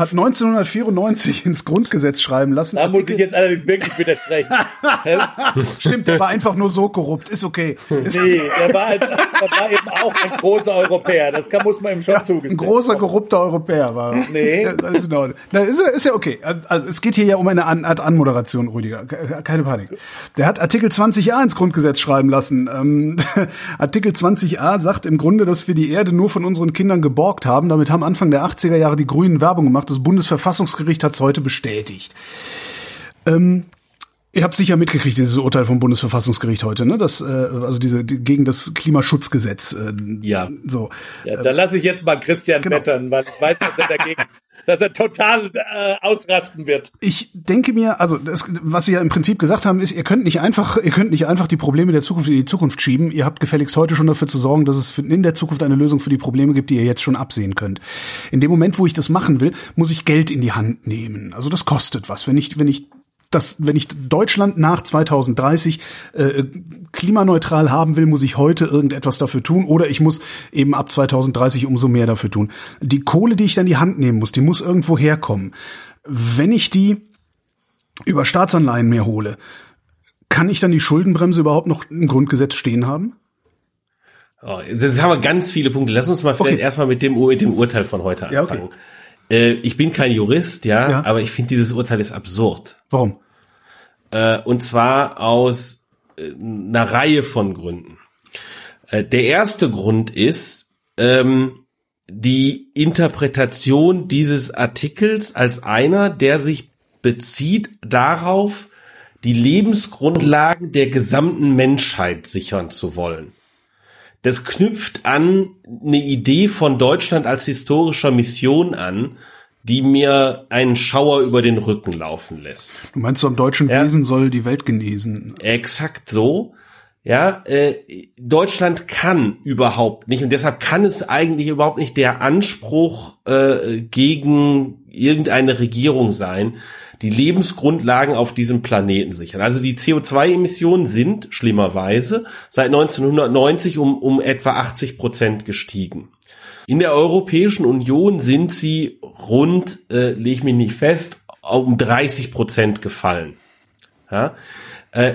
hat 1994 ins Grundgesetz schreiben lassen. Da muss ich jetzt allerdings wirklich widersprechen. *laughs* Stimmt, der war einfach nur so korrupt. Ist okay. Ist Nee, er war, halt, er war eben auch ein großer Europäer. Das kann, muss man ihm schon zugeben. Ein großer korrupter Europäer war. Nee. Ja, alles in Ordnung. Na, ist, ja- ist ja okay. Also es geht hier ja um eine Art Anmoderation, Rüdiger. Ke- Keine Panik. Der hat Artikel 20a ins Grundgesetz schreiben lassen. Ähm, *laughs* Artikel 20a sagt im Grunde, dass wir die Erde nur von unseren Kindern geborgt haben. Damit haben Anfang der 80er Jahre die Grünen Werbung gemacht. Das Bundesverfassungsgericht hat es heute bestätigt. Ähm, Ihr habt sicher mitgekriegt, dieses Urteil vom Bundesverfassungsgericht heute, ne? Das, äh, also diese die, gegen das Klimaschutzgesetz. Äh, Ja. So. Ja, da lasse ich jetzt mal Christian Genau. wettern, weil ich weiß, dass er dagegen, *laughs* dass er total äh, ausrasten wird. Ich denke mir, also das, was Sie ja im Prinzip gesagt haben, ist, ihr könnt nicht einfach, ihr könnt nicht einfach die Probleme der Zukunft in die Zukunft schieben. Ihr habt gefälligst heute schon dafür zu sorgen, dass es in der Zukunft eine Lösung für die Probleme gibt, die ihr jetzt schon absehen könnt. In dem Moment, wo ich das machen will, muss ich Geld in die Hand nehmen. Also das kostet was. Wenn ich, wenn ich dass wenn ich Deutschland nach 2030 äh, klimaneutral haben will, muss ich heute irgendetwas dafür tun oder ich muss eben ab 2030 umso mehr dafür tun. Die Kohle, die ich dann in die Hand nehmen muss, die muss irgendwo herkommen. Wenn ich die über Staatsanleihen mehr hole, kann ich dann die Schuldenbremse überhaupt noch im Grundgesetz stehen haben? Oh, jetzt haben wir ganz viele Punkte. Lass uns mal vielleicht okay. erstmal mit dem, mit dem Urteil von heute anfangen. Ja, okay. Äh, ich bin kein Jurist, ja, ja. aber ich finde dieses Urteil ist absurd. Warum? Äh, und zwar aus äh, einer Reihe von Gründen. Äh, der erste Grund ist ähm, die Interpretation dieses Artikels als einer, der sich bezieht darauf, die Lebensgrundlagen der gesamten Menschheit sichern zu wollen. Das knüpft an eine Idee von Deutschland als historischer Mission an, die mir einen Schauer über den Rücken laufen lässt. Du meinst, so am deutschen ja. Wesen soll die Welt genesen? Exakt so. Ja, äh, Deutschland kann überhaupt nicht und deshalb kann es eigentlich überhaupt nicht der Anspruch äh, gegen irgendeine Regierung sein, die Lebensgrundlagen auf diesem Planeten sichern. Also die CO2-Emissionen sind schlimmerweise seit 1990 um, um etwa 80 Prozent gestiegen. In der Europäischen Union sind sie rund, äh, lege ich mich nicht fest, um 30 Prozent gefallen. Ja? Äh,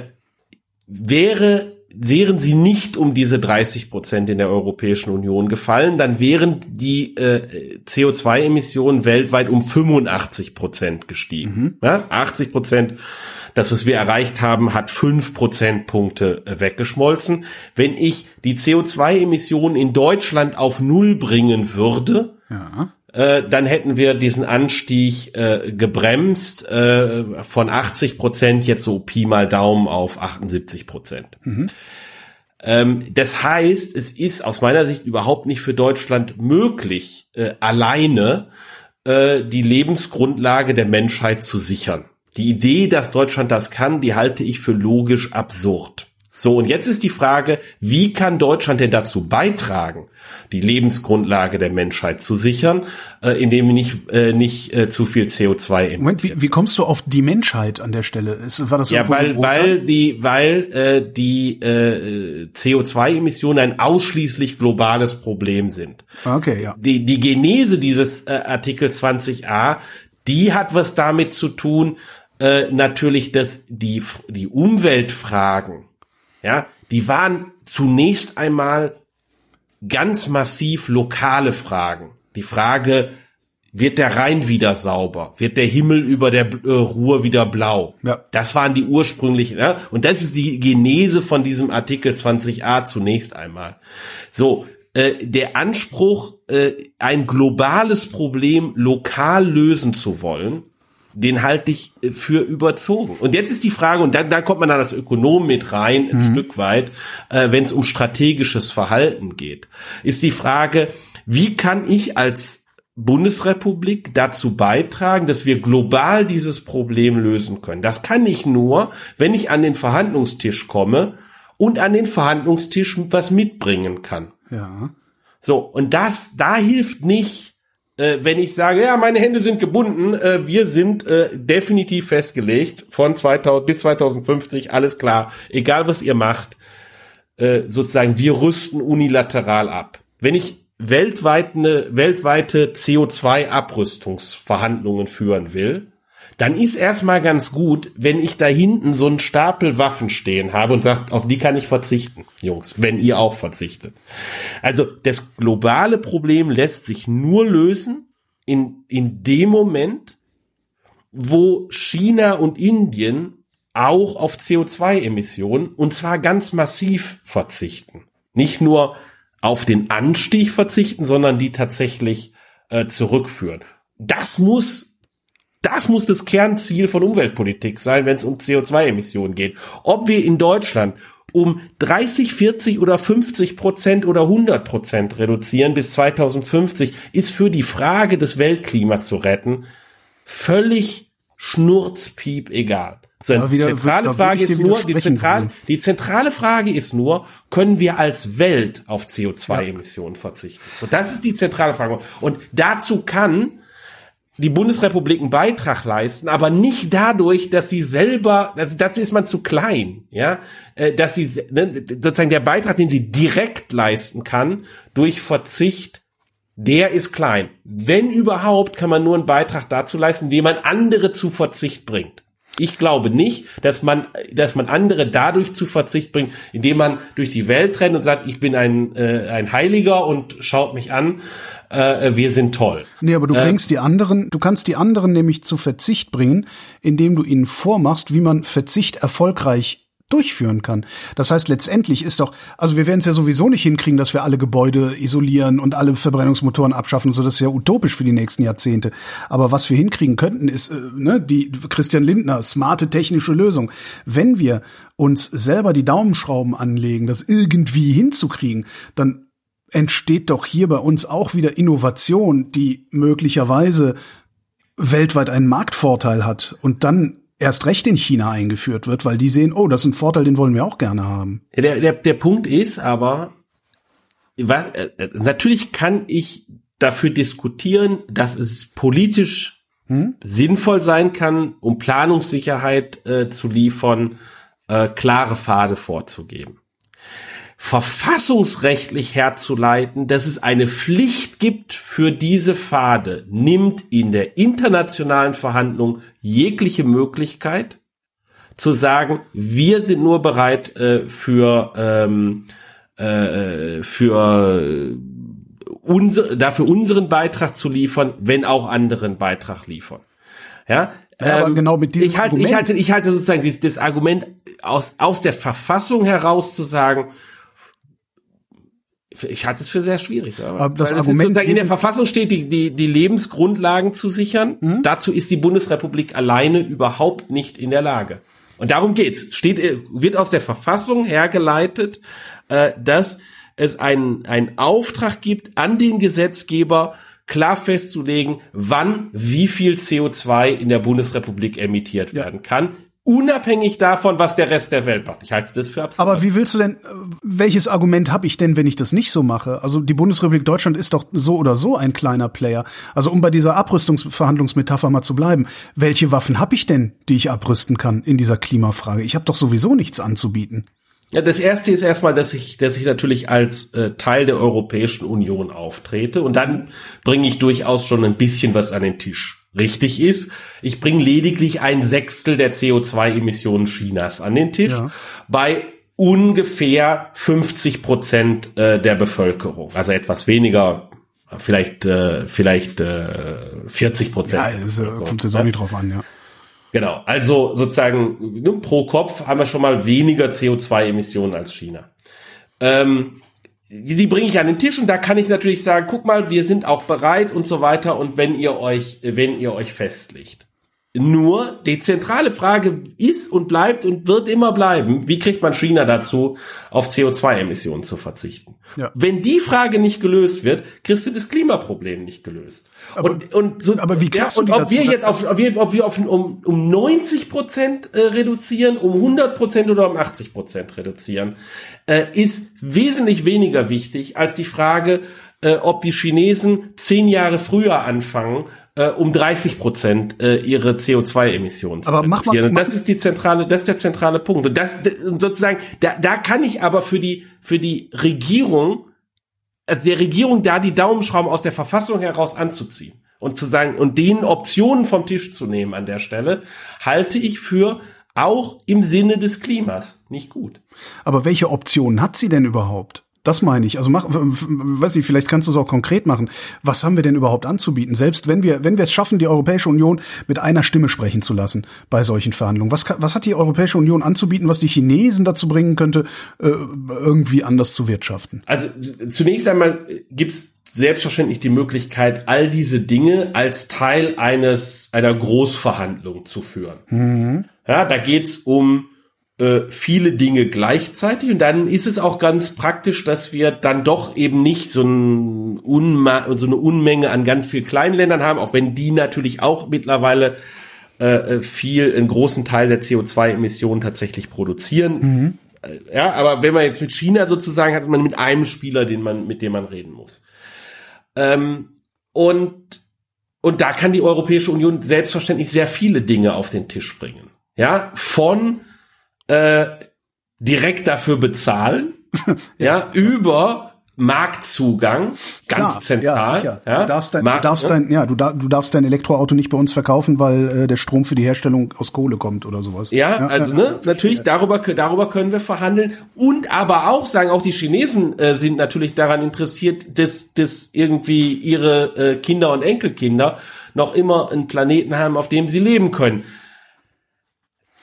wäre wären sie nicht um diese 30 Prozent in der Europäischen Union gefallen, dann wären die äh, CO2-Emissionen weltweit um 85 Prozent gestiegen. Mhm. Ja, 80 Prozent, das, was wir erreicht haben, hat fünf Prozentpunkte äh, weggeschmolzen. Wenn ich die CO2-Emissionen in Deutschland auf Null bringen würde, ja äh, dann hätten wir diesen Anstieg äh, gebremst äh, von 80 Prozent jetzt so Pi mal Daumen auf 78 Prozent. Mhm. Ähm, das heißt, es ist aus meiner Sicht überhaupt nicht für Deutschland möglich, äh, alleine äh, die Lebensgrundlage der Menschheit zu sichern. Die Idee, dass Deutschland das kann, die halte ich für logisch absurd. So, und jetzt ist die Frage, wie kann Deutschland denn dazu beitragen, die Lebensgrundlage der Menschheit zu sichern, äh, indem wir nicht, äh, nicht äh, zu viel CO2 emitieren? Moment, wie, wie kommst du auf die Menschheit an der Stelle? Ist, war das ja, weil, weil die, weil äh, die äh, CO2-Emissionen ein ausschließlich globales Problem sind. Okay, ja. Die, die Genese dieses äh, Artikel 20a, die hat was damit zu tun, äh, natürlich, dass die, die Umweltfragen ja, die waren zunächst einmal ganz massiv lokale Fragen. Die Frage, wird der Rhein wieder sauber? Wird der Himmel über der äh, Ruhr wieder blau? Ja. Das waren die ursprünglichen, ja? und das ist die Genese von diesem Artikel 20a zunächst einmal. So, äh, der Anspruch, äh, ein globales Problem lokal lösen zu wollen, den halte ich äh, für überzogen. Und jetzt ist die Frage, und dann, dann kommt man dann als Ökonom mit rein, ein mhm. Stück weit, äh, wenn es um strategisches Verhalten geht, ist die Frage, wie kann ich als Bundesrepublik dazu beitragen, dass wir global dieses Problem lösen können. Das kann ich nur, wenn ich an den Verhandlungstisch komme und an den Verhandlungstisch was mitbringen kann. Ja. So, und das, da hilft nicht, äh, wenn ich sage, ja, meine Hände sind gebunden, äh, wir sind äh, definitiv festgelegt von 2000 bis 2050, alles klar, egal was ihr macht, äh, sozusagen, wir rüsten unilateral ab. Wenn ich weltweit eine weltweite CO2-Abrüstungsverhandlungen führen will, dann ist erstmal ganz gut, wenn ich da hinten so einen Stapel Waffen stehen habe und sagt, auf die kann ich verzichten, Jungs, wenn ihr auch verzichtet. Also das globale Problem lässt sich nur lösen in, in dem Moment, wo China und Indien auch auf CO2-Emissionen und zwar ganz massiv verzichten. Nicht nur auf den Anstieg verzichten, sondern die tatsächlich äh, zurückführen. Das muss das muss das Kernziel von Umweltpolitik sein, wenn es um CO2-Emissionen geht. Ob wir in Deutschland um 30, 40 oder 50 Prozent oder 100 Prozent reduzieren bis 2050, ist für die Frage des Weltklimas zu retten völlig schnurzpiep egal. So, die zentrale Frage ist nur, die zentrale, die zentrale Frage ist nur, können wir als Welt auf CO2-Emissionen ja. verzichten? Und das ist die zentrale Frage. Und dazu kann die Bundesrepublik einen Beitrag leisten, aber nicht dadurch, dass sie selber, das, dazu ist man zu klein, ja, äh, dass sie, ne, sozusagen der Beitrag, den sie direkt leisten kann, durch Verzicht, der ist klein. Wenn überhaupt, kann man nur einen Beitrag dazu leisten, indem man andere zu Verzicht bringt. Ich glaube nicht, dass man, dass man andere dadurch zu Verzicht bringt, indem man durch die Welt rennt und sagt, ich bin ein, äh, ein Heiliger und schaut mich an, äh, wir sind toll. Nee, aber du äh, bringst die anderen, du kannst die anderen nämlich zu Verzicht bringen, indem du ihnen vormachst, wie man Verzicht erfolgreich durchführen kann. Das heißt, letztendlich ist doch, also wir werden es ja sowieso nicht hinkriegen, dass wir alle Gebäude isolieren und alle Verbrennungsmotoren abschaffen, so das ist ja utopisch für die nächsten Jahrzehnte. Aber was wir hinkriegen könnten, ist äh, ne, die Christian Lindner smarte technische Lösung. Wenn wir uns selber die Daumenschrauben anlegen, das irgendwie hinzukriegen, dann entsteht doch hier bei uns auch wieder Innovation, die möglicherweise weltweit einen Marktvorteil hat und dann erst recht in China eingeführt wird, weil die sehen, oh, das ist ein Vorteil, den wollen wir auch gerne haben. Der, der, der Punkt ist aber, was, äh, natürlich kann ich dafür diskutieren, dass es politisch hm? sinnvoll sein kann, um Planungssicherheit äh, zu liefern, äh, klare Pfade vorzugeben verfassungsrechtlich herzuleiten, dass es eine Pflicht gibt für diese Pfade, nimmt in der internationalen Verhandlung jegliche Möglichkeit zu sagen, wir sind nur bereit äh, für ähm, äh, für unser, dafür unseren Beitrag zu liefern, wenn auch anderen Beitrag liefern. Ja, ja, aber ähm, genau mit diesem ich halte, Argument. Ich halte, ich halte sozusagen das, das Argument aus, aus der Verfassung heraus zu sagen, ich halte es für sehr schwierig. Aber das Argument in der Verfassung steht, die, die, die Lebensgrundlagen zu sichern. Mhm. Dazu ist die Bundesrepublik alleine überhaupt nicht in der Lage. Und darum geht's. Steht, wird aus der Verfassung hergeleitet, äh, dass es einen, einen Auftrag gibt an den Gesetzgeber, klar festzulegen, wann wie viel CO2 in der Bundesrepublik emittiert ja. werden kann unabhängig davon, was der Rest der Welt macht. Ich halte das für absurd. Aber wie willst du denn, welches Argument habe ich denn, wenn ich das nicht so mache? Also die Bundesrepublik Deutschland ist doch so oder so ein kleiner Player. Also um bei dieser Abrüstungsverhandlungsmetapher mal zu bleiben, welche Waffen habe ich denn, die ich abrüsten kann in dieser Klimafrage? Ich habe doch sowieso nichts anzubieten. Ja, das erste ist erstmal, dass ich, dass ich natürlich als äh, Teil der Europäischen Union auftrete und dann bringe ich durchaus schon ein bisschen was an den Tisch richtig ist. Ich bringe lediglich ein Sechstel der CO2-Emissionen Chinas an den Tisch. Ja. Bei ungefähr 50 Prozent äh, der Bevölkerung. Also etwas weniger, vielleicht, äh, vielleicht äh, 40 Prozent. Ja, das kommt jetzt auch nicht drauf an, ja. Genau, also sozusagen ne, pro Kopf haben wir schon mal weniger CO2-Emissionen als China. Ähm, die bringe ich an den Tisch und da kann ich natürlich sagen, guck mal, wir sind auch bereit und so weiter und wenn ihr euch, wenn ihr euch festlegt. Nur die zentrale Frage ist und bleibt und wird immer bleiben, wie kriegt man China dazu, auf CO2-Emissionen zu verzichten? Ja. Wenn die Frage nicht gelöst wird, kriegst du das Klimaproblem nicht gelöst. Aber, und, und so, aber wie kriegst ja, und ob wir jetzt auf, ob wir, ob wir auf, um, um 90 Prozent äh, reduzieren, um 100 Prozent oder um 80 Prozent reduzieren, äh, ist wesentlich weniger wichtig als die Frage, äh, ob die Chinesen zehn Jahre früher anfangen, äh, um 30 Prozent äh, ihre CO2-Emissionen zu aber. Mach, mach, und das ist die zentrale, das ist der zentrale Punkt. Und das sozusagen, da, da kann ich aber für die für die Regierung, also der Regierung da die Daumenschrauben aus der Verfassung heraus anzuziehen und zu sagen und denen Optionen vom Tisch zu nehmen an der Stelle, halte ich für auch im Sinne des Klimas nicht gut. Aber welche Optionen hat sie denn überhaupt? Das meine ich. Also mach, weiß ich, vielleicht kannst du es auch konkret machen. Was haben wir denn überhaupt anzubieten? Selbst wenn wir, wenn wir es schaffen, die Europäische Union mit einer Stimme sprechen zu lassen bei solchen Verhandlungen. Was, was hat die Europäische Union anzubieten, was die Chinesen dazu bringen könnte, äh, irgendwie anders zu wirtschaften? Also zunächst einmal gibt's selbstverständlich die Möglichkeit, all diese Dinge als Teil eines einer Großverhandlung zu führen. Mhm. Ja, da geht's um viele Dinge gleichzeitig und dann ist es auch ganz praktisch, dass wir dann doch eben nicht so, ein so eine Unmenge an ganz vielen kleinen Ländern haben, auch wenn die natürlich auch mittlerweile äh, viel, einen großen Teil der CO2-Emissionen tatsächlich produzieren. Mhm. Ja, aber wenn man jetzt mit China sozusagen hat man mit einem Spieler, den man, mit dem man reden muss. Ähm, und, und da kann die Europäische Union selbstverständlich sehr viele Dinge auf den Tisch bringen. Ja, von äh, direkt dafür bezahlen, *laughs* ja, über Marktzugang, ganz Klar, zentral. Ja, ja, du darfst dein, Markt, du darfst ne? dein, ja, du, du darfst dein Elektroauto nicht bei uns verkaufen, weil äh, der Strom für die Herstellung aus Kohle kommt oder sowas. Ja, ja also ja, ne, natürlich darüber darüber können wir verhandeln und aber auch sagen auch die Chinesen äh, sind natürlich daran interessiert, dass dass irgendwie ihre äh, Kinder und Enkelkinder noch immer einen Planeten haben, auf dem sie leben können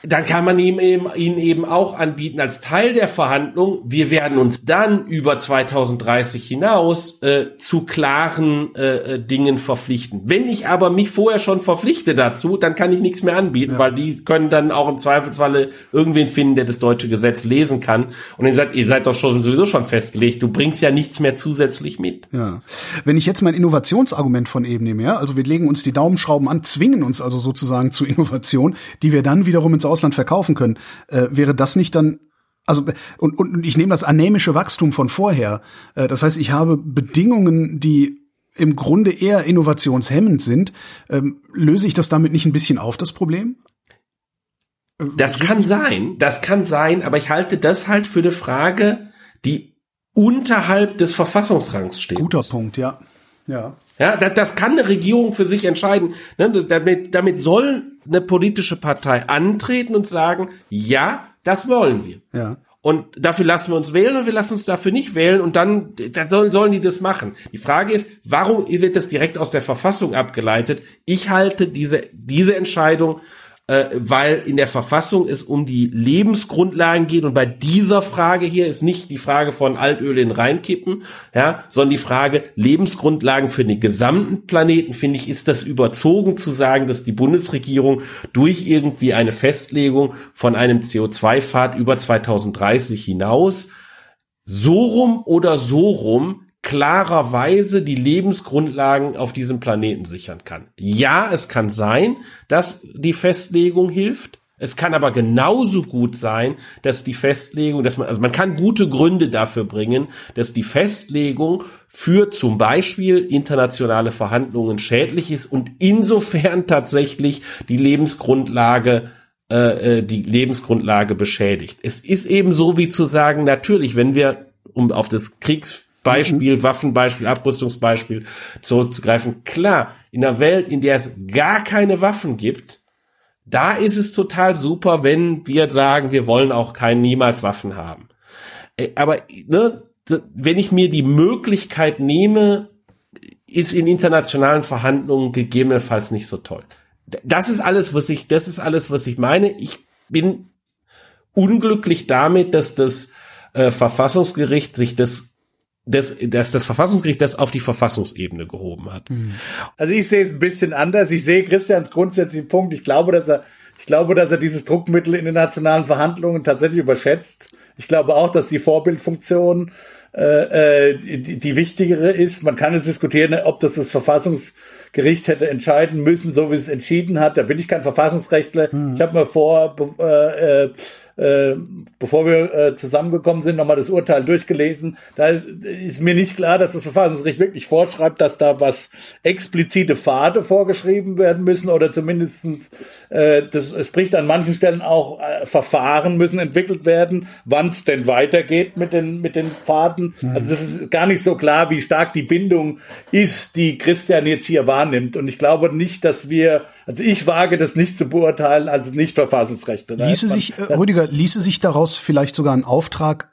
dann kann man ihm eben, ihn eben auch anbieten als Teil der Verhandlung. Wir werden uns dann über 2030 hinaus äh, zu klaren äh, äh, Dingen verpflichten. Wenn ich aber mich vorher schon verpflichte dazu, dann kann ich nichts mehr anbieten, ja. weil die können dann auch im Zweifelsfalle irgendwen finden, der das deutsche Gesetz lesen kann. Und dann sagt, ihr seid doch schon sowieso schon festgelegt. Du bringst ja nichts mehr zusätzlich mit. Ja. Wenn ich jetzt mein Innovationsargument von eben nehme, ja, also wir legen uns die Daumenschrauben an, zwingen uns also sozusagen zu Innovation, die wir dann wiederum ins Ausland verkaufen können, äh, wäre das nicht dann also und, und ich nehme das anämische Wachstum von vorher. Äh, das heißt, ich habe Bedingungen, die im Grunde eher innovationshemmend sind. Ähm, löse ich das damit nicht ein bisschen auf, das Problem? Äh, das kann sein, das kann sein, aber ich halte das halt für eine Frage, die unterhalb des Verfassungsrangs steht. Guter Punkt, ja. Ja. Ja, das, das kann eine Regierung für sich entscheiden. Ne? Damit, damit soll eine politische Partei antreten und sagen, ja, das wollen wir. Ja. Und dafür lassen wir uns wählen und wir lassen uns dafür nicht wählen und dann, dann sollen, sollen die das machen. Die Frage ist, warum wird das direkt aus der Verfassung abgeleitet? Ich halte diese, diese Entscheidung äh, weil in der Verfassung es um die Lebensgrundlagen geht und bei dieser Frage hier ist nicht die Frage von Altöl in reinkippen, ja, sondern die Frage Lebensgrundlagen für den gesamten Planeten, finde ich, ist das überzogen zu sagen, dass die Bundesregierung durch irgendwie eine Festlegung von einem CO2-Pfad über 2030 hinaus so rum oder so rum klarerweise die Lebensgrundlagen auf diesem Planeten sichern kann. Ja, es kann sein, dass die Festlegung hilft. Es kann aber genauso gut sein, dass die Festlegung, dass man, also man kann gute Gründe dafür bringen, dass die Festlegung für zum Beispiel internationale Verhandlungen schädlich ist und insofern tatsächlich die Lebensgrundlage äh, äh die Lebensgrundlage beschädigt. Es ist eben so wie zu sagen, natürlich, wenn wir um auf das Kriegs Beispiel, mhm. Waffenbeispiel, Abrüstungsbeispiel zurückzugreifen. Klar, in einer Welt, in der es gar keine Waffen gibt, da ist es total super, wenn wir sagen, wir wollen auch kein niemals Waffen haben. Äh, aber ne, wenn ich mir die Möglichkeit nehme, ist in internationalen Verhandlungen gegebenenfalls nicht so toll. Das ist alles, was ich, das ist alles, was ich meine. Ich bin unglücklich damit, dass das äh, Verfassungsgericht sich das das, dass das Verfassungsgericht das auf die Verfassungsebene gehoben hat. Hm. Also ich sehe es ein bisschen anders. Ich sehe Christians grundsätzlichen Punkt. Ich glaube, dass er, ich glaube, dass er dieses Druckmittel in den nationalen Verhandlungen tatsächlich überschätzt. Ich glaube auch, dass die Vorbildfunktion äh, äh die, die wichtigere ist. Man kann jetzt diskutieren, ob das das Verfassungsgericht hätte entscheiden müssen, so wie es entschieden hat. Da bin ich kein Verfassungsrechtler. Hm. Ich habe mir vor äh, äh, bevor wir äh, zusammengekommen sind, nochmal das Urteil durchgelesen. Da ist mir nicht klar, dass das Verfassungsgericht wirklich vorschreibt, dass da was explizite Pfade vorgeschrieben werden müssen oder zumindestens äh, das spricht an manchen Stellen auch äh, Verfahren müssen entwickelt werden, wann es denn weitergeht mit den mit den Pfaden. Mhm. Also das ist gar nicht so klar, wie stark die Bindung ist, die Christian jetzt hier wahrnimmt. Und ich glaube nicht, dass wir, also ich wage das nicht zu beurteilen als nicht Verfassungsrechtler. Ließe sich, äh, Rüdiger, ließe sich daraus vielleicht sogar ein Auftrag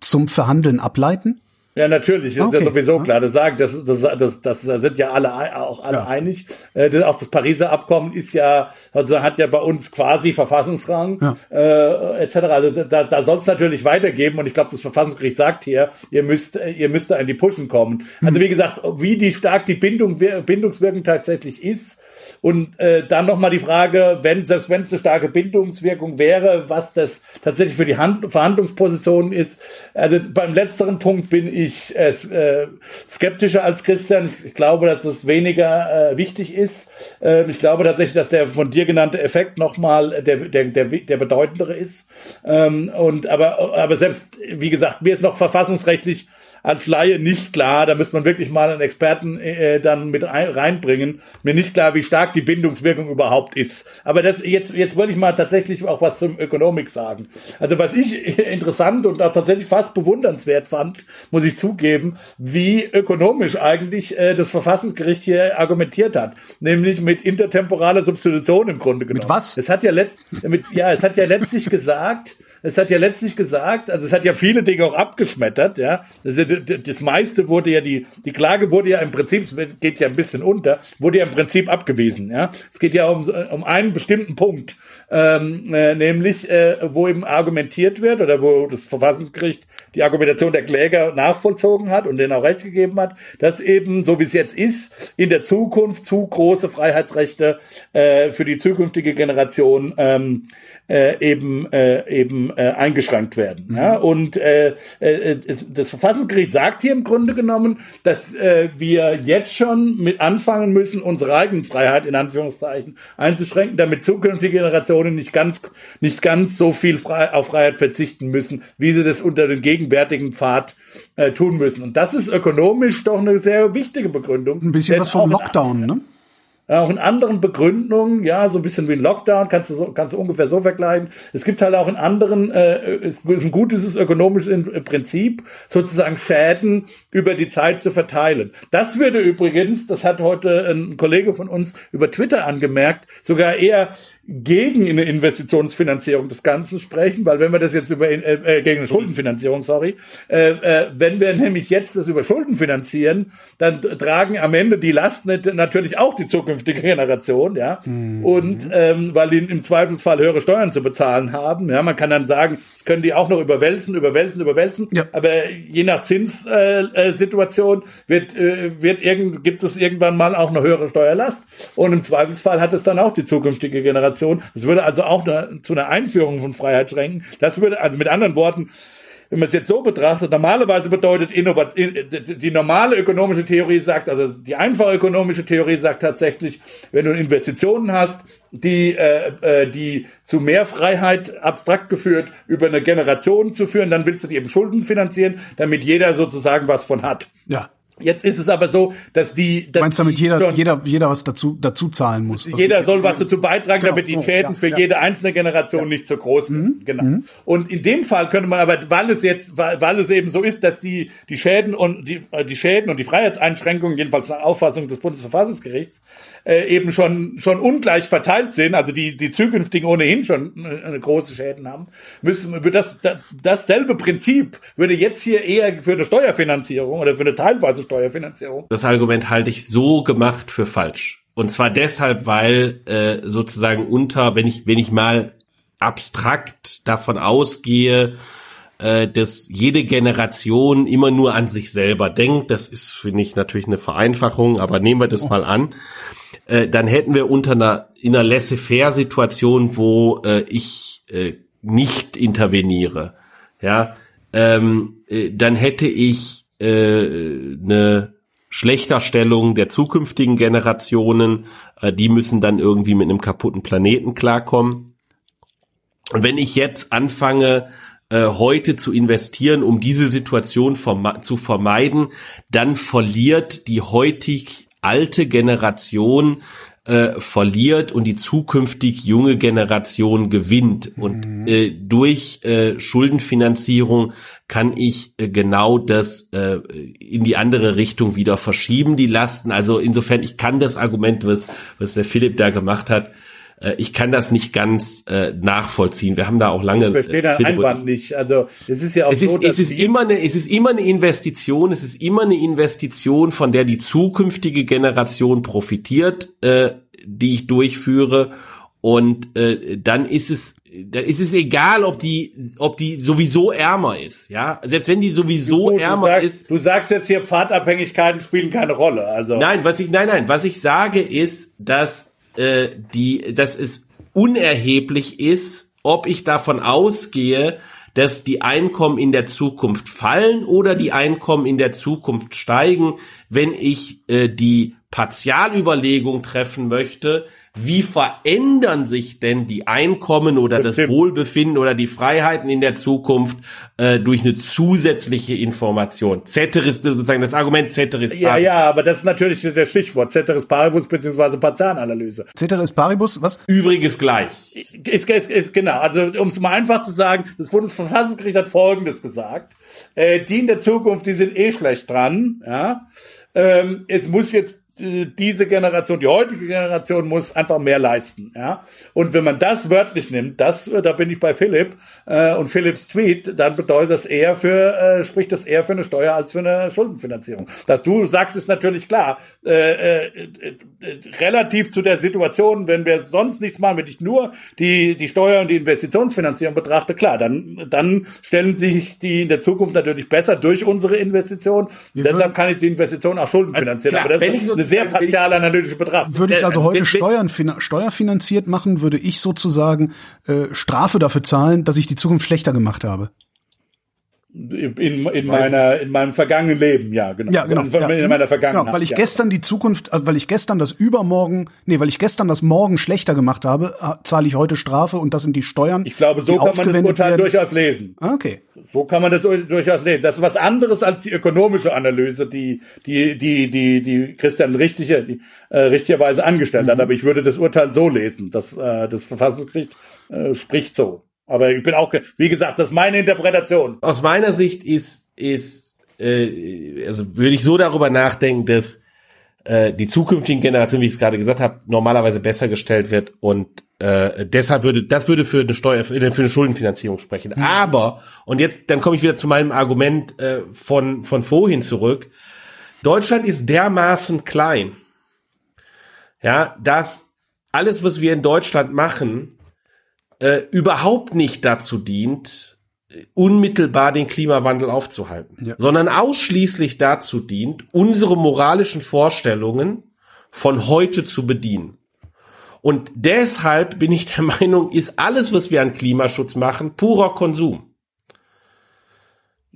zum Verhandeln ableiten? Ja, natürlich, das okay. ist ja sowieso klar. Das sagen, das, das, das, das sind ja alle auch alle ja. einig. Äh, das, auch das Pariser Abkommen ist ja, also hat ja bei uns quasi Verfassungsrang ja. äh, etc. Also da, da soll es natürlich weitergeben und ich glaube, das Verfassungsgericht sagt hier, ihr müsst, ihr müsst da in die Puschen kommen. Also hm. wie gesagt, wie die stark die Bindung, Bindungswirkung tatsächlich ist, Und äh, dann nochmal die Frage, wenn, selbst wenn es eine starke Bindungswirkung wäre, was das tatsächlich für die Hand Verhandlungsposition ist. Also beim letzteren Punkt bin ich äh, äh, skeptischer als Christian. Ich glaube, dass das weniger äh, wichtig ist. Äh, ich glaube tatsächlich, dass der von dir genannte Effekt nochmal der, der, der, der bedeutendere ist. Ähm, und aber, aber selbst, wie gesagt, mir ist noch verfassungsrechtlich als Laie nicht klar. Da müsste man wirklich mal einen Experten äh, dann mit reinbringen. Mir nicht klar, wie stark die Bindungswirkung überhaupt ist. Aber das jetzt jetzt wollte ich mal tatsächlich auch was zum Ökonomik sagen. Also was ich interessant und auch tatsächlich fast bewundernswert fand, muss ich zugeben, wie ökonomisch eigentlich äh, das Verfassungsgericht hier argumentiert hat, nämlich mit intertemporaler Substitution im Grunde genommen. Mit was? Es hat ja letzt, mit, ja, es hat ja letztlich *laughs* gesagt, es hat ja letztlich gesagt, also es hat ja viele Dinge auch abgeschmettert, ja. Das, ja, das meiste wurde ja die, die Klage wurde ja im Prinzip, geht ja ein bisschen unter, wurde ja im Prinzip abgewiesen, ja. Es geht ja um, um einen bestimmten Punkt, ähm, äh, nämlich, äh, wo eben argumentiert wird oder wo das Verfassungsgericht die Argumentation der Kläger nachvollzogen hat und denen auch recht gegeben hat, dass eben, so wie es jetzt ist, in der Zukunft zu große Freiheitsrechte äh, für die zukünftige Generation ähm, äh, eben äh, eben äh, eingeschränkt werden. Mhm. Ja? Und äh, äh, das Verfassungsgericht sagt hier im Grunde genommen, dass äh, wir jetzt schon mit anfangen müssen, unsere eigene Freiheit in Anführungszeichen einzuschränken, damit zukünftige Generationen nicht ganz nicht ganz so viel frei, auf Freiheit verzichten müssen, wie sie das unter den gegenwärtigen Pfad äh, tun müssen. Und das ist ökonomisch doch eine sehr wichtige Begründung. Ein bisschen was vom Lockdown, ne? Auch in anderen Begründungen, ja, so ein bisschen wie ein Lockdown, kannst du, so, kannst du ungefähr so vergleichen. Es gibt halt auch in anderen, äh, es ist ein gutes ökonomisches Prinzip, sozusagen Schäden über die Zeit zu verteilen. Das würde übrigens, das hat heute ein Kollege von uns über Twitter angemerkt, sogar eher gegen eine Investitionsfinanzierung des Ganzen sprechen, weil wenn wir das jetzt über äh, äh, gegen eine Schuldenfinanzierung, sorry, äh, äh, wenn wir nämlich jetzt das über Schulden finanzieren, dann tragen am Ende die Last natürlich auch die zukünftige Generation, ja, mhm. und ähm, weil die im Zweifelsfall höhere Steuern zu bezahlen haben, ja, man kann dann sagen, das können die auch noch überwälzen, überwälzen, überwälzen, ja. aber je nach Zinssituation äh, äh wird äh, wird irgend gibt es irgendwann mal auch eine höhere Steuerlast und im Zweifelsfall hat es dann auch die zukünftige Generation Generation. Das würde also auch eine, zu einer Einführung von Freiheit drängen. Das würde, also mit anderen Worten, wenn man es jetzt so betrachtet, normalerweise bedeutet Innovation, die normale ökonomische Theorie sagt, also die einfache ökonomische Theorie sagt tatsächlich, wenn du Investitionen hast, die, äh, äh, die zu mehr Freiheit abstrakt geführt über eine Generation zu führen, dann willst du die eben Schulden finanzieren, damit jeder sozusagen was von hat. Ja. Jetzt ist es aber so, dass die. Dass Meinst du damit jeder, jeder, jeder was dazu, dazu zahlen muss? Also jeder soll was dazu beitragen, genau, damit die so, Schäden ja, für ja. jede einzelne Generation ja. nicht so groß sind. Mhm. Genau. Mhm. Und in dem Fall könnte man aber, weil es jetzt, weil, weil es eben so ist, dass die, die Schäden und die, äh, die Schäden und die Freiheitseinschränkungen, jedenfalls nach Auffassung des Bundesverfassungsgerichts, äh, eben schon, schon ungleich verteilt sind, also die, die zukünftigen ohnehin schon eine große Schäden haben, müssen über das, das, dasselbe Prinzip würde jetzt hier eher für eine Steuerfinanzierung oder für eine teilweise Steuerfinanzierung. Das Argument halte ich so gemacht für falsch. Und zwar deshalb, weil äh, sozusagen unter, wenn ich, wenn ich mal abstrakt davon ausgehe, äh, dass jede Generation immer nur an sich selber denkt. Das ist, finde ich, natürlich eine Vereinfachung, aber nehmen wir das mal an. Äh, dann hätten wir unter einer, in einer Laissez-faire-Situation, wo äh, ich äh, nicht interveniere, ja, ähm, äh, dann hätte ich äh, eine Schlechterstellung der zukünftigen Generationen. Äh, die müssen dann irgendwie mit einem kaputten Planeten klarkommen. Und wenn ich jetzt anfange, äh, heute zu investieren, um diese Situation zu vermeiden, dann verliert die heutig alte Generation äh, verliert und die zukünftig junge Generation gewinnt. Und mhm. äh, durch äh, Schuldenfinanzierung kann ich äh, genau das äh, in die andere Richtung wieder verschieben, die Lasten. Also insofern, ich kann das Argument, was, was der Philipp da gemacht hat, äh, ich kann das nicht ganz äh, nachvollziehen. Wir haben da auch lange. Ich verstehe den Einwand nicht. Also es ist ja auch es so, ist, es ist immer eine, es ist immer eine Investition. Es ist immer eine Investition, von der die zukünftige Generation profitiert, äh, die ich durchführe. Und äh, dann ist es dann ist es egal, ob die, ob die sowieso ärmer ist, ja. Selbst wenn die sowieso du, ärmer du sagst, ist. Du sagst jetzt hier, Pfadabhängigkeiten spielen keine Rolle, also. Nein, was ich, nein, nein, was ich sage ist, dass äh, die, dass es unerheblich ist, ob ich davon ausgehe, dass die Einkommen in der Zukunft fallen oder die Einkommen in der Zukunft steigen, wenn ich äh, die Partialüberlegung treffen möchte, wie verändern sich denn die Einkommen oder das, das Wohlbefinden oder die Freiheiten in der Zukunft äh, durch eine zusätzliche Information? Ceteris, sozusagen das Argument Ceteris Paribus. Ja, ja, aber das ist natürlich das Stichwort Ceteris Paribus beziehungsweise Partialanalyse. Ceteris Paribus, was? Übriges gleich. Ist, ist, ist, genau, also um es mal einfach zu sagen, das Bundesverfassungsgericht hat Folgendes gesagt. Äh, die in der Zukunft, die sind eh schlecht dran, ja. Ähm, es muss jetzt diese Generation, die heutige Generation muss einfach mehr leisten, ja. Und wenn man das wörtlich nimmt, das, da bin ich bei Philipp äh, und Philipps Tweet, dann bedeutet das eher für, äh, spricht das eher für eine Steuer als für eine Schuldenfinanzierung. Dass du sagst, ist natürlich klar. Äh, äh, äh, relativ zu der Situation, wenn wir sonst nichts machen, wenn ich nur die die Steuer und die Investitionsfinanzierung betrachte, klar, dann dann stellen sich die in der Zukunft natürlich besser durch unsere Investition. Deshalb kann ich die Investition auch schuldenfinanzieren. Also, klar, Aber das eine sehr partial analytische Betrachtung. Würde ich also heute Steuern steuerfinanziert machen, würde ich sozusagen äh, Strafe dafür zahlen, dass ich die Zukunft schlechter gemacht habe. In, in meiner in meinem vergangenen Leben, ja, genau. Ja, genau. In, in ja. meiner Vergangenheit. Genau, weil ich ja. gestern die Zukunft, also weil ich gestern das Übermorgen, nee, weil ich gestern das Morgen schlechter gemacht habe, äh, zahle ich heute Strafe und das sind die Steuern. Ich glaube, so kann man das Urteil werden. durchaus lesen. Ah, okay. So kann man das durchaus lesen. Das ist was anderes als die ökonomische Analyse, die die die die die Christian richtige die, äh, richtigerweise angestellt mhm. hat. Aber ich würde das Urteil so lesen. Das äh, das Verfassungsgericht äh, spricht so. Aber ich bin auch, wie gesagt, das ist meine Interpretation. Aus meiner Sicht ist, ist, äh, also würde ich so darüber nachdenken, dass äh, die zukünftigen Generationen, wie ich es gerade gesagt habe, normalerweise besser gestellt wird und äh, deshalb würde das würde für eine Steuer für eine Schuldenfinanzierung sprechen. Mhm. Aber und jetzt dann komme ich wieder zu meinem Argument äh, von von vorhin zurück. Deutschland ist dermaßen klein, ja, dass alles, was wir in Deutschland machen, äh, überhaupt nicht dazu dient, unmittelbar den Klimawandel aufzuhalten, ja. sondern ausschließlich dazu dient, unsere moralischen Vorstellungen von heute zu bedienen. Und deshalb bin ich der *laughs* Meinung, ist alles, was wir an Klimaschutz machen, purer Konsum.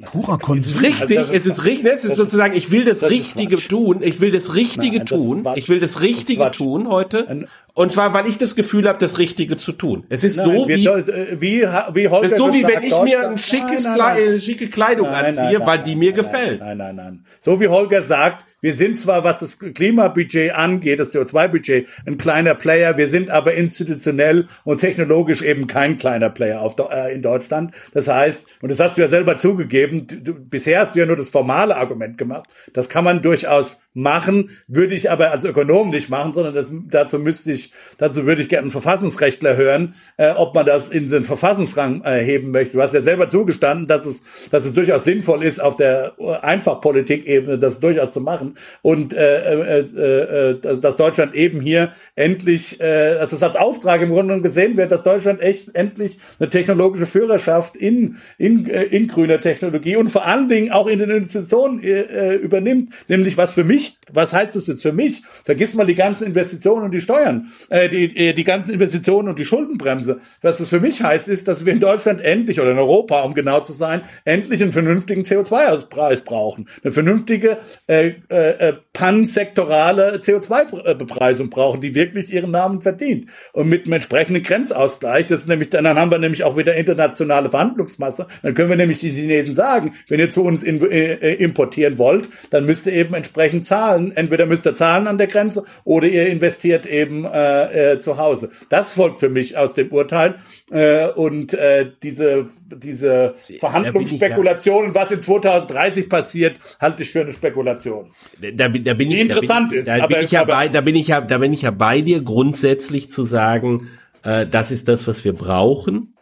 Purer Konsum. Richtig, also es ist richtig, es ist sozusagen, ich will das, das Richtige tun, ich will das Richtige Nein, tun, das ich will das Richtige das tun heute. Und zwar, weil ich das Gefühl habe, das Richtige zu tun. Es ist Nein, so wie, wir, wie, wie Holger es ist so wie wenn ich mir ein schickes nein, nein, nein. schicke Kleidung anziehe, weil die mir gefällt. Nein, nein, nein. So wie Holger sagt, wir sind zwar, was das Klimabudget angeht, das CO2-Budget, ein kleiner Player, wir sind aber institutionell und technologisch eben kein kleiner Player auf, äh, in Deutschland. Das heißt, und das hast du ja selber zugegeben, du, bisher hast du ja nur das formale Argument gemacht. Das kann man durchaus machen, würde ich aber als Ökonom nicht machen, sondern das, dazu müsste ich, dazu würde ich gerne einen Verfassungsrechtler hören, äh, ob man das in den Verfassungsrang äh, heben möchte. Du hast ja selber zugestanden, dass es, dass es durchaus sinnvoll ist, auf der Einfachpolitik-Ebene das durchaus zu machen und äh, äh, äh, äh dass Deutschland eben hier endlich, äh, dass es als Auftrag im Grunde gesehen wird, dass Deutschland echt endlich eine technologische Führerschaft in in, äh, in grüner Technologie und vor allen Dingen auch in den Institutionen äh, übernimmt, nämlich was für mich, was heißt das jetzt für mich? Vergiss mal die ganzen Investitionen und die Steuern, äh, die äh, die ganzen Investitionen und die Schuldenbremse. Was das für mich heißt, ist, dass wir in Deutschland endlich oder in Europa, um genau zu sein, endlich einen vernünftigen CO2-Preis brauchen, eine vernünftige äh, äh, pansektorale CO2-Bepreisung brauchen, die wirklich ihren Namen verdient. Und mit einem entsprechenden Grenzausgleich, das ist nämlich, dann haben wir nämlich auch wieder internationale Verhandlungsmasse. Dann können wir nämlich die Chinesen sagen, wenn ihr zu uns in, äh, äh, importieren wollt, dann müsst ihr eben entsprechend zahlen. Entweder müsst ihr zahlen an der Grenze oder ihr investiert eben äh, äh, zu Hause. Das folgt für mich aus dem Urteil. Äh, und äh, diese, diese Verhandlungsspekulationen, was in 2030 passiert, halte ich für eine Spekulation. Da, da bin ich, interessant da bin, ist. Da bin ich ja bei, da bin ich ja, da bin ich ja bei dir grundsätzlich zu sagen, äh, das ist das, was wir brauchen.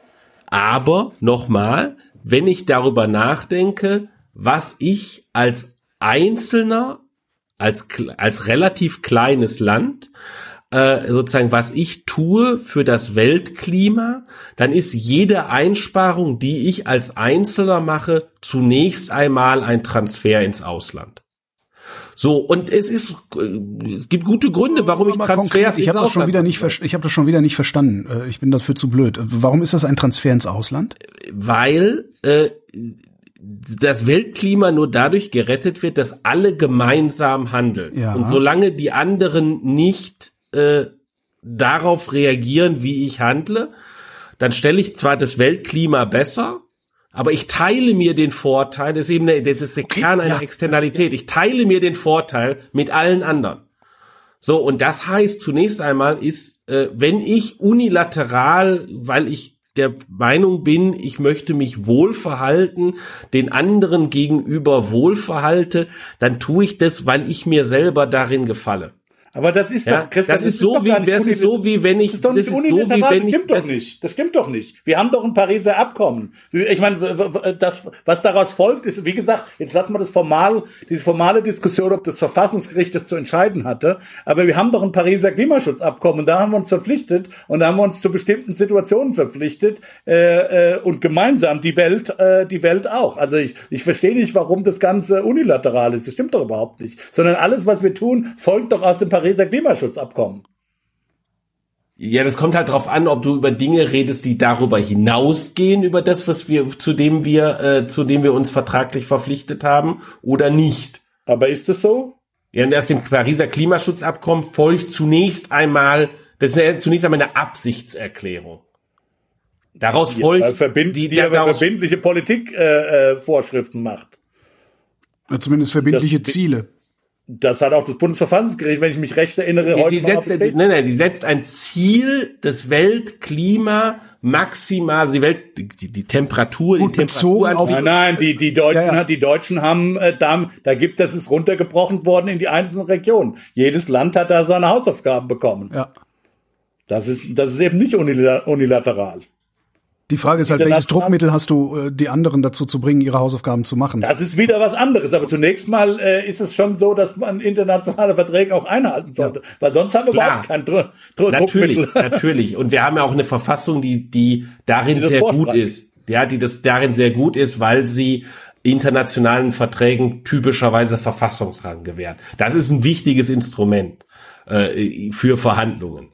Aber nochmal, wenn ich darüber nachdenke, was ich als Einzelner, als, als relativ kleines Land äh, sozusagen, was ich tue für das Weltklima, dann ist jede Einsparung, die ich als Einzelner mache, zunächst einmal ein Transfer ins Ausland. So, und es ist, äh, es gibt gute Gründe, warum ich Transfers Ich habe das schon wieder nicht, ich habe das schon wieder nicht verstanden. Äh, ich bin dafür zu blöd. Warum ist das ein Transfer ins Ausland? Weil äh, das Weltklima nur dadurch gerettet wird, dass alle gemeinsam handeln. Ja. Und solange die anderen nicht äh, darauf reagieren, wie ich handle, dann stelle ich zwar das Weltklima besser, aber ich teile mir den Vorteil, das ist eben der, das ist der okay, Kern einer ja. Externalität. Ich teile mir den Vorteil mit allen anderen. So, und das heißt zunächst einmal ist, äh, wenn ich unilateral, weil ich der Meinung bin, ich möchte mich wohlverhalten, den anderen gegenüber wohlverhalte, dann tue ich das, weil ich mir selber darin gefalle. Aber das ist ja, doch, Christian, das, das ist so wie, das ist so wie wenn ich, das ist, doch das ist so wie wenn ich, das stimmt doch nicht. Das stimmt doch nicht. Wir haben doch ein Pariser Abkommen. Ich meine, das, was daraus folgt, ist, wie gesagt, jetzt lassen wir das formal, diese formale Diskussion, ob das Verfassungsgericht das zu entscheiden hatte. Aber wir haben doch ein Pariser Klimaschutzabkommen. Da haben wir uns verpflichtet und da haben wir uns zu bestimmten Situationen verpflichtet äh, äh, und gemeinsam die Welt, äh, die Welt auch. Also ich, ich verstehe nicht, warum das Ganze unilateral ist. Das stimmt doch überhaupt nicht. Sondern alles, was wir tun, folgt doch aus dem Pariser Pariser Klimaschutzabkommen. Ja, das kommt halt drauf an, ob du über Dinge redest, die darüber hinausgehen, über das, was wir, zu dem wir, äh, zu dem wir uns vertraglich verpflichtet haben, oder nicht. Aber ist es so? Ja, und erst dem Pariser Klimaschutzabkommen folgt zunächst einmal, das ist ja zunächst einmal eine Absichtserklärung. Daraus folgt, ja, verbind, die, die, daraus, verbindliche Politikvorschriften äh, äh, macht. Zumindest verbindliche das, Ziele. Das hat auch das Bundesverfassungsgericht, wenn ich mich recht erinnere, heute die setzt, nein, nein, die setzt ein Ziel des Weltklima maximal, die Welt, die, die Temperatur, Gut, die Temperatur. Auf nein, nein, die, die Deutschen, ja, ja. die Deutschen haben, äh, da, da gibt, das ist runtergebrochen worden in die einzelnen Regionen. Jedes Land hat da seine Hausaufgaben bekommen. Ja. Das ist, das ist eben nicht unilateral. Die Frage ist halt, welches Druckmittel hast du, äh, die anderen dazu zu bringen, ihre Hausaufgaben zu machen? Das ist wieder was anderes. Aber zunächst mal äh, ist es schon so, dass man internationale Verträge auch einhalten sollte. Ja. Weil sonst haben wir Klar. überhaupt kein Dr Dr natürlich, Druckmittel. *laughs* Natürlich. Und wir haben ja auch eine Verfassung, die, die darin die sehr gut ist. Ja, die das darin sehr gut ist, weil sie internationalen Verträgen typischerweise Verfassungsrang gewährt. Das ist ein wichtiges Instrument äh, für Verhandlungen.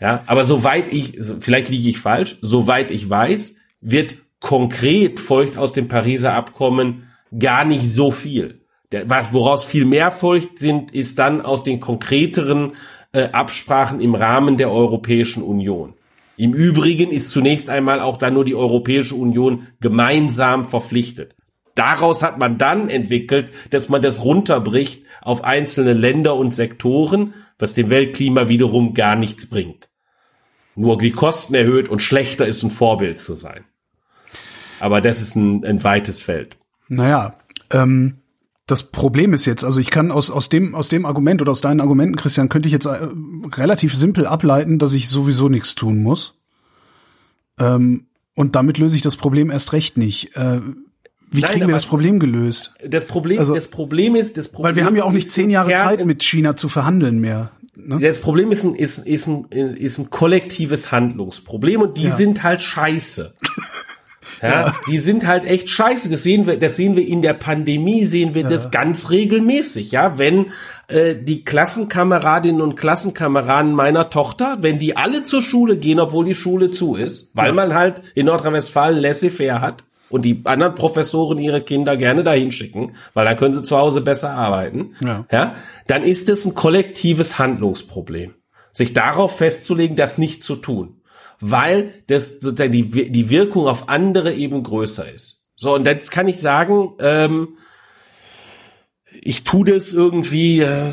Ja, aber soweit ich, vielleicht liege ich falsch, soweit ich weiß, wird konkret folgt aus dem Pariser Abkommen gar nicht so viel. Der, was, woraus viel mehr folgt sind, ist dann aus den konkreteren äh, Absprachen im Rahmen der Europäischen Union. Im Übrigen ist zunächst einmal auch dann nur die Europäische Union gemeinsam verpflichtet. Daraus hat man dann entwickelt, dass man das runterbricht auf einzelne Länder und Sektoren, was dem Weltklima wiederum gar nichts bringt. Nur die Kosten erhöht und schlechter ist ein Vorbild zu sein. Aber das ist ein, ein weites Feld. Naja, ähm, das Problem ist jetzt, also ich kann aus, aus dem, aus dem Argument oder aus deinen Argumenten, Christian, könnte ich jetzt äh, relativ simpel ableiten, dass ich sowieso nichts tun muss. Ähm, und damit löse ich das Problem erst recht nicht. Äh, wie Nein, kriegen wir das Problem gelöst? Das Problem, also, das Problem ist, das Problem Weil wir haben ja auch nicht zehn Jahre Zeit mit China zu verhandeln mehr. Ne? Das Problem ist ein, ist, ist, ein, ist ein kollektives Handlungsproblem und die ja. sind halt scheiße. *laughs* Ja, ja, die sind halt echt scheiße. Das sehen wir, das sehen wir in der Pandemie, sehen wir ja. das ganz regelmäßig. Ja, wenn äh, die Klassenkameradinnen und Klassenkameraden meiner Tochter, wenn die alle zur Schule gehen, obwohl die Schule zu ist, weil ja. man halt in Nordrhein-Westfalen laissez-faire hat, und die anderen Professoren ihre Kinder gerne dahin schicken, weil dann können sie zu Hause besser arbeiten, ja. ja, dann ist es ein kollektives Handlungsproblem. Sich darauf festzulegen, das nicht zu tun. Weil das sozusagen die, die Wirkung auf andere eben größer ist. So, und jetzt kann ich sagen, ähm, ich tu das irgendwie, äh,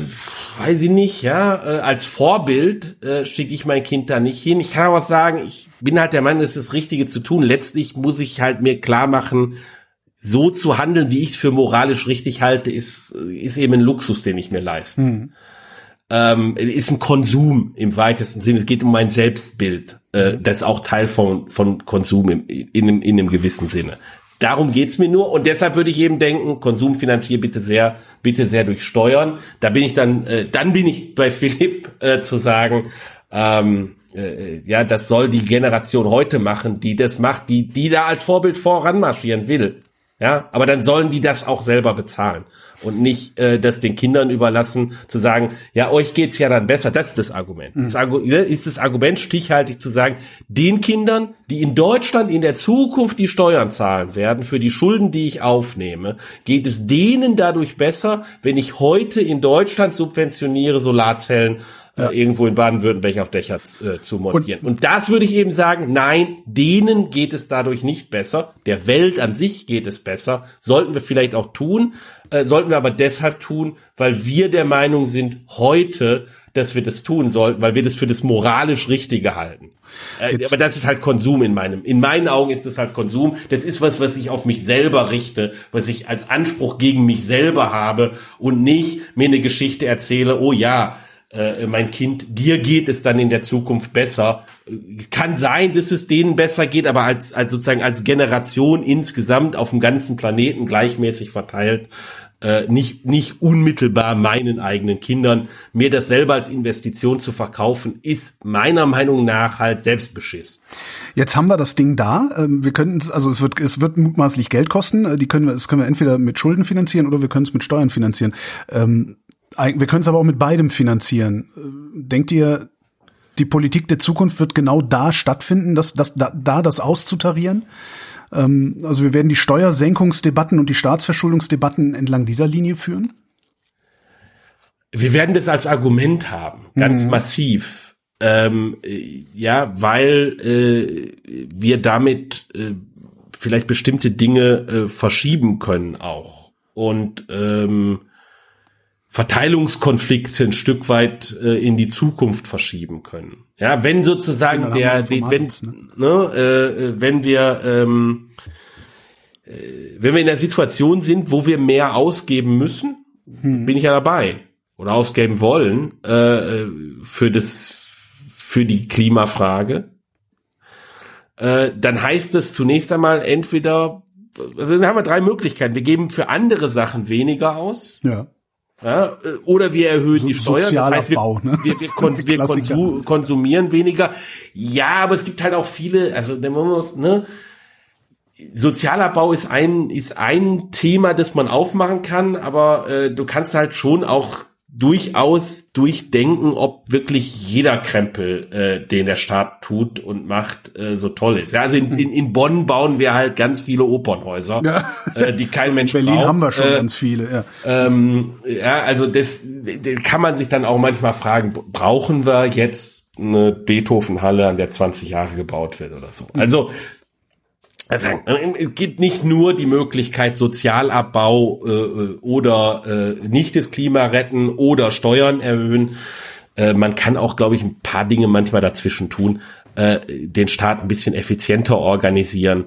weiß ich nicht, ja, äh, als Vorbild äh, schicke ich mein Kind da nicht hin. Ich kann aber sagen, ich bin halt der Meinung, es ist das Richtige zu tun. Letztlich muss ich halt mir klar machen, so zu handeln, wie ich es für moralisch richtig halte, ist, ist eben ein Luxus, den ich mir leiste. Mhm. Ähm, ist ein Konsum im weitesten Sinne. Es geht um mein Selbstbild. Äh, das ist auch Teil von, von Konsum in, in, in einem gewissen Sinne. Darum geht's mir nur und deshalb würde ich eben denken, Konsum finanzier bitte sehr, bitte sehr durch Steuern. Da bin ich dann, äh, dann bin ich bei Philipp äh, zu sagen, ähm, äh, ja, das soll die Generation heute machen, die das macht, die, die da als Vorbild voranmarschieren will. Ja, aber dann sollen die das auch selber bezahlen und nicht äh, das den Kindern überlassen, zu sagen, ja, euch geht's ja dann besser. Das ist das Argument. Mhm. Das Argu ne, ist das Argument stichhaltig zu sagen, den Kindern, die in Deutschland in der Zukunft die Steuern zahlen werden für die Schulden, die ich aufnehme, geht es denen dadurch besser, wenn ich heute in Deutschland subventioniere Solarzellen ja. äh, irgendwo in Baden-Württemberg auf Dächer äh, zu montieren. Und, und das würde ich eben sagen, nein, denen geht es dadurch nicht besser. Der Welt an sich geht es besser. Sollten wir vielleicht auch tun, äh, sollten wir aber deshalb tun, weil wir der Meinung sind, heute, dass wir das tun sollten, weil wir das für das moralisch Richtige halten. Äh, aber das ist halt Konsum in meinem, in meinen Augen ist das halt Konsum. Das ist was, was ich auf mich selber richte, was ich als Anspruch gegen mich selber habe und nicht mir eine Geschichte erzähle, oh ja, äh, mein Kind, dir geht es dann in der Zukunft besser. Kann sein, dass es denen besser geht, aber als, als sozusagen als Generation insgesamt auf dem ganzen Planeten gleichmäßig verteilt, äh, nicht, nicht unmittelbar meinen eigenen Kindern. Mir das selber als Investition zu verkaufen, ist meiner Meinung nach halt Selbstbeschiss. Jetzt haben wir das Ding da. Ähm, wir können also es wird, es wird mutmaßlich Geld kosten. Äh, die können wir, das können wir entweder mit Schulden finanzieren oder wir können es mit Steuern finanzieren. Ähm, wir können es aber auch mit beidem finanzieren. Denkt ihr, die Politik der Zukunft wird genau da stattfinden, dass, dass, da, da das auszutarieren? Ähm, also wir werden die Steuersenkungsdebatten und die Staatsverschuldungsdebatten entlang dieser Linie führen? Wir werden das als Argument haben, ganz mhm. massiv. Ähm, ja, weil äh, wir damit äh, vielleicht bestimmte Dinge äh, verschieben können auch. Und ähm, Verteilungskonflikte ein Stück weit äh, in die Zukunft verschieben können. Ja, wenn sozusagen der, wenn, ne? ne, äh, wenn wir, ähm, äh, wenn wir in der Situation sind, wo wir mehr ausgeben müssen, hm. bin ich ja dabei oder ausgeben wollen äh, für das, für die Klimafrage. Äh, dann heißt es zunächst einmal entweder, also dann haben wir drei Möglichkeiten. Wir geben für andere Sachen weniger aus. Ja ja, äh, oder wir erhöhen so die Steuern. Das heißt, wir, ne? wir, wir, *laughs* kon wir konsu konsumieren weniger. Ja, aber es gibt halt auch viele, also man muss, ne, Sozialabbau ist ein ist ein Thema, das man aufmachen kann, aber äh, du kannst halt schon auch durchaus durchdenken, ob wirklich jeder Krempel, äh, den der Staat tut und macht, äh, so toll ist. Ja, also in, in, in Bonn bauen wir halt ganz viele Opernhäuser, ja. äh, die kein Mensch Berlin braucht. haben wir schon äh, ganz viele, ja. Ähm, ja, also das, das kann man sich dann auch manchmal fragen, brauchen wir jetzt eine Beethoven-Halle, an der 20 Jahre gebaut wird oder so. Also also, es gibt nicht nur die Möglichkeit Sozialabbau äh, äh, oder äh, nicht das Klima retten oder Steuern erhöhen. Äh, man kann auch, glaube ich, ein paar Dinge manchmal dazwischen tun, äh, den Staat ein bisschen effizienter organisieren.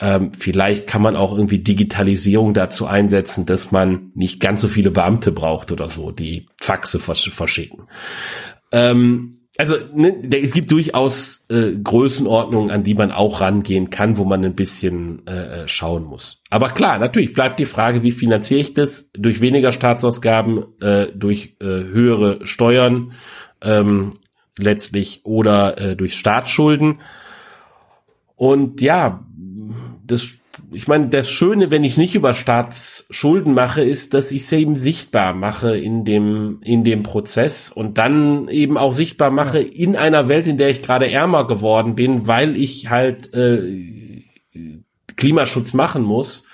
Ähm, vielleicht kann man auch irgendwie Digitalisierung dazu einsetzen, dass man nicht ganz so viele Beamte braucht oder so, die Faxe versch verschicken. Ähm, also ne, es gibt durchaus äh, Größenordnungen, an die man auch rangehen kann, wo man ein bisschen äh, äh, schauen muss. Aber klar, natürlich bleibt die Frage, wie finanziere ich das? Durch weniger Staatsausgaben, äh, durch äh, höhere Steuern ähm, letztlich oder äh, durch Staatsschulden. Und ja, das ich meine, das Schöne, wenn ich es nicht über Staatsschulden mache, ist, dass ich es eben sichtbar mache in dem, in dem Prozess und dann eben auch sichtbar mache in einer Welt, in der ich gerade ärmer geworden bin, weil ich halt äh, Klimaschutz machen muss.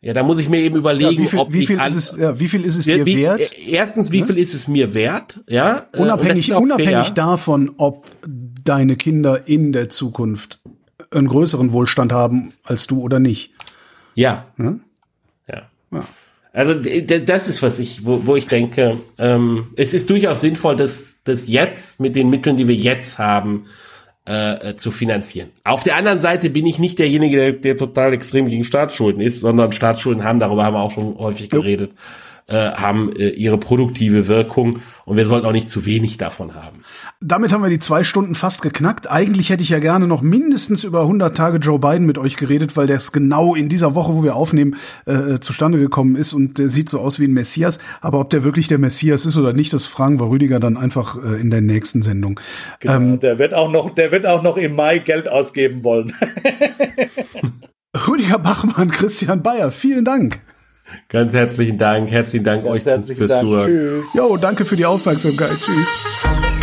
Ja, da muss ich mir eben überlegen, ja, wie viel, ob wie viel ich ist es, ja, wie viel ist es dir wie, wert? Erstens, wie ja? viel ist es mir wert? Ja, äh, unabhängig, unabhängig davon, ob deine Kinder in der Zukunft einen größeren Wohlstand haben als du oder nicht. Ja. Hm? Ja. ja. Also das ist was ich, wo, wo ich denke, ähm, es ist durchaus sinnvoll, das, das jetzt mit den Mitteln, die wir jetzt haben, äh, zu finanzieren. Auf der anderen Seite bin ich nicht derjenige, der, der total extrem gegen Staatsschulden ist, sondern Staatsschulden haben, darüber haben wir auch schon häufig geredet, äh, haben äh, ihre produktive Wirkung und wir sollten auch nicht zu wenig davon haben. Damit haben wir die zwei Stunden fast geknackt. Eigentlich hätte ich ja gerne noch mindestens über 100 Tage Joe Biden mit euch geredet, weil der es genau in dieser Woche, wo wir aufnehmen, äh, zustande gekommen ist und der sieht so aus wie ein Messias. Aber ob der wirklich der Messias ist oder nicht, das fragen wir Rüdiger dann einfach äh, in der nächsten Sendung. Genau, ähm, der wird auch noch, der wird auch noch im Mai Geld ausgeben wollen. *laughs* Rüdiger Bachmann, Christian Bayer, vielen Dank. Ganz herzlichen Dank. Herzlichen Dank Ganz euch herzlichen fürs Dank. Zuhören. Tschüss. Jo, danke für die Aufmerksamkeit. Tschüss.